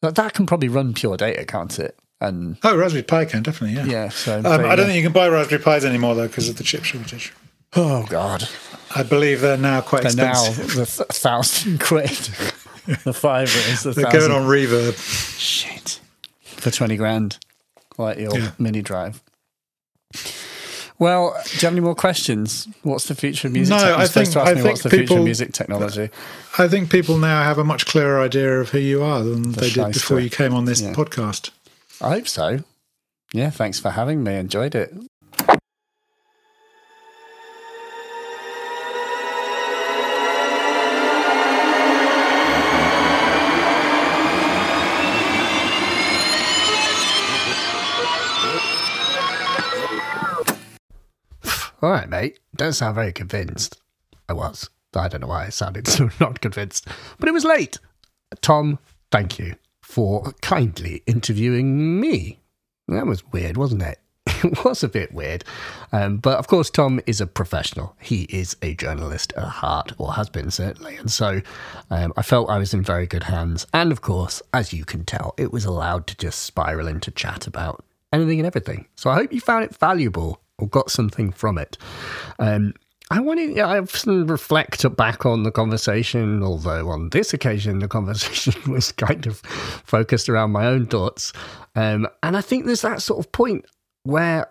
That, that can probably run pure data, can't it? And Oh, Raspberry Pi can definitely, yeah. yeah, so Um, I don't think you can buy Raspberry Pis anymore though because of the chip shortage. Oh God! I believe they're now quite now expensive. the th- thousand quid. the five is the they're thousand. going on reverb. Shit. For 20 grand. Like your Yeah. mini drive. Well, do you have any more questions? What's the future of music? No, you're I think- I think what's the future people- of music technology. I think people now have a much clearer idea of who you are than they did before you came on this Yeah. podcast. I hope so. Yeah, thanks for having me. Enjoyed it. All right, mate. Don't sound very convinced. I was. I don't know why I sounded so not convinced. But it was late. Tom, thank you for kindly interviewing me. That was weird, wasn't it? It was a bit weird. Um, but of course, Tom is a professional. He is a journalist at heart, or has been certainly. And so um, I felt I was in very good hands. And of course, as you can tell, it was allowed to just spiral into chat about anything and everything. So I hope you found it valuable or got something from it. Um, I wanted, I often reflect back on the conversation, although on this occasion the conversation was kind of focused around my own thoughts. Um, and I think there's that sort of point where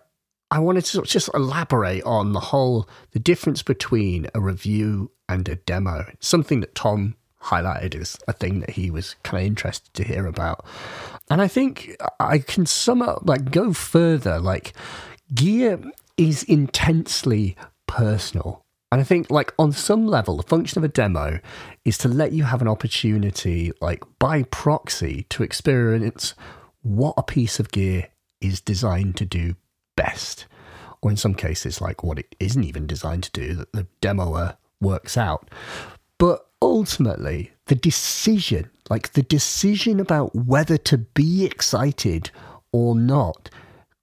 I wanted to just elaborate on the whole, the difference between a review and a demo. Something that Tom highlighted as a thing that he was kind of interested to hear about. And I think I can sum up, like, go further. Like, gear is intensely personal. And I think, like, on some level, the function of a demo is to let you have an opportunity, like, by proxy, to experience what a piece of gear is designed to do best. Or in some cases, like, what it isn't even designed to do, that the demoer works out. But ultimately, the decision, like the decision about whether to be excited or not,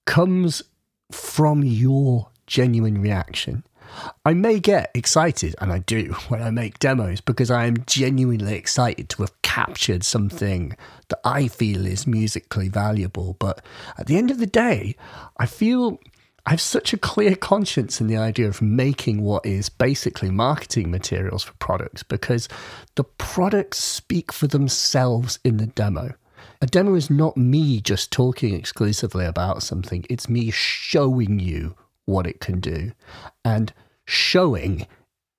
comes from your genuine reaction. I may get excited, and I do when I make demos because I am genuinely excited to have captured something that I feel is musically valuable. But at the end of the day, I feel I have such a clear conscience in the idea of making what is basically marketing materials for products because the products speak for themselves in the demo. A demo is not me just talking exclusively about something, it's me showing you what it can do. And showing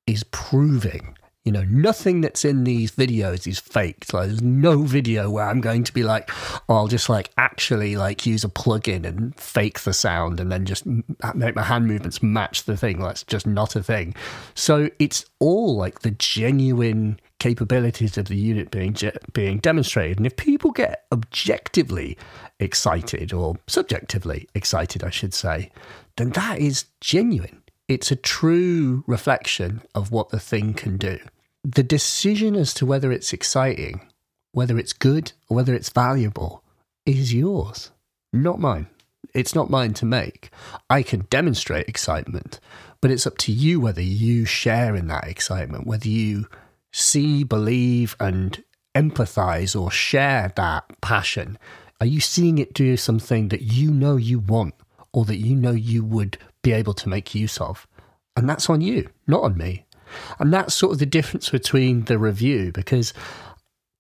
is proving. You know, nothing that's in these videos is faked. Like, there's no video where I'm going to be like, oh, I'll just like actually like use a plugin and fake the sound and then just make my hand movements match the thing. That's just not a thing. So it's all like the genuine capabilities of the unit being being demonstrated. And if people get objectively excited or subjectively excited, I should say, then that is genuine. It's a true reflection of what the thing can do. The decision as to whether it's exciting, whether it's good, or whether it's valuable is yours, not mine. It's not mine to make. I can demonstrate excitement, but it's up to you whether you share in that excitement, whether you see, believe, and empathize or share that passion. Are you seeing it do something that you know you want or that you know you would be able to make use of? And that's on you, not on me. And that's sort of the difference between the review because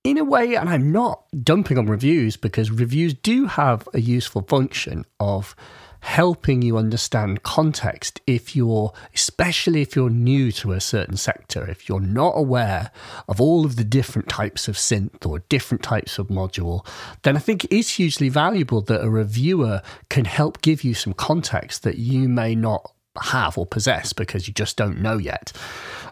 in a way, and I'm not dumping on reviews because reviews do have a useful function of helping you understand context if you're, especially if you're new to a certain sector, if you're not aware of all of the different types of synth or different types of module, then I think it is hugely valuable that a reviewer can help give you some context that you may not have or possess because you just don't know yet.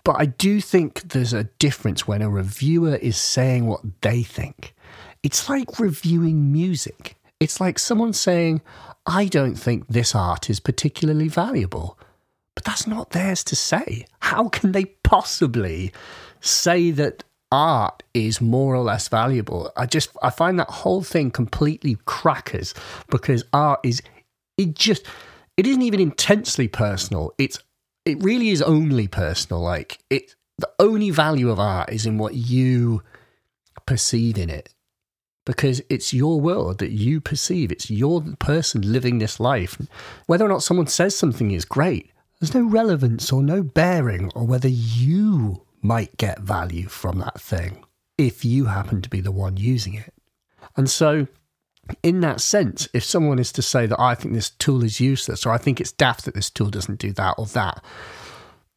But I do think there's a difference when a reviewer is saying what they think. It's like reviewing music. It's like someone saying, I don't think this art is particularly valuable. But that's not theirs to say. How can they possibly say that art is more or less valuable? I just I find that whole thing completely crackers because art is it just it isn't even intensely personal. It's it really is only personal. Like it the only value of art is in what you perceive in it because it's your world that you perceive. It's your person living this life. Whether or not someone says something is great, there's no relevance or no bearing or whether you might get value from that thing if you happen to be the one using it. And so, in that sense, if someone is to say that I think this tool is useless or I think it's daft that this tool doesn't do that or that,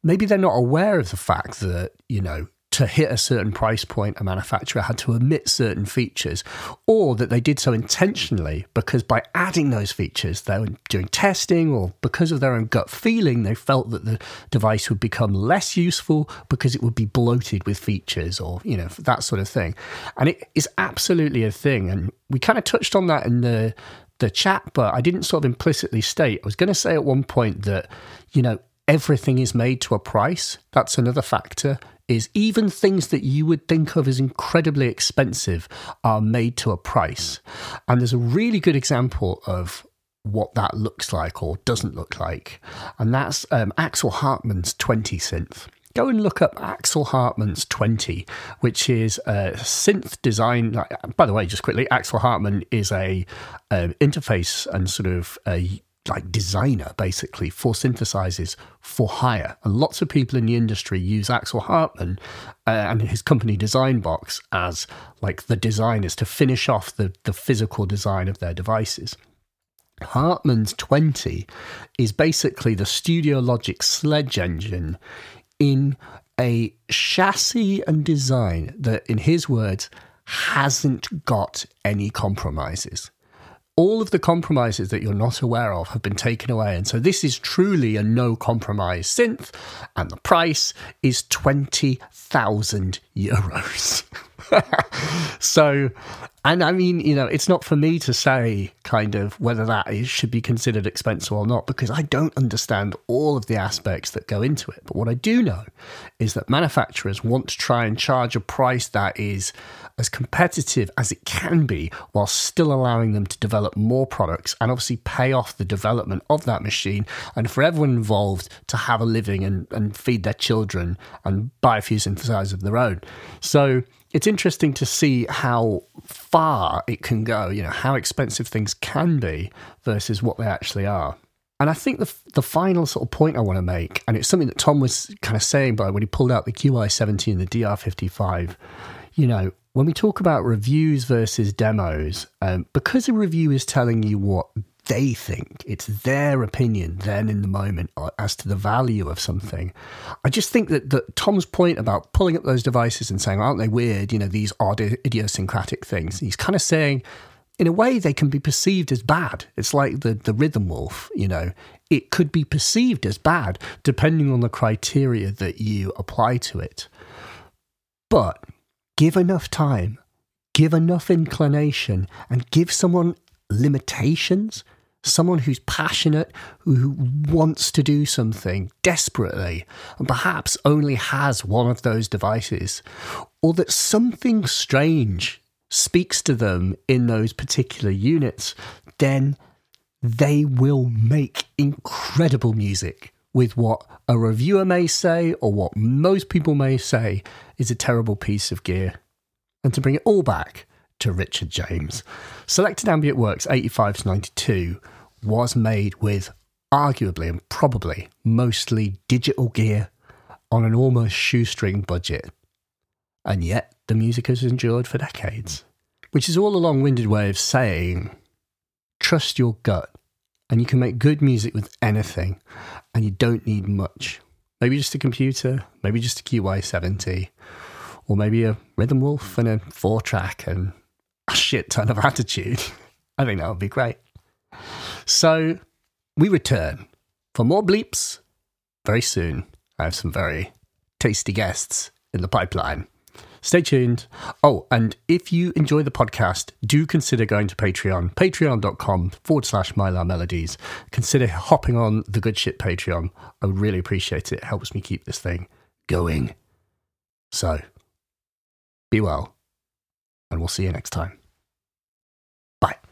maybe they're not aware of the fact that, you know, to hit a certain price point, a manufacturer had to omit certain features, or that they did so intentionally because by adding those features, they were doing testing, or because of their own gut feeling, they felt that the device would become less useful because it would be bloated with features, or you know that sort of thing. And it is absolutely a thing, and we kind of touched on that in the the chat, but I didn't sort of implicitly state. I was going to say at one point that you know everything is made to a price. That's another factor is even things that you would think of as incredibly expensive are made to a price. And there's a really good example of what that looks like or doesn't look like. And that's um, Axel Hartmann's 20 synth. Go and look up Axel Hartmann's 20, which is a synth design. By the way, just quickly, Axel Hartmann is a, a interface and sort of a like designer basically for synthesizers for hire. And lots of people in the industry use Axel Hartmann uh, and his company Designbox as like the designers to finish off the, the physical design of their devices. Hartmann's 20 is basically the Studio Logic sledge engine in a chassis and design that, in his words, hasn't got any compromises all of the compromises that you're not aware of have been taken away. And so this is truly a no compromise synth, and the price is 20,000 euros. so, and I mean, you know, it's not for me to say kind of whether that is, should be considered expensive or not, because I don't understand all of the aspects that go into it. But what I do know is that manufacturers want to try and charge a price that is as competitive as it can be while still allowing them to develop more products and obviously pay off the development of that machine and for everyone involved to have a living and, and feed their children and buy a few synthesizers of their own. So it's interesting to see how far it can go, you know, how expensive things can be versus what they actually are. And I think the the final sort of point I want to make, and it's something that Tom was kind of saying by when he pulled out the QY70 and the DR55, you know, when we talk about reviews versus demos, um, because a review is telling you what they think, it's their opinion then in the moment uh, as to the value of something. I just think that, that Tom's point about pulling up those devices and saying, aren't they weird, you know, these odd idiosyncratic things, he's kind of saying, in a way, they can be perceived as bad. It's like the, the rhythm wolf, you know, it could be perceived as bad depending on the criteria that you apply to it. But give enough time, give enough inclination, and give someone limitations, someone who's passionate, who wants to do something desperately, and perhaps only has one of those devices, or that something strange speaks to them in those particular units, then they will make incredible music with what a reviewer may say or what most people may say is a terrible piece of gear. And to bring it all back to Richard James, Selected Ambient Works 85 to 92 was made with arguably and probably mostly digital gear on an almost shoestring budget. And yet the music has endured for decades, which is all a long winded way of saying trust your gut and you can make good music with anything and you don't need much. Maybe just a computer, maybe just a QY70, or maybe a Rhythm Wolf and a four track and a shit ton of attitude. I think that would be great. So we return for more bleeps very soon. I have some very tasty guests in the pipeline. Stay tuned. Oh, and if you enjoy the podcast, do consider going to Patreon, patreon.com forward slash Mylar Melodies. Consider hopping on the Good Shit Patreon. I would really appreciate it. It helps me keep this thing going. So, be well, and we'll see you next time. Bye.